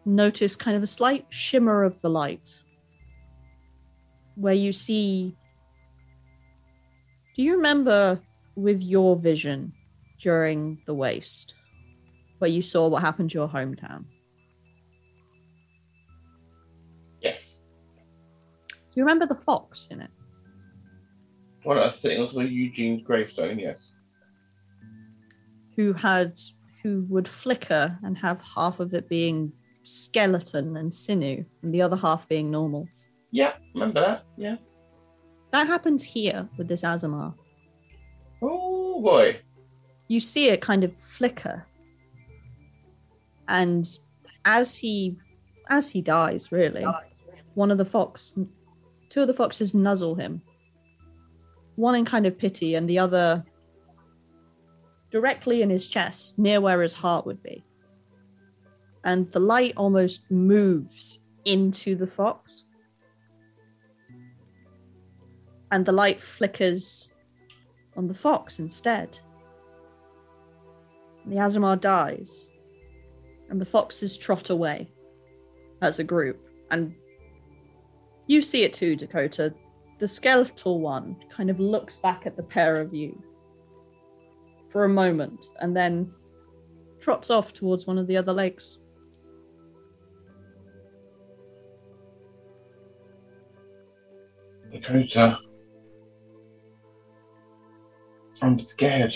notice kind of a slight shimmer of the light where you see. Do you remember with your vision during the waste where you saw what happened to your hometown? Yes. Do you remember the fox in it? Well, I was sitting on top of Eugene's gravestone, yes. who had who would flicker and have half of it being skeleton and sinew and the other half being normal. Yeah, remember that? Yeah. That happens here with this Aasimar. Oh boy. You see it kind of flicker. And as he as he dies, really, one of the fox two of the foxes nuzzle him. One in kind of pity and the other directly in his chest, near where his heart would be. And the light almost moves into the fox. And the light flickers on the fox instead. And The Aasimar dies. And the foxes trot away as a group. And you see it too, Dakota. The skeletal one kind of looks back at the pair of you for a moment and then trots off towards one of the other lakes. Dakota. I'm scared.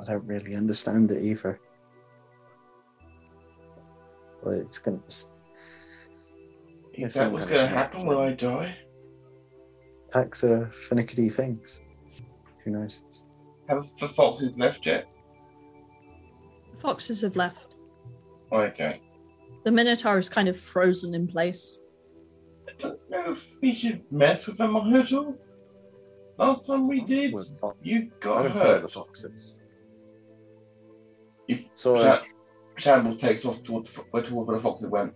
I don't really understand it either. But it's gonna. Is that I'm what's gonna going to do it. happen when I die? Packs are finicky things. Who knows? Have the foxes left yet? The foxes have left. Okay. The Minotaur is kind of frozen in place. I don't know if we should mess with them at all. Last time we did, fo- you I got don't follow the foxes. If So uh, Sha- Shambles takes off toward, the where toward where the foxes went.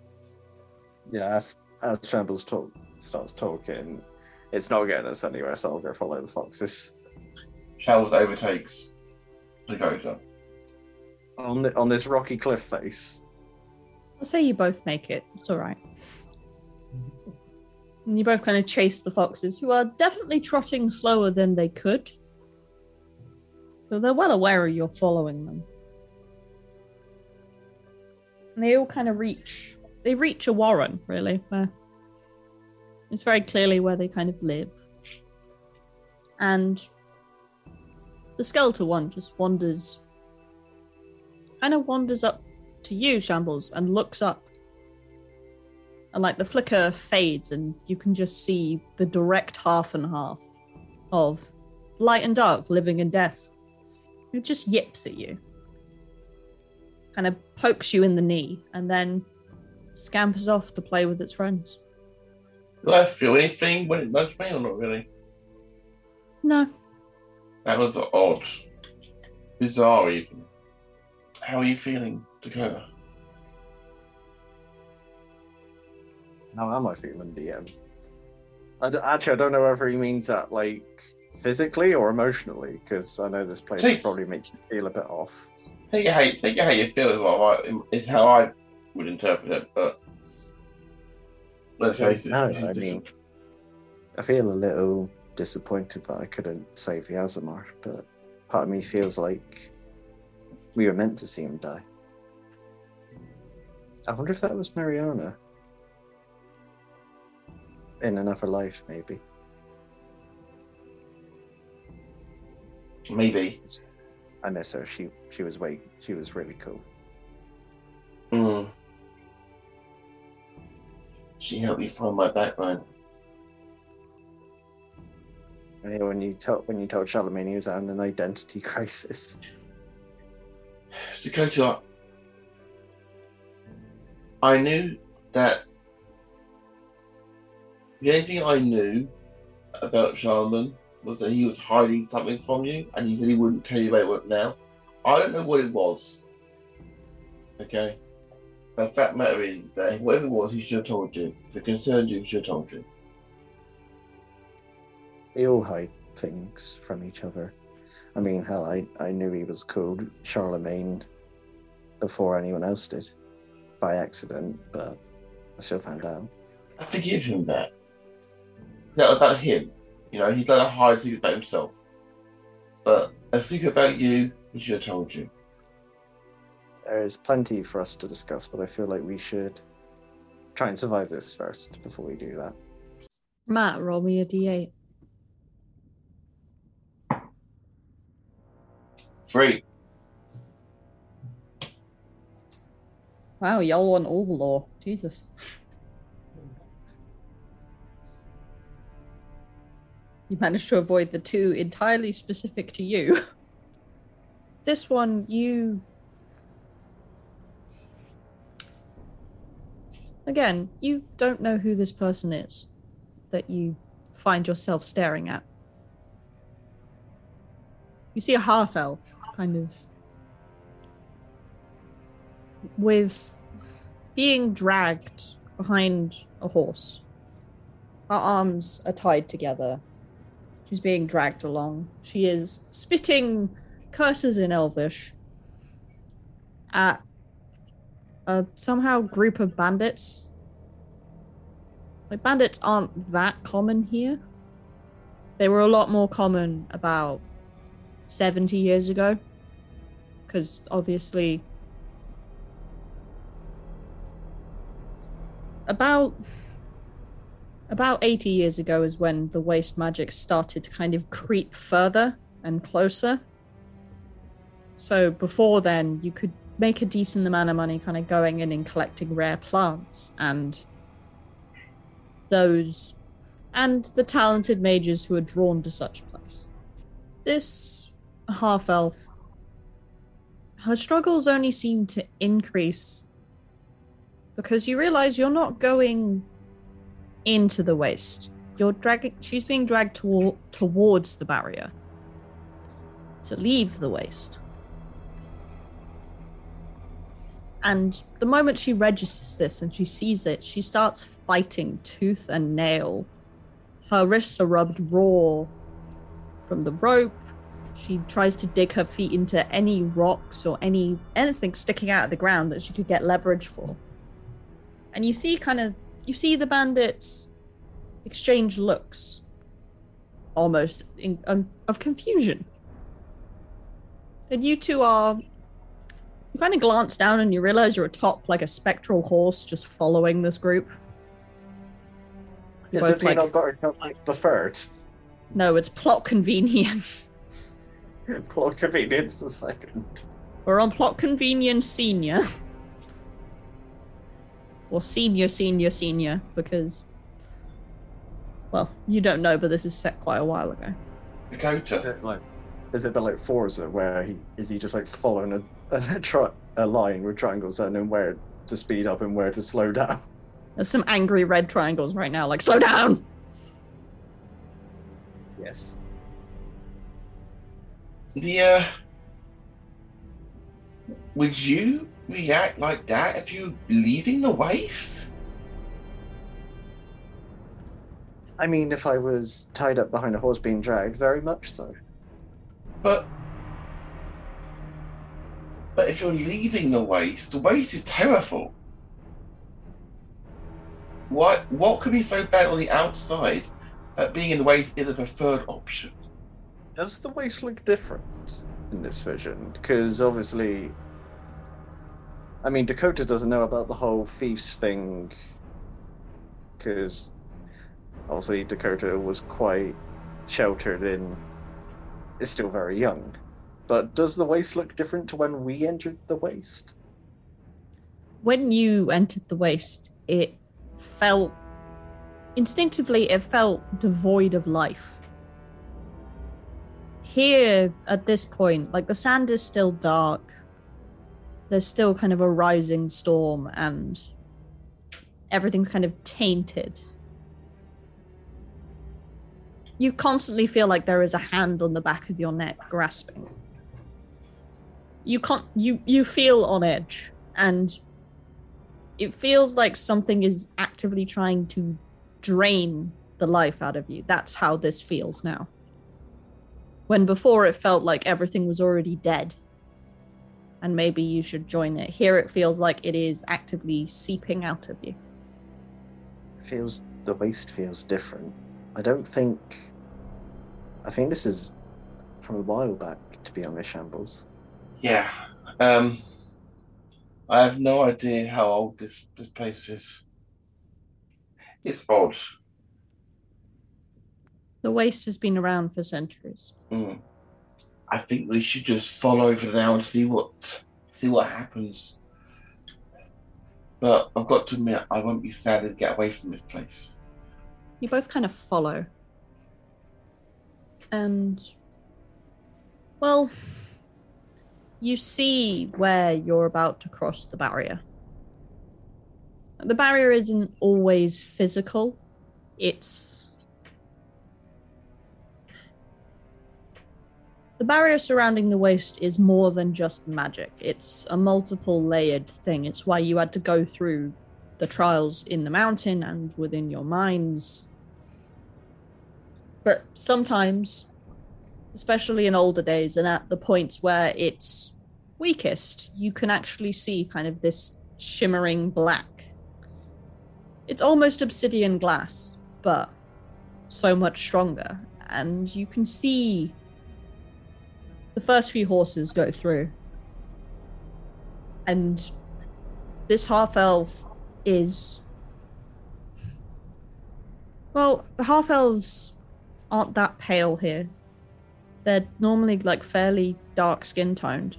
yeah, if, as Shambles talk, starts talking, it's not getting us anywhere, so I'll go follow the foxes. Shambles overtakes Dakota. On the, on this rocky cliff face. I'll say you both make it. It's all right. And you both kind of chase the foxes, who are definitely trotting slower than they could. So they're well aware you're following them. And they all kind of reach. They reach a warren, really, where it's very clearly where they kind of live. And the skeletal one just wanders, kind of wanders up to you, Shambles, and looks up. And like the flicker fades, and you can just see the direct half and half of light and dark, living and death. It just yips at you, kind of pokes you in the knee, and then scampers off to play with its friends. Did I feel anything when it nudged me or not really? No, That was odd. Bizarre even. How are you feeling, Dakota? How am I feeling, DM? I d- actually, I don't know whether he means that like physically or emotionally, because I know this place Take- will probably make you feel a bit off. Take it how you, take it how you feel is what I, is how I would interpret it, but let's face it. No, this I mean, I feel a little disappointed that I couldn't save the Aasimar, but part of me feels like we were meant to see him die. I wonder if that was Mariana. In another life, maybe. Maybe. I miss her. She she was way she was really cool. Mm. She helped me find my backbone. Yeah, when you told when you told Charlemagne he was having an identity crisis. Dakota, I knew that the only thing I knew about Charlemagne was that he was hiding something from you, and he said he wouldn't tell you about it now. I don't know what it was. Okay? The fact matter is that whatever it was, he should have told you. If it concerned you, he should have told you. We all hide things from each other. I mean, hell, I, I knew he was called Charlemagne before anyone else did, by accident, but I still found out. I forgive him that. That about him. You know, he's let a hide secret about himself. But a secret about you, he should have told you. There's plenty for us to discuss, but I feel like we should try and survive this first before we do that. Matt, roll me a d8. Three. Wow, y'all want all the lore. Jesus. You managed to avoid the two entirely specific to you. This one, you. Again, you don't know who this person is that you find yourself staring at. You see a half elf, kind of. with being dragged behind a horse. Her arms are tied together. She's being dragged along. She is spitting curses in Elvish at a somehow group of bandits. Like bandits aren't that common here. They were a lot more common about 70 years ago. Because obviously about about 80 years ago is when the waste magic started to kind of creep further and closer. So before then, you could make a decent amount of money kind of going in and collecting rare plants and those and the talented mages who are drawn to such a place. This half elf her struggles only seem to increase because you realize you're not going into the waste. You're dragging. She's being dragged toward, towards the barrier to leave the waste. And the moment she registers this and she sees it, she starts fighting tooth and nail. Her wrists are rubbed raw from the rope. She tries to dig her feet into any rocks or any anything sticking out of the ground that she could get leverage for. And you see kind of you see the bandits exchange looks almost in, um, of confusion. And you two are you kind of glance down and you realize you're atop like a spectral horse just following this group. Is Both, it being like- like, like the third? No, it's plot convenience. Plot convenience the second. We're on plot convenience senior. Or senior, senior, senior, because well, you don't know, but this is set quite a while ago. Is Dakota. it like is it a bit like Forza where he is he just like following a a, tri- a line with triangles and then where to speed up and where to slow down? There's some angry red triangles right now, like slow down. Yes. The uh, would you react like that if you leaving the waste? I mean, if I was tied up behind a horse being dragged, very much so. But but if you're leaving the waste, the waste is terrible. What what could be so bad on the outside that being in the waste is a preferred option? Does the waste look different in this vision? Because obviously, I mean, Dakota doesn't know about the whole thieves thing because obviously Dakota was quite sheltered in. is still very young. But does the waste look different to when we entered the waste? when you entered the waste, it felt instinctively it felt devoid of life. Here at this point, like the sand is still dark. There's still kind of a rising storm and everything's kind of tainted. You constantly feel like there is a hand on the back of your neck grasping. You can't you you feel on edge and it feels like something is actively trying to drain the life out of you. That's how this feels now. When before it felt like everything was already dead and maybe you should join it. Here it feels like it is actively seeping out of you. Feels the waste feels different. I don't think. I think this is from a while back, to be on honest, Shambles. Yeah. Um, I have no idea how old this, this place is. It's odd. The waste has been around for centuries. Mm. I think we should just follow over now and see what see what happens. But I've got to admit, I won't be sad to get away from this place. You both kind of follow. And, well, you see where you're about to cross the barrier. The barrier isn't always physical, it's. The barrier surrounding the waste is more than just magic. It's a multiple layered thing. It's why you had to go through the trials in the mountain and within your minds. But sometimes, especially in older days and at the points where it's weakest, you can actually see kind of this shimmering black. It's almost obsidian glass, but so much stronger. And you can see the first few horses go through. And this half elf is. Well, the half elves aren't that pale here. They're normally like fairly dark skin toned.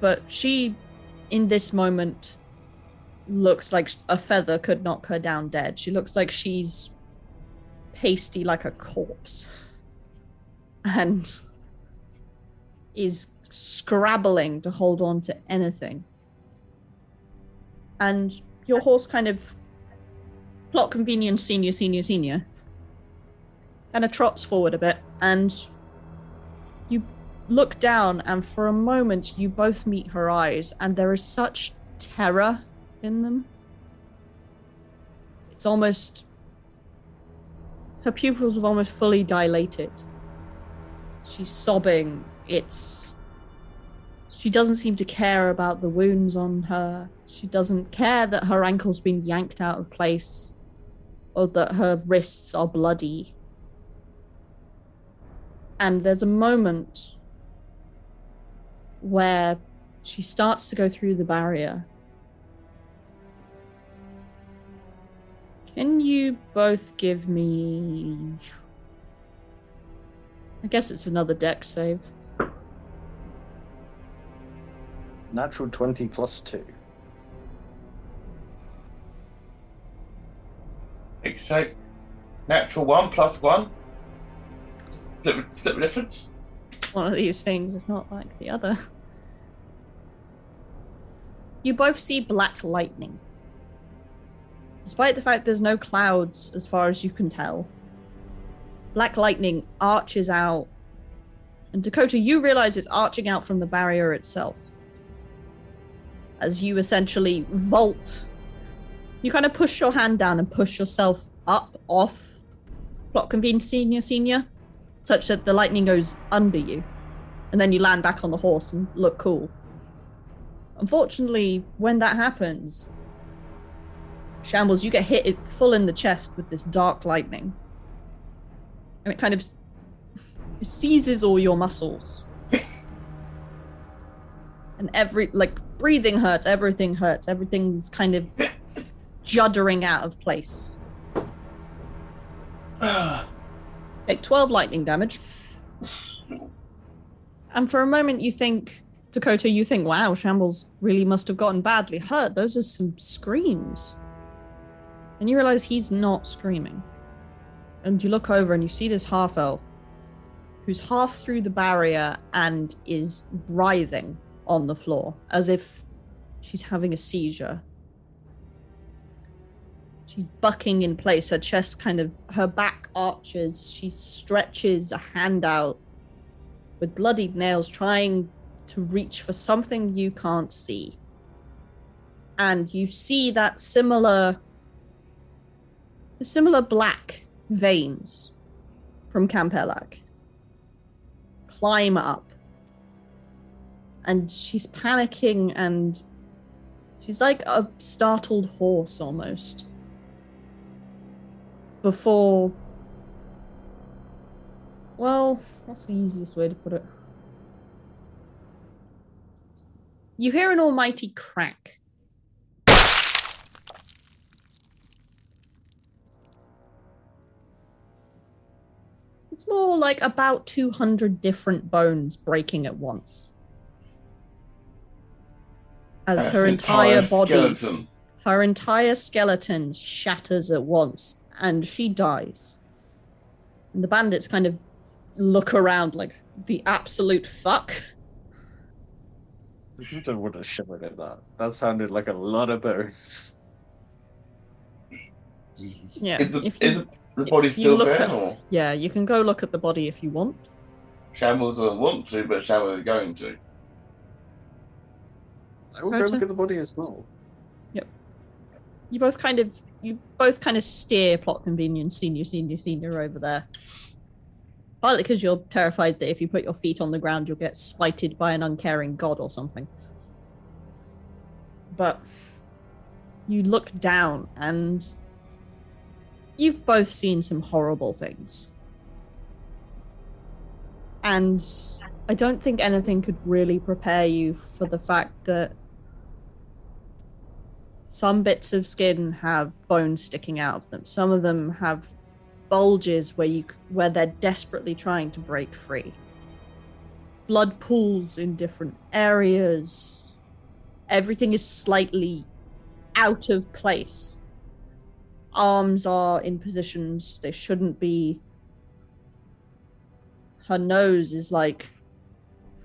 But she, in this moment, looks like a feather could knock her down dead. She looks like she's pasty like a corpse. And is scrabbling to hold on to anything. And your uh, horse kind of plot convenience senior senior senior kind of trots forward a bit and you look down and for a moment you both meet her eyes and there is such terror in them. It's almost her pupils have almost fully dilated. She's sobbing it's she doesn't seem to care about the wounds on her she doesn't care that her ankle's been yanked out of place or that her wrists are bloody and there's a moment where she starts to go through the barrier. Can you both give me. I guess it's another Dex save. Natural 20 plus 2. Fixed shape. Natural one plus one. Split, split the difference. One of these things is not like the other. You both see black lightning. Despite the fact there's no clouds as far as you can tell, black lightning arches out. And Dakota, you realize it's arching out from the barrier itself. As you essentially vault. You kind of push your hand down and push yourself up off Plot Convene Senior Senior, such that the lightning goes under you. And then you land back on the horse and look cool. Unfortunately, when that happens, Shambles, you get hit full in the chest with this dark lightning. And it kind of seizes all your muscles. And every like breathing hurts, everything hurts, everything's kind of juddering out of place. Take 12 lightning damage. And for a moment, you think, Dakota, you think, wow, Shambles really must have gotten badly hurt. Those are some screams. And you realize he's not screaming. And you look over and you see this half elf who's half through the barrier and is writhing on the floor as if she's having a seizure. She's bucking in place, her chest kind of, her back arches. She stretches a hand out with bloodied nails, trying to reach for something you can't see. And you see that similar, similar black veins from Campelak climb up. And she's panicking and she's like a startled horse almost before. Well, what's the easiest way to put it? You hear an almighty crack. It's more like about 200 different bones breaking at once. As her entire body skeleton. her entire skeleton shatters at once and she dies. And the bandits kind of look around like the absolute fuck. I would have shivered at that. That sounded like a lot of bones. Yeah. Is the, if is you, the body if still there? at- yeah, you can go look at the body if you want. Shambles doesn't want to, but Shambles is going to. I will go look at the body as well. Yep. You both kind of you both kind of steer plot convenience senior senior senior over there. Partly because you're terrified that if you put your feet on the ground you'll get slighted by an uncaring god or something. But you look down and you've both seen some horrible things. And I don't think anything could really prepare you for the fact that some bits of skin have bones sticking out of them. Some of them have bulges where you where they're desperately trying to break free. Blood pools in different areas. Everything is slightly out of place. Arms are in positions they shouldn't be. Her nose is like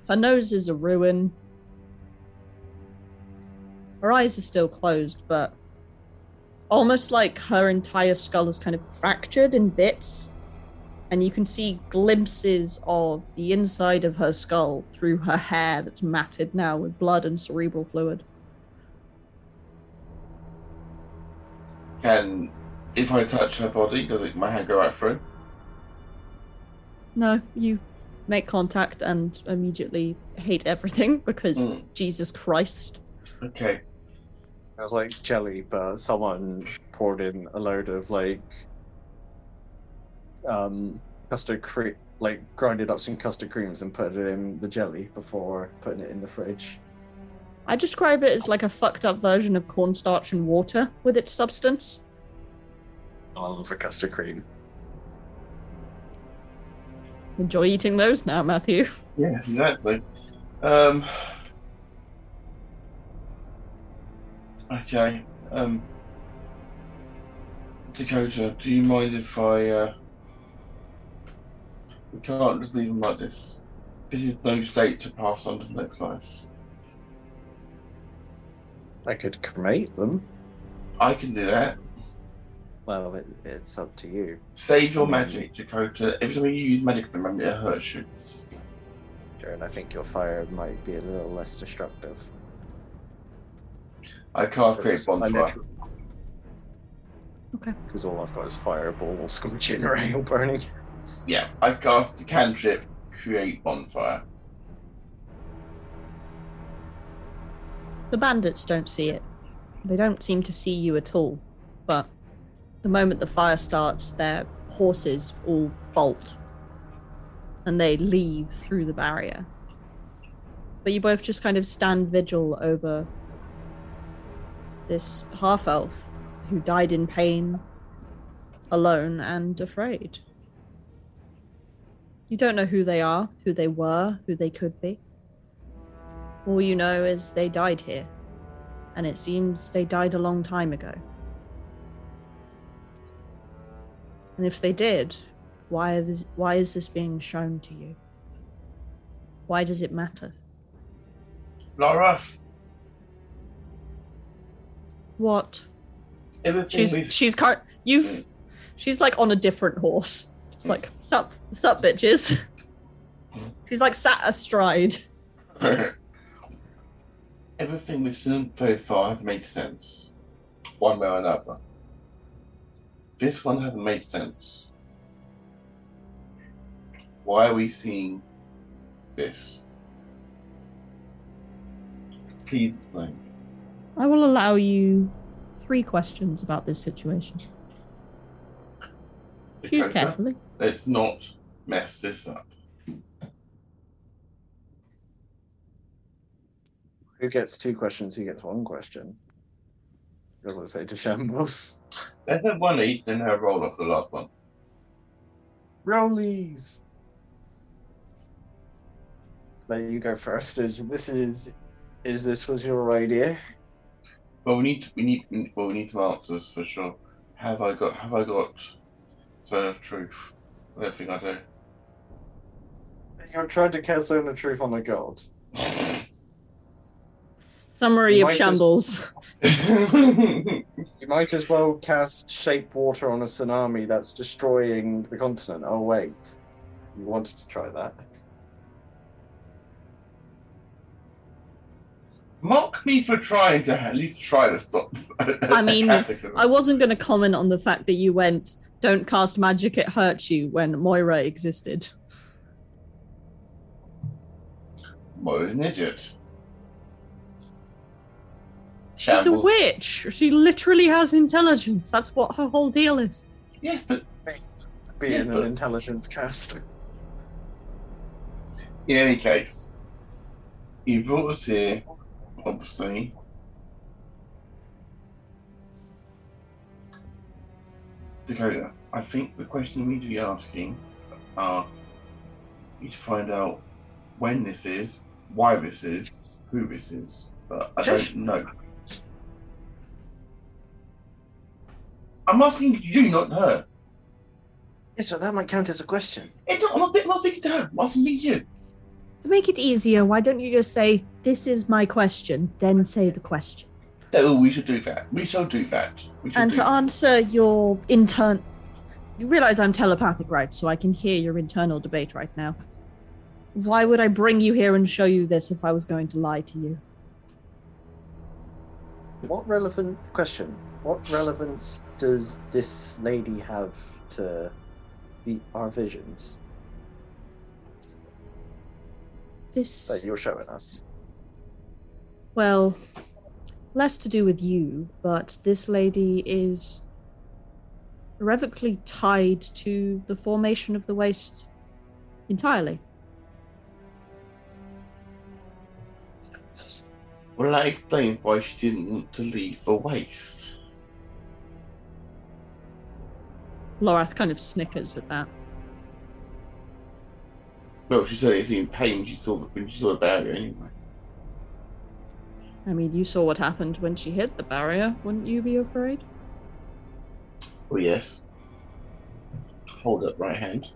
her nose is a ruin. Her eyes are still closed, but almost like her entire skull is kind of fractured in bits. And you can see glimpses of the inside of her skull through her hair that's matted now with blood and cerebral fluid. Can, if I touch her body, does it, my hand go right through? No, you make contact and immediately hate everything because Mm. Jesus Christ. Okay. It was like jelly, but someone poured in a load of like um custard cream, like grinded up some custard creams and put it in the jelly before putting it in the fridge. I describe it as like a fucked up version of cornstarch and water with its substance. All of a custard cream. Enjoy eating those now, Matthew. Yes, exactly. Um. Okay. Um. Dakota, do you mind if I? Uh, we can't just leave them like this. This is no state to pass on to the next life. I could cremate them. I can do that. Well, it, it's up to you. Save your magic, Dakota. Every time you use magic, remember it hurts you. Jared, I think your fire might be a little less destructive. I can't create bonfire. Okay. Because all I've got is fireball, scorching ray, or burning. Yeah, I cast a cantrip, create bonfire. The bandits don't see it. They don't seem to see you at all. But the moment the fire starts, their horses all bolt and they leave through the barrier. But you both just kind of stand vigil over this half elf who died in pain, alone, and afraid. You don't know who they are, who they were, who they could be. All you know is they died here, and it seems they died a long time ago. And if they did, why, is, why is this being shown to you? Why does it matter? Laura, What? everything She's we've- she's car- you've she's like on a different horse. It's like sup sup bitches. she's like sat astride. everything we've seen so far has made sense, one way or another. This one hasn't made sense. Why are we seeing this? Please explain. I will allow you three questions about this situation. Choose Dakota, carefully. Let's not mess this up. Who gets two questions? Who gets one question? As I say to Shambles. Let's have one each, then have roll off the last one. Rollies. Let you go first. Is this is is this was your idea? Well, we need to, we need well we need some answers for sure. Have I got have I got zone of truth? I don't think I do. You're trying to cast zone of truth on a god. Summary You of might just- shambles. You might as well cast shape water on a tsunami that's destroying the continent. Oh wait, you wanted to try that. Mock me for trying to at least try to stop. I mean, cataclysm. I wasn't going to comment on the fact that you went, "Don't cast magic; it hurts you." When Moira existed. Moira's an idiot. She's a witch. She literally has intelligence. That's what her whole deal is. Yes, but Being Yeah, an but- intelligence cast. in any case, you brought us here, obviously. Dakota, I think the question you need to be asking are you need to find out when this is, why this is, who this is, but I don't know. I'm asking you, not her. Yes, so that might count as a question. It's not, I'm not, I'm not speaking to her. I'm asking you. To make it easier, why don't you just say, "This is my question," then say the question. So oh, we should do that. We shall do that. Shall And do to that. answer your intern, you realize I'm telepathic, right? So I can hear your internal debate right now. Why would I bring you here and show you this if I was going to lie to you? What relevant question? What relevance does this lady have to the our visions This, that you're showing us? well, less to do with you, but this lady is irrevocably tied to the formation of the waste entirely. Well, that explains why she didn't want to leave the waste. Lorath kind of snickers at that. Well, she certainly seemed pain when she saw the, when she saw the barrier anyway. I mean, you saw what happened when she hit the barrier. Wouldn't you be afraid? Oh yes. Hold up right hand.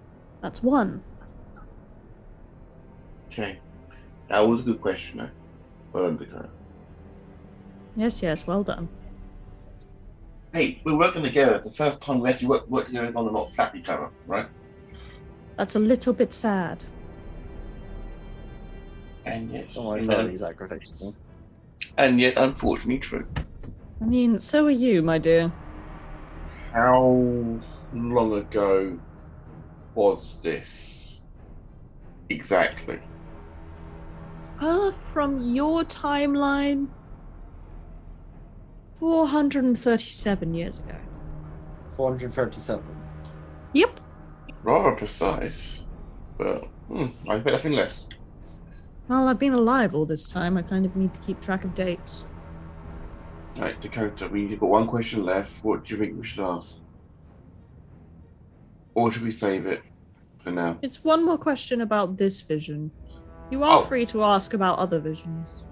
That's one. Okay. That was a good question though. Well done, Dakota. Yes, yes, well done. Hey, we're working together. It's the first time we actually work, work together on the not slap each other, right? That's a little bit sad. And yes, I and, found these aggravating. and yet unfortunately true. I mean, so are you, my dear. How long ago was this? Exactly. Uh, from your timeline, 437 years ago. 437. Yep. Rather precise. But hmm, I bet nothing less. Well, I've been alive all this time. I kind of need to keep track of dates. Right, Dakota, we've got one question left. What do you think we should ask? Or should we save it for now? It's one more question about this vision. You are Oh. free to ask about other visions.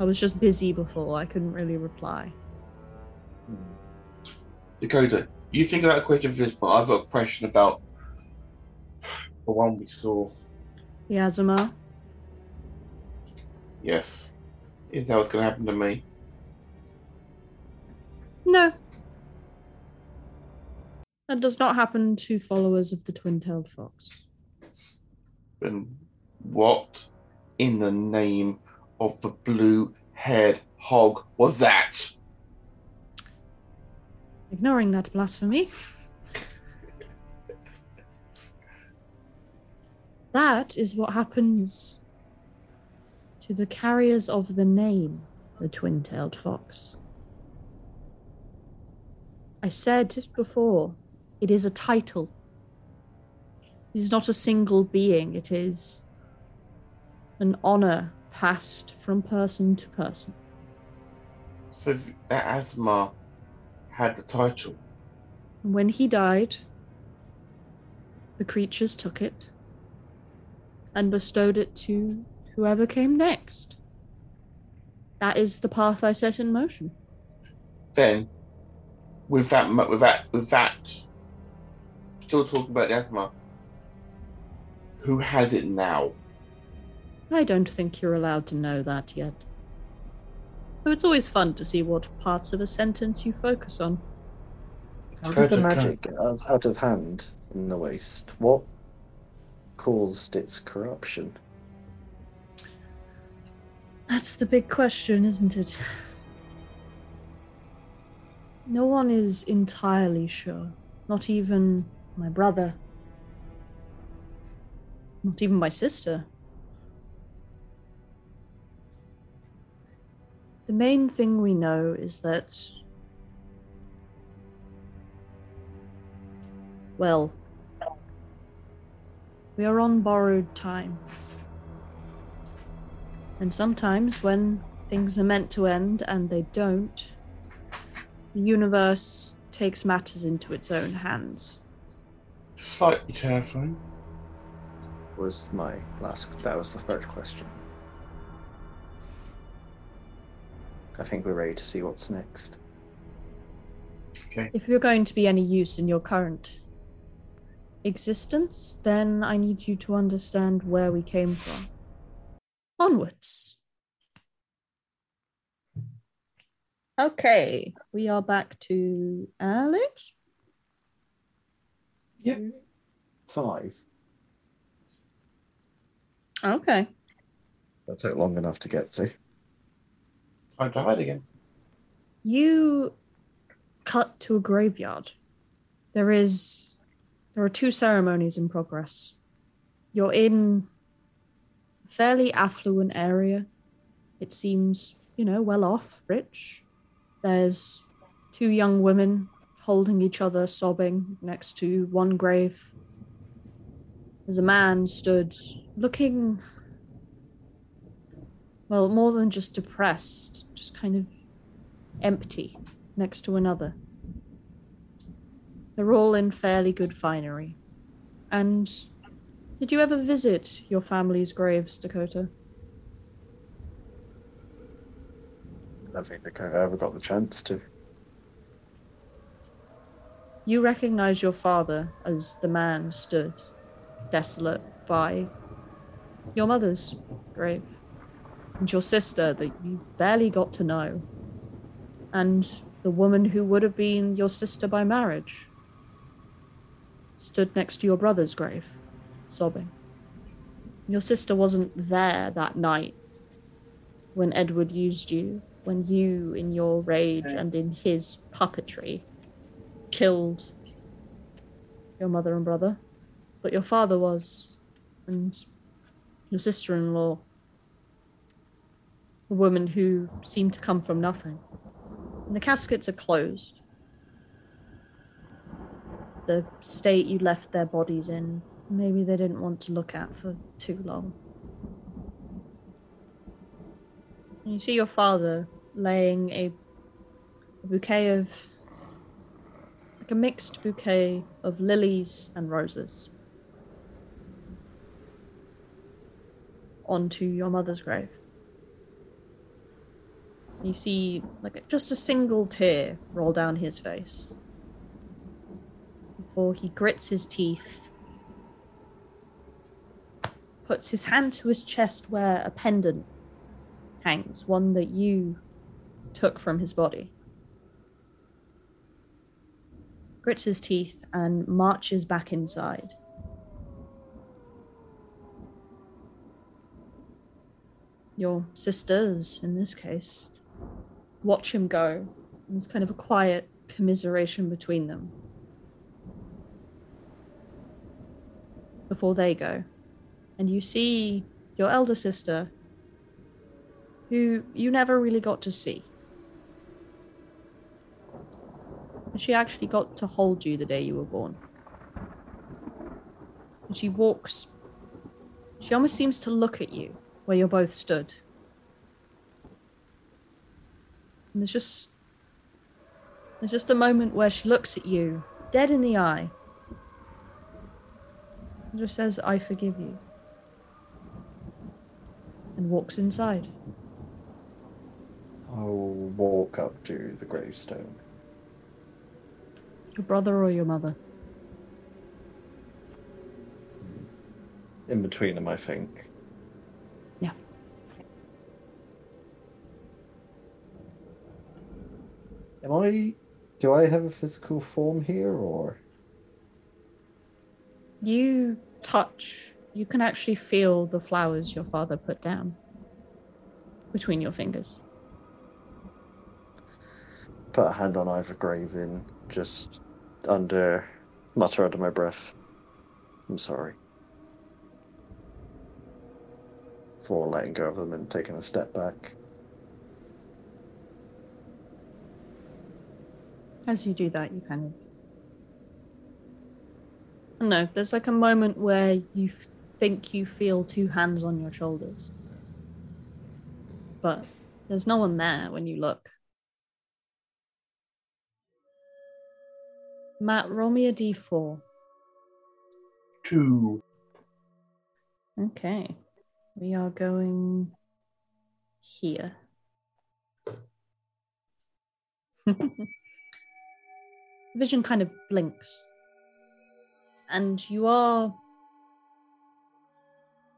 I was just busy before. I couldn't really reply. Hmm. Dakota, you think about a question for this one. I've got a question about the one we saw. Yazima, Yes. Is that what's going to happen to me? no. That does not happen to followers of the twin-tailed fox. And what in the name of the blue haired hog was that? Ignoring that blasphemy. That is what happens to the carriers of the name, the twin tailed fox. I said before, it is a title. It is not a single being, it is an honor passed from person to person. So that Asma had the title. And when he died, the creatures took it and bestowed it to whoever came next. That is the path I set in motion. Then, with that, with that, with that, still talking about the Asma, who has it now? I don't think you're allowed to know that yet. Though it's always fun to see what parts of a sentence you focus on. How did the magic get out out of hand in the waste? What caused its corruption? That's the big question, isn't it? No one is entirely sure. Not even my brother. Not even my sister. The main thing we know is that. Well, we are on borrowed time. And sometimes when things are meant to end and they don't, the universe takes matters into its own hands. Slightly terrifying. Was my last. That was the third question. I think we're ready to see what's next. Okay. If you're going to be any use in your current existence, then I need you to understand where we came from. Onwards. Okay, we are back to Alex. Five. Okay. That took long enough to get to. Time to hide again. You cut to a graveyard. There is there are two ceremonies in progress. You're in a fairly affluent area. It seems, you know, well off, rich. There's two young women holding each other, sobbing next to one grave. There's a man stood looking well, more than just depressed, just kind of empty next to another. They're all in fairly good finery. And did you ever visit your family's graves, Dakota? I don't think Dakota ever got the chance to. You recognize your father as the man stood desolate by your mother's grave, and your sister that you barely got to know, and the woman who would have been your sister by marriage stood next to your brother's grave, sobbing. Your sister wasn't there that night when Edward used you, when you, in your rage and in his puppetry, killed your mother and brother, but your father was, and your sister in law, a woman who seemed to come from nothing. And the caskets are closed. The state you left their bodies in maybe they didn't want to look at for too long. And you see your father laying a, a bouquet of like a mixed bouquet of lilies and roses onto your mother's grave. You see like just a single tear roll down his face before he grits his teeth, puts his hand to his chest where a pendant hangs, one that you took from his body. Grits his teeth and marches back inside. Your sisters, in this case, watch him go. There's kind of a quiet commiseration between them. Before they go. And you see your elder sister, who you never really got to see. She actually got to hold you the day you were born. And she walks. She almost seems to look at you where you're both stood. And there's just there's just a moment where she looks at you, dead in the eye, and just says, I forgive you. And walks inside. I'll walk up to the gravestone. Your brother or your mother? In between them, I think. Yeah. Am I. Do I have a physical form here, or. You touch, you can actually feel the flowers your father put down between your fingers. Put a hand on either grave in, just under. mutter under my breath. I'm sorry. For letting go of them and taking a step back. As you do that, you kind of. No, there's like a moment where you f- think you feel two hands on your shoulders. But there's no one there when you look. Matt, roll me a d4. Two. Okay. We are going here. Vision kind of blinks. And you are.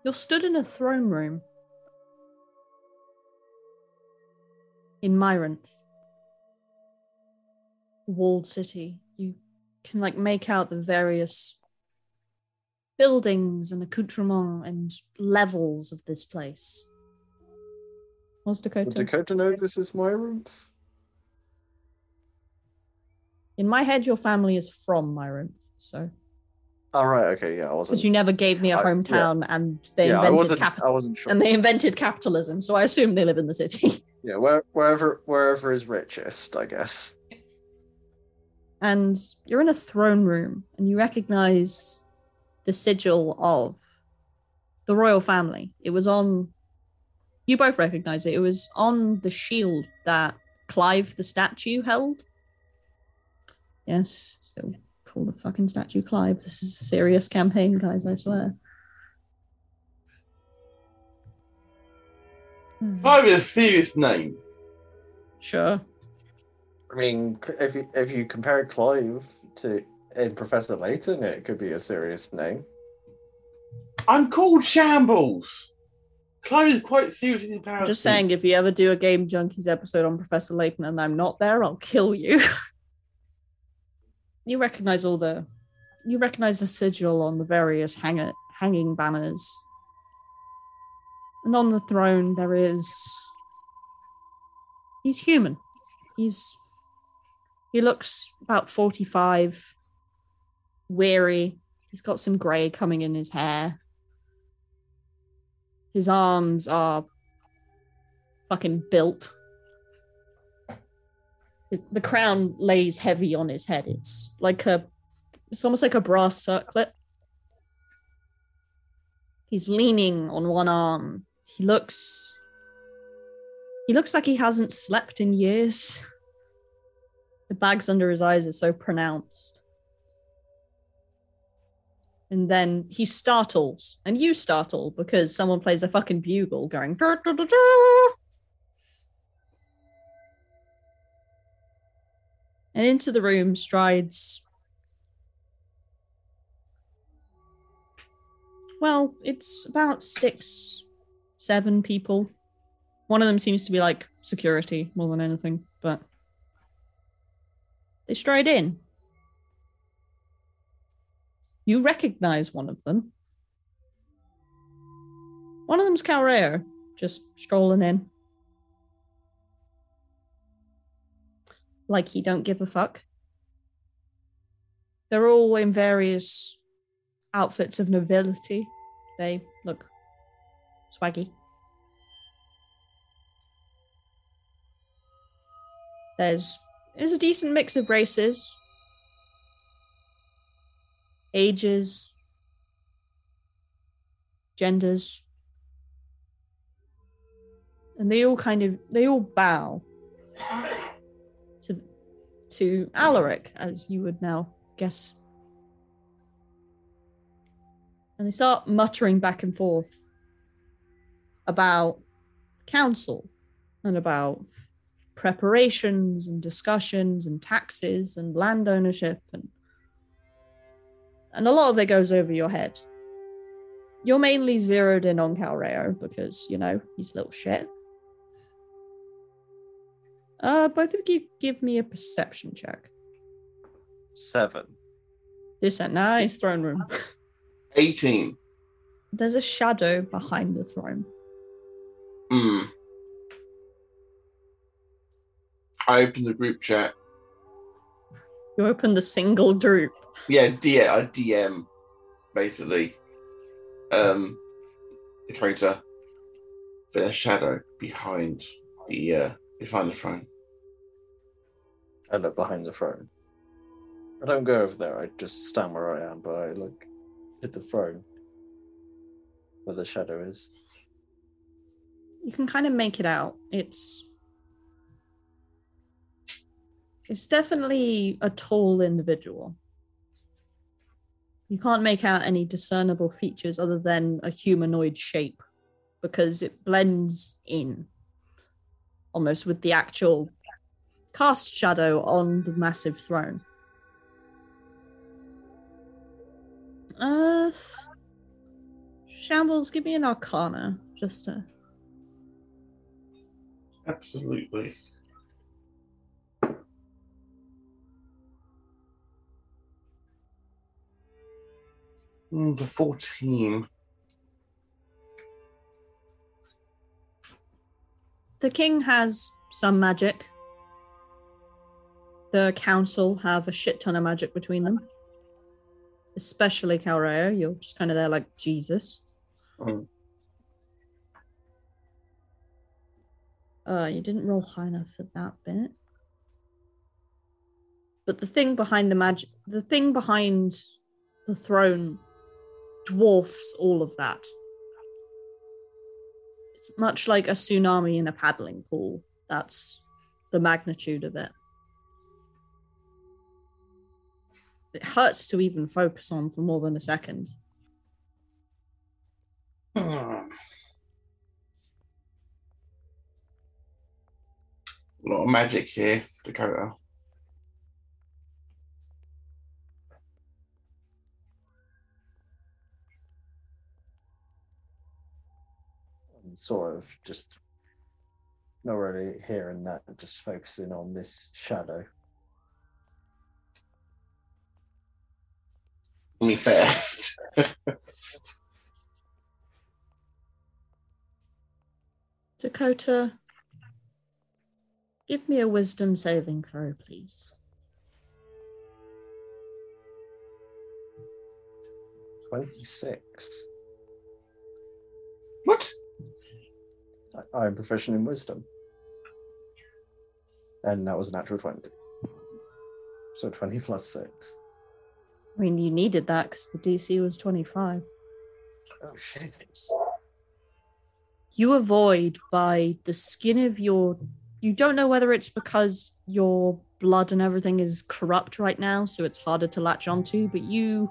You're stood in a throne room in Myrinth, walled city. You can like make out the various buildings and accoutrements and levels of this place. What's Dakota? Would Dakota know this is my room? In my head, your family is from Myrinth, so All right. Okay. Yeah, I wasn't. because you never gave me a I- yeah. hometown, and they yeah, invented wasn't. cap- I wasn't sure. and they invented capitalism, so I assume they live in the city. Yeah, where, wherever wherever is richest, I guess. and you're in a throne room, and you recognize the sigil of the royal family. It was on. You both recognize it. It was on the shield that Clive the statue held. Yes, still call the fucking statue Clive. This is a serious campaign, guys. I swear. Hmm. Clive is a serious name. Sure. I mean, if you if you compare Clive to in Professor Layton, it could be a serious name. I'm called Shambles. Clive is quite serious in I'm just saying, if you ever do a Game Junkiez episode on Professor Layton and I'm not there, I'll kill you. you recognize all the, you recognize the sigil on the various hanger, hanging banners, and on the throne there is. He's human. He's. He looks about forty-five, weary. He's got some grey coming in his hair. His arms are fucking built. The crown lays heavy on his head. It's like a, it's almost like a brass circlet. He's leaning on one arm. He looks. He looks like he hasn't slept in years. The bags under his eyes are so pronounced. And then he startles, and you startle because someone plays a fucking bugle going. "Da, da, da, And into the room strides. Well, it's about six, seven people. One of them seems to be like security more than anything, but they stride in. You recognize one of them. One of them's Calreo, just strolling in. Like he don't give a fuck. They're all in various outfits of nobility. They look swaggy. There's there's a decent mix of races, ages, genders. And they all kind of they all bow to Alaric, as you would now guess. And they start muttering back and forth about council and about preparations and discussions and taxes and land ownership and and a lot of it goes over your head. You're mainly zeroed in on Calreo because, you know, he's a little shit. Uh, both of you give me a perception check. Seven. This a nice throne room. 18. There's a shadow behind the throne. Hmm. I opened the group chat. You open the single group. Yeah, D- I DM basically. Um, the traitor. There's a shadow behind the uh, behind the throne. I look behind the throne. I don't go over there. I just stand where I am, but I look at the throne where the shadow is. You can kind of make it out. It's it's definitely a tall individual. You can't make out any discernible features other than a humanoid shape because it blends in almost with the actual cast shadow on the massive throne. Uh, Shambles, give me an arcana just to. Absolutely. Mm, the 14. The king has some magic. The council have a shit ton of magic between them. Especially Calreo, you're just kind of there like Jesus. Mm. Uh, you didn't roll high enough for that bit. But the thing behind the magic, the thing behind the throne dwarfs all of that. It's much like a tsunami in a paddling pool. That's the magnitude of it. It hurts to even focus on for more than a second. Hmm. A lot of magic here, Dakota. I'm sort of just not really hearing that, just focusing on this shadow. To be fair. Dakota, give me a wisdom saving throw, please. Twenty-six. what? I- I'm proficient in wisdom. And that was a natural 20. So 20 plus 6. I mean, you needed that because the DC was 25. Oh shit! you avoid by the skin of your you don't know whether it's because your blood and everything is corrupt right now so it's harder to latch onto but you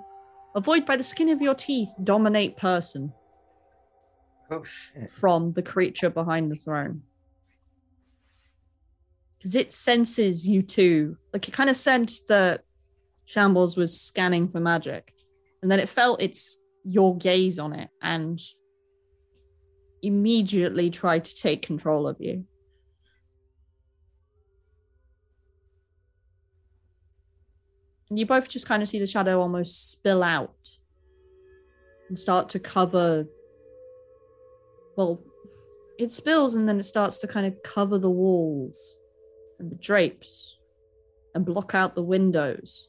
avoid by the skin of your teeth dominate person Oh shit! from the creature behind the throne because it senses you too like it kind of sensed that shambles was scanning for magic. And then it felt its your gaze on it and immediately tried to take control of you. And you both just kind of see the shadow almost spill out and start to cover well it spills and then it starts to kind of cover the walls and the drapes and block out the windows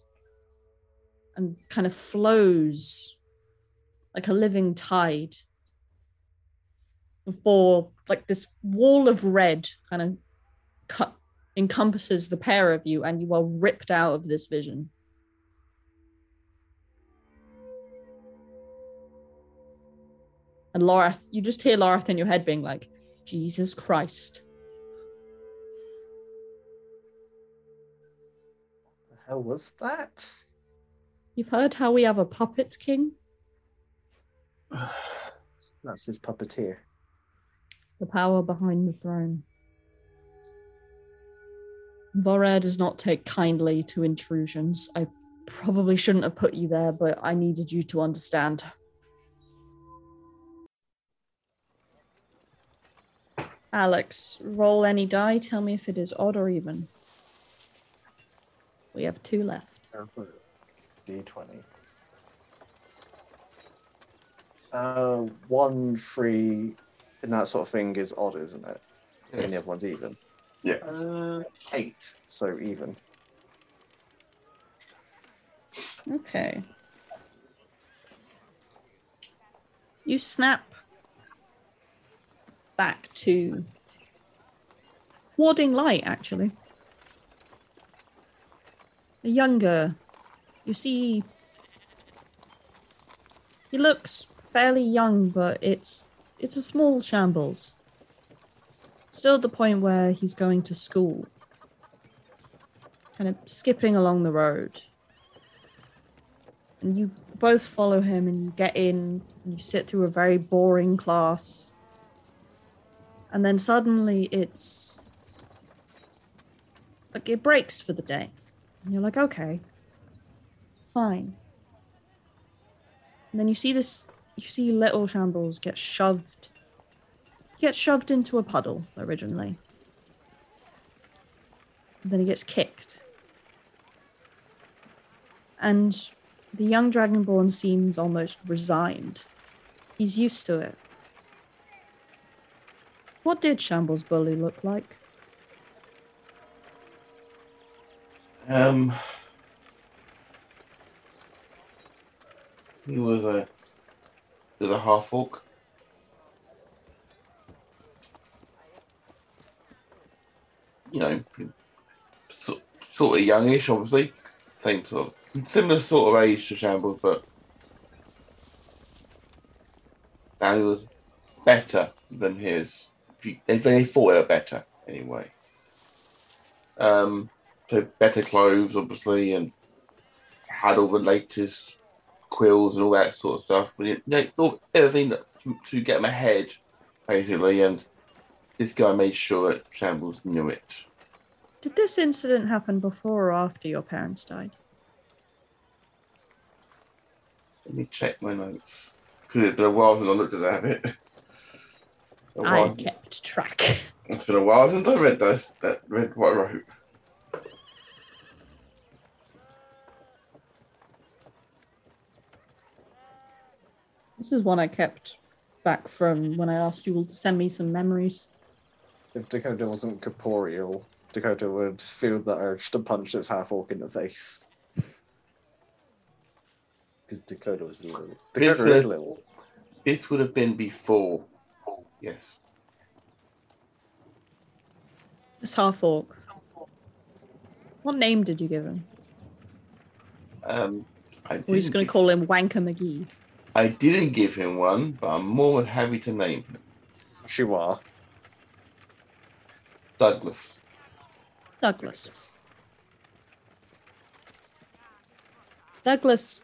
and kind of flows like a living tide before like this wall of red kind of cut encompasses the pair of you and you are ripped out of this vision and Laura, you just hear Laura in your head being like, Jesus Christ. What The hell was that? You've heard how we have a puppet king? That's his puppeteer. The power behind the throne. Vorer does not take kindly to intrusions. I probably shouldn't have put you there, but I needed you to understand. Alex, roll any die. Tell me if it is odd or even. We have two left. D20. Uh, one, three, and that sort of thing is odd, isn't it? And the other one's even. Yeah. Uh, eight, so even. Okay. You snap back to warding light, actually. A younger. You see. He looks fairly young, but it's it's a small shambles. Still at the point where he's going to school. Kind of skipping along the road and you both follow him and you get in and you sit through a very boring class and then suddenly it's like it breaks for the day and you're like okay fine and then you see this you see little shambles get shoved get shoved into a puddle originally and then he gets kicked and the young dragonborn seems almost resigned. He's used to it. What did Shambles Bully look like? Um, he was a he was a half orc. You know, sort, of youngish, obviously. Same sort of similar sort of age to Shambles, but he was better than his. They, they thought they were better anyway. Um, so better clothes, obviously, and had all the latest quills and all that sort of stuff. You know, everything that, to get them ahead, basically. And this guy made sure that Shambles knew it. Did this incident happen before or after your parents died? Let me check my notes because it's been a while since I looked at that bit. I since- kept track. It's been a while since I read those. That read what I wrote. This is one I kept back from when I asked you all to send me some memories. If Dakota wasn't corporeal, Dakota would feel the urge to punch this half orc in the face. Because Dakota was little. This Dakota is little. This would have been before. Yes. This half orc. What name did you give him? Um, I We're just going to call him Wanker McGee. I didn't give him one, but I'm more than happy to name him You are. Douglas. Douglas. Douglas.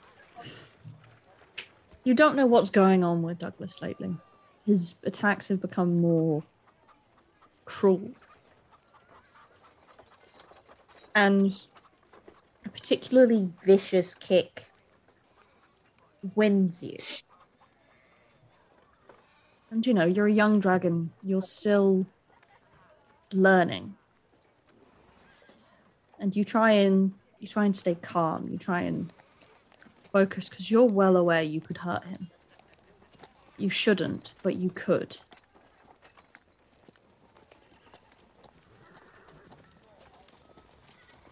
You don't know what's going on with Douglas lately. His attacks have become more cruel. And a particularly vicious kick wins you. And you know, you're a young dragon, you're still learning. And you try and you try and stay calm, you try and focus because you're well aware you could hurt him. You shouldn't, but you could.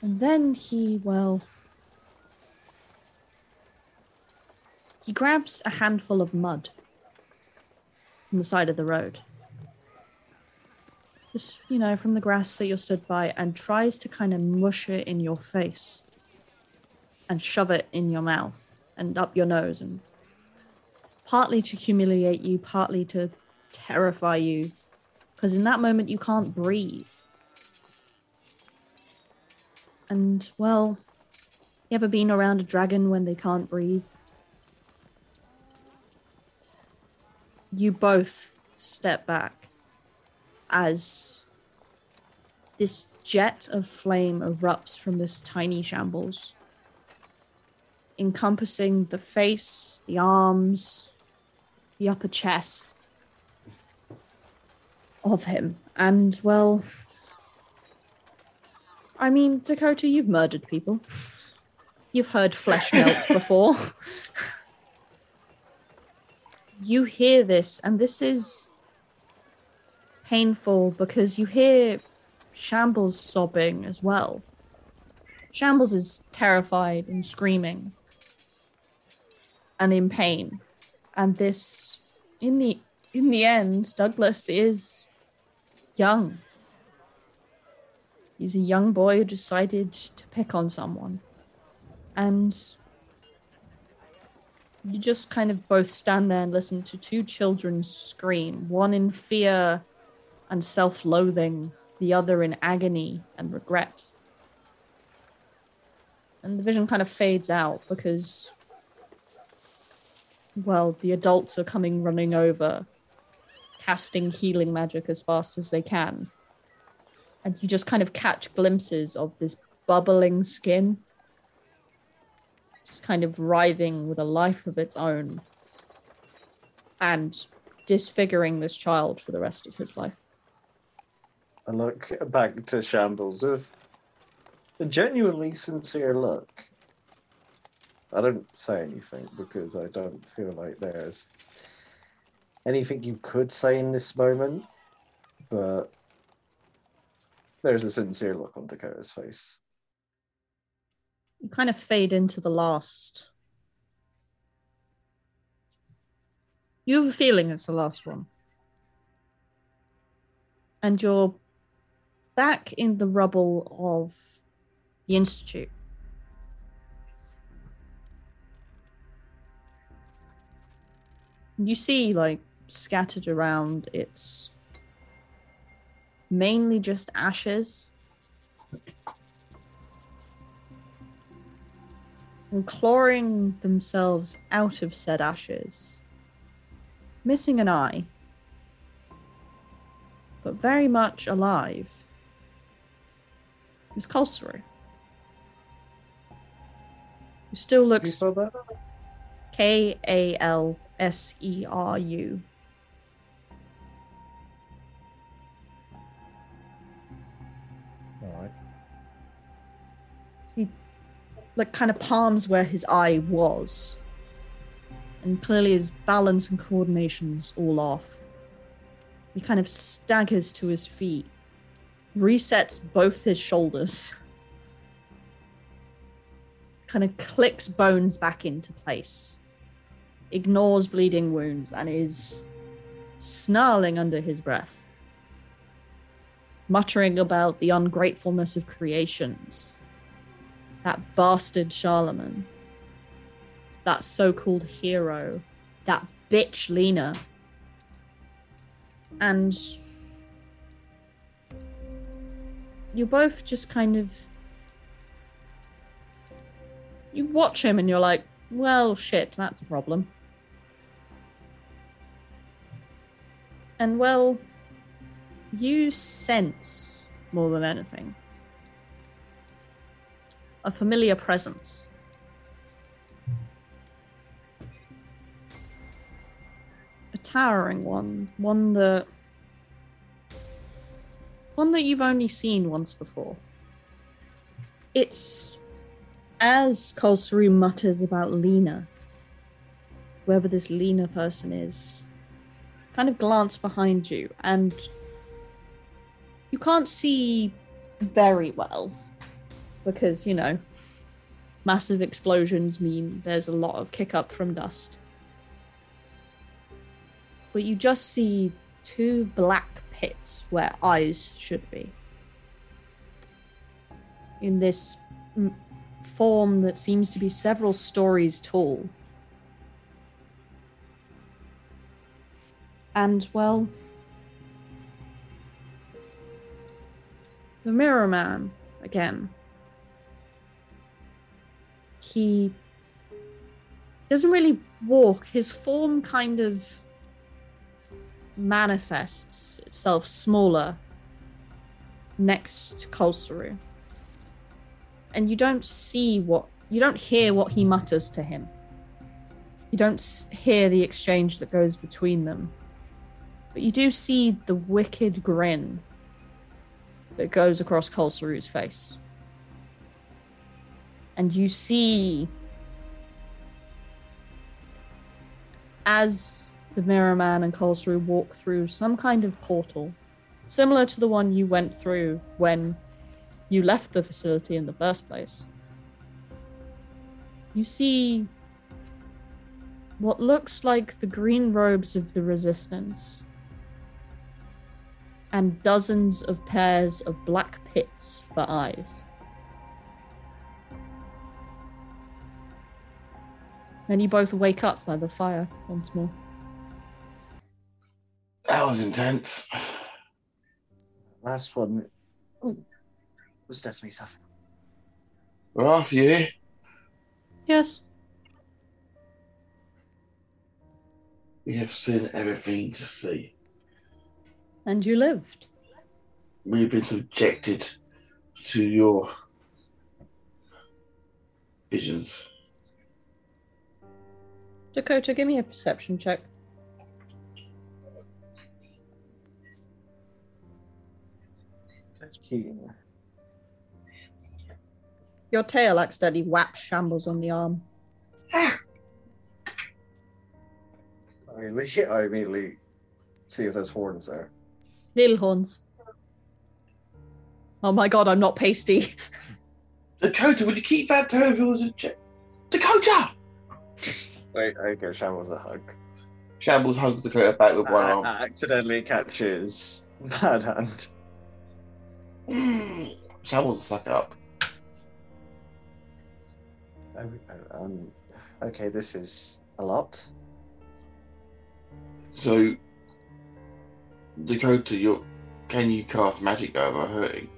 And then he, well, he grabs a handful of mud from the side of the road. Just, you know, from the grass that you're stood by, and tries to kind of mush it in your face and shove it in your mouth and up your nose, and partly to humiliate you, partly to terrify you, because in that moment you can't breathe. And, well, you ever been around a dragon when they can't breathe? You both step back as this jet of flame erupts from this tiny shambles, encompassing the face, the arms, the upper chest of him. And, well, I mean, Dakota, you've murdered people. You've heard flesh melt before. You hear this, and this is painful because you hear Shambles sobbing as well. Shambles is terrified and screaming and in pain. And this in the in the end, Douglas is young. He's a young boy who decided to pick on someone. And you just kind of both stand there and listen to two children scream, one in fear and self loathing, the other in agony and regret. And the vision kind of fades out because, well, the adults are coming running over, casting healing magic as fast as they can. And you just kind of catch glimpses of this bubbling skin, just kind of writhing with a life of its own and disfiguring this child for the rest of his life. I look back to Shambles with a genuinely sincere look. I don't say anything because I don't feel like there's anything you could say in this moment, but there's a sincere look on Dakota's face. You kind of fade into the last. You have a feeling it's the last one. And you're back in the rubble of the Institute. You see, like, scattered around, it's mainly just ashes. And clawing themselves out of said ashes, missing an eye, but very much alive, is Kalseru. Who still looks? K A L S E R U. like kind of palms where his eye was. And clearly his balance and coordination's all off. He kind of staggers to his feet, resets both his shoulders, kind of clicks bones back into place, ignores bleeding wounds, and is snarling under his breath, muttering about the ungratefulness of creations that bastard Charlemagne, that so called hero that bitch Lena. And you both just kind of you watch him and you're like, well, shit, that's a problem. And well, you sense more than anything a familiar presence. A towering one, one that one that you've only seen once before. It's as Kalseru mutters about Lena, whoever this Lena person is, kind of glance behind you and you can't see very well because, you know, massive explosions mean there's a lot of kick up from dust. But you just see two black pits where eyes should be. In this m- form that seems to be several stories tall. And, well, the Mirror Man, again. He doesn't really walk, his form kind of manifests itself smaller next to Kalseru. And you don't see what, you don't hear what he mutters to him. You don't hear the exchange that goes between them. But you do see the wicked grin that goes across Kalseru's face. And you see as the Mirror Man and Kalseru walk through some kind of portal, similar to the one you went through when you left the facility in the first place. You see what looks like the green robes of the Resistance and dozens of pairs of black pits for eyes. Then you both wake up by the fire once more. That was intense. Last one ooh, was definitely suffering. We're after you. Yes. We have seen everything to see. And you lived. We've been subjected to your visions. Dakota, give me a perception check. Fifteen. Your tail accidentally whaps Shambles on the arm. I immediately, I immediately see if there's horns there. Little horns. Oh my god, I'm not pasty. Dakota, would you keep that tone if it was a check? Dakota! Wait, give Shambles a hug. Shambles hugs Dakota back with one arm. Accidentally catches Bad Hand. Shambles suck up. Oh, um, okay, this is a lot. So, Dakota, you can you cast magic over hurting?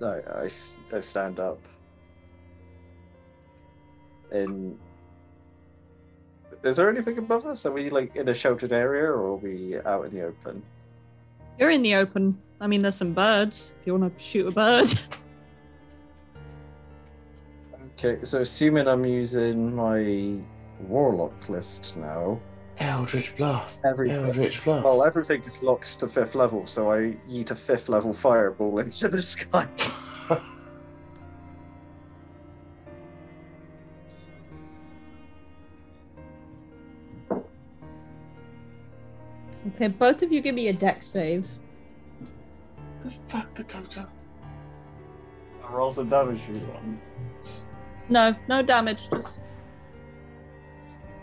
No, I, I stand up. And is there anything above us? Are we like in a sheltered area, or are we out in the open? You're in the open. I mean, there's some birds. If you want to shoot a bird. Okay, so assuming I'm using my warlock list now, Eldritch Blast. Every- Eldritch Blast. well, everything is locked to fifth level, so I eat a fifth level fireball into the sky. Okay, both of you give me a Dex save. the fuck, Dakota? I Roll some damage, you one. No, no damage. Just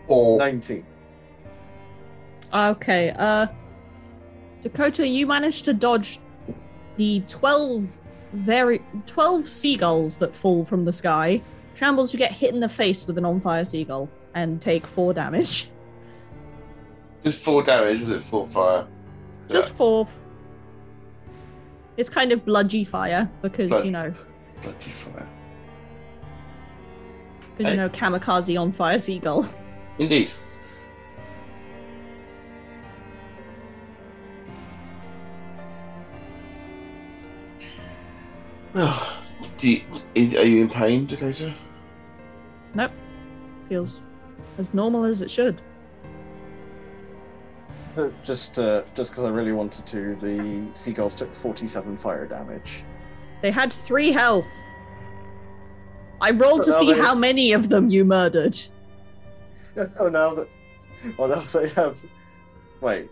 Four. 19. okay. Uh, Dakota, you managed to dodge the twelve very twelve seagulls that fall from the sky, Shambles, you get hit in the face with an on fire seagull and take four damage. Just four damage. Was it four fire? Just four. It's kind of bludgy fire because, Blood- you know, Bloody fire. because, you know, kamikaze on fire seagull. Indeed. Oh, do you, is, are you in pain, Dakota? Nope. Feels as normal as it should. Uh, Just, uh, just because I really wanted to, the seagulls took 47 fire damage. They had three health. I rolled to But now see they- how many of them you murdered. oh, now that, oh, now they have, wait,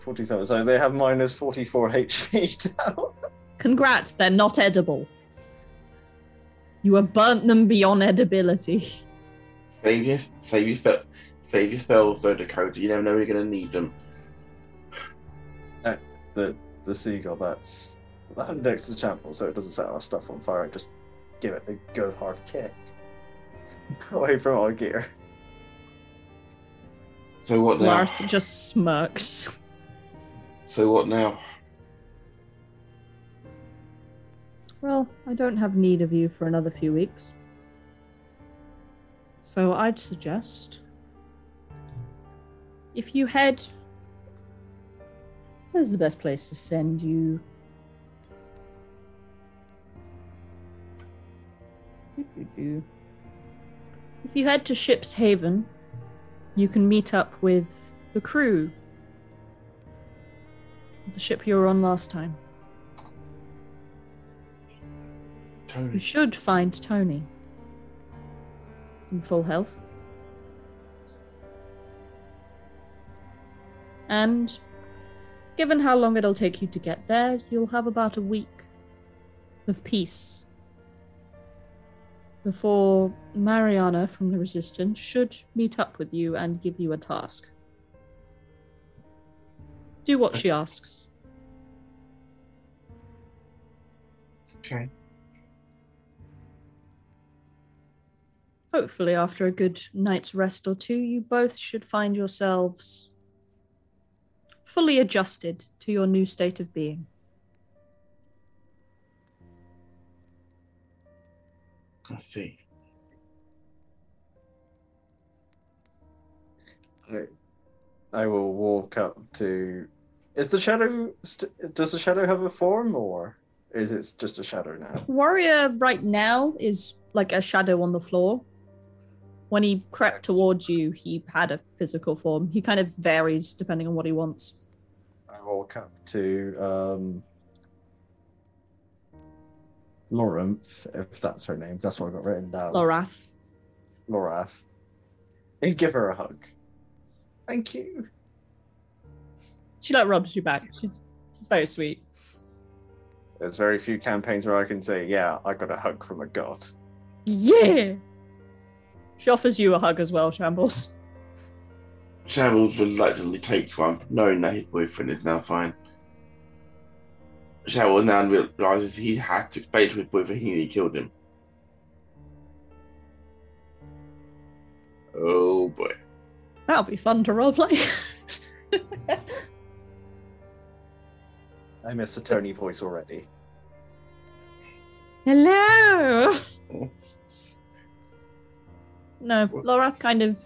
47. So they have minus 44 HP now. Congrats, they're not edible. You have burnt them beyond edibility. Save your, save your spell, save your spells, though, Dakota. You never know you're going to need them. the the seagull that's that next to the champion, so it doesn't set our stuff on fire. Just give it a good hard kick away from our gear. So what now? Lorath just smirks. So what now? Well, I don't have need of you for another few weeks. So I'd suggest if you head. Where's the best place to send you? If you head to Ship's Haven, you can meet up with the crew. of The ship you were on last time. You should find Tony. In full health. And given how long it'll take you to get there, you'll have about a week of peace. Before Mariana from the Resistance should meet up with you and give you a task. Do what she asks. Okay. Hopefully, after a good night's rest or two, you both should find yourselves fully adjusted to your new state of being. I see. I, I will walk up to. Is the shadow? St- does the shadow have a form, or is it just a shadow now? Warrior right now is like a shadow on the floor. When he crept towards you, he had a physical form. He kind of varies depending on what he wants. Walk up to um, Lorinth, if that's her name. That's what I got written down. Lorath. Lorath. And give her a hug. Thank you. She like rubs you back. She's she's very sweet. There's very few campaigns where I can say, yeah, I got a hug from a god. Yeah. She offers you a hug as well, Shambles. Shambles reluctantly takes one, knowing that his boyfriend is now fine. Shambles now realizes he had to explain to his boyfriend he nearly killed him. Oh boy. That'll be fun to roleplay. I miss the Tony voice already. Hello. No, Lorath kind of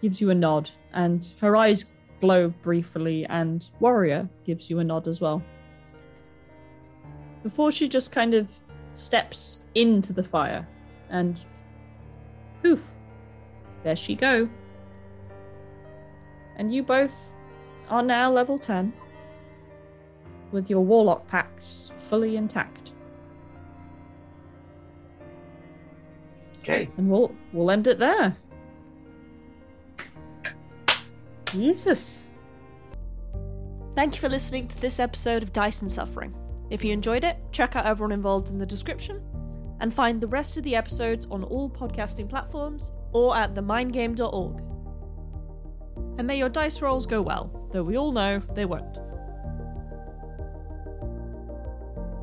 gives you a nod, and her eyes glow briefly, and Warrior gives you a nod as well. Before she just kind of steps into the fire, and poof, there she go. And you both are now level 10, with your warlock packs fully intact. Okay. And we'll we'll end it there. Jesus. Thank you for listening to this episode of Dyson Suffering. If you enjoyed it, check out everyone involved in the description and find the rest of the episodes on all podcasting platforms or at themindgame.org. And may your dice rolls go well, though we all know they won't.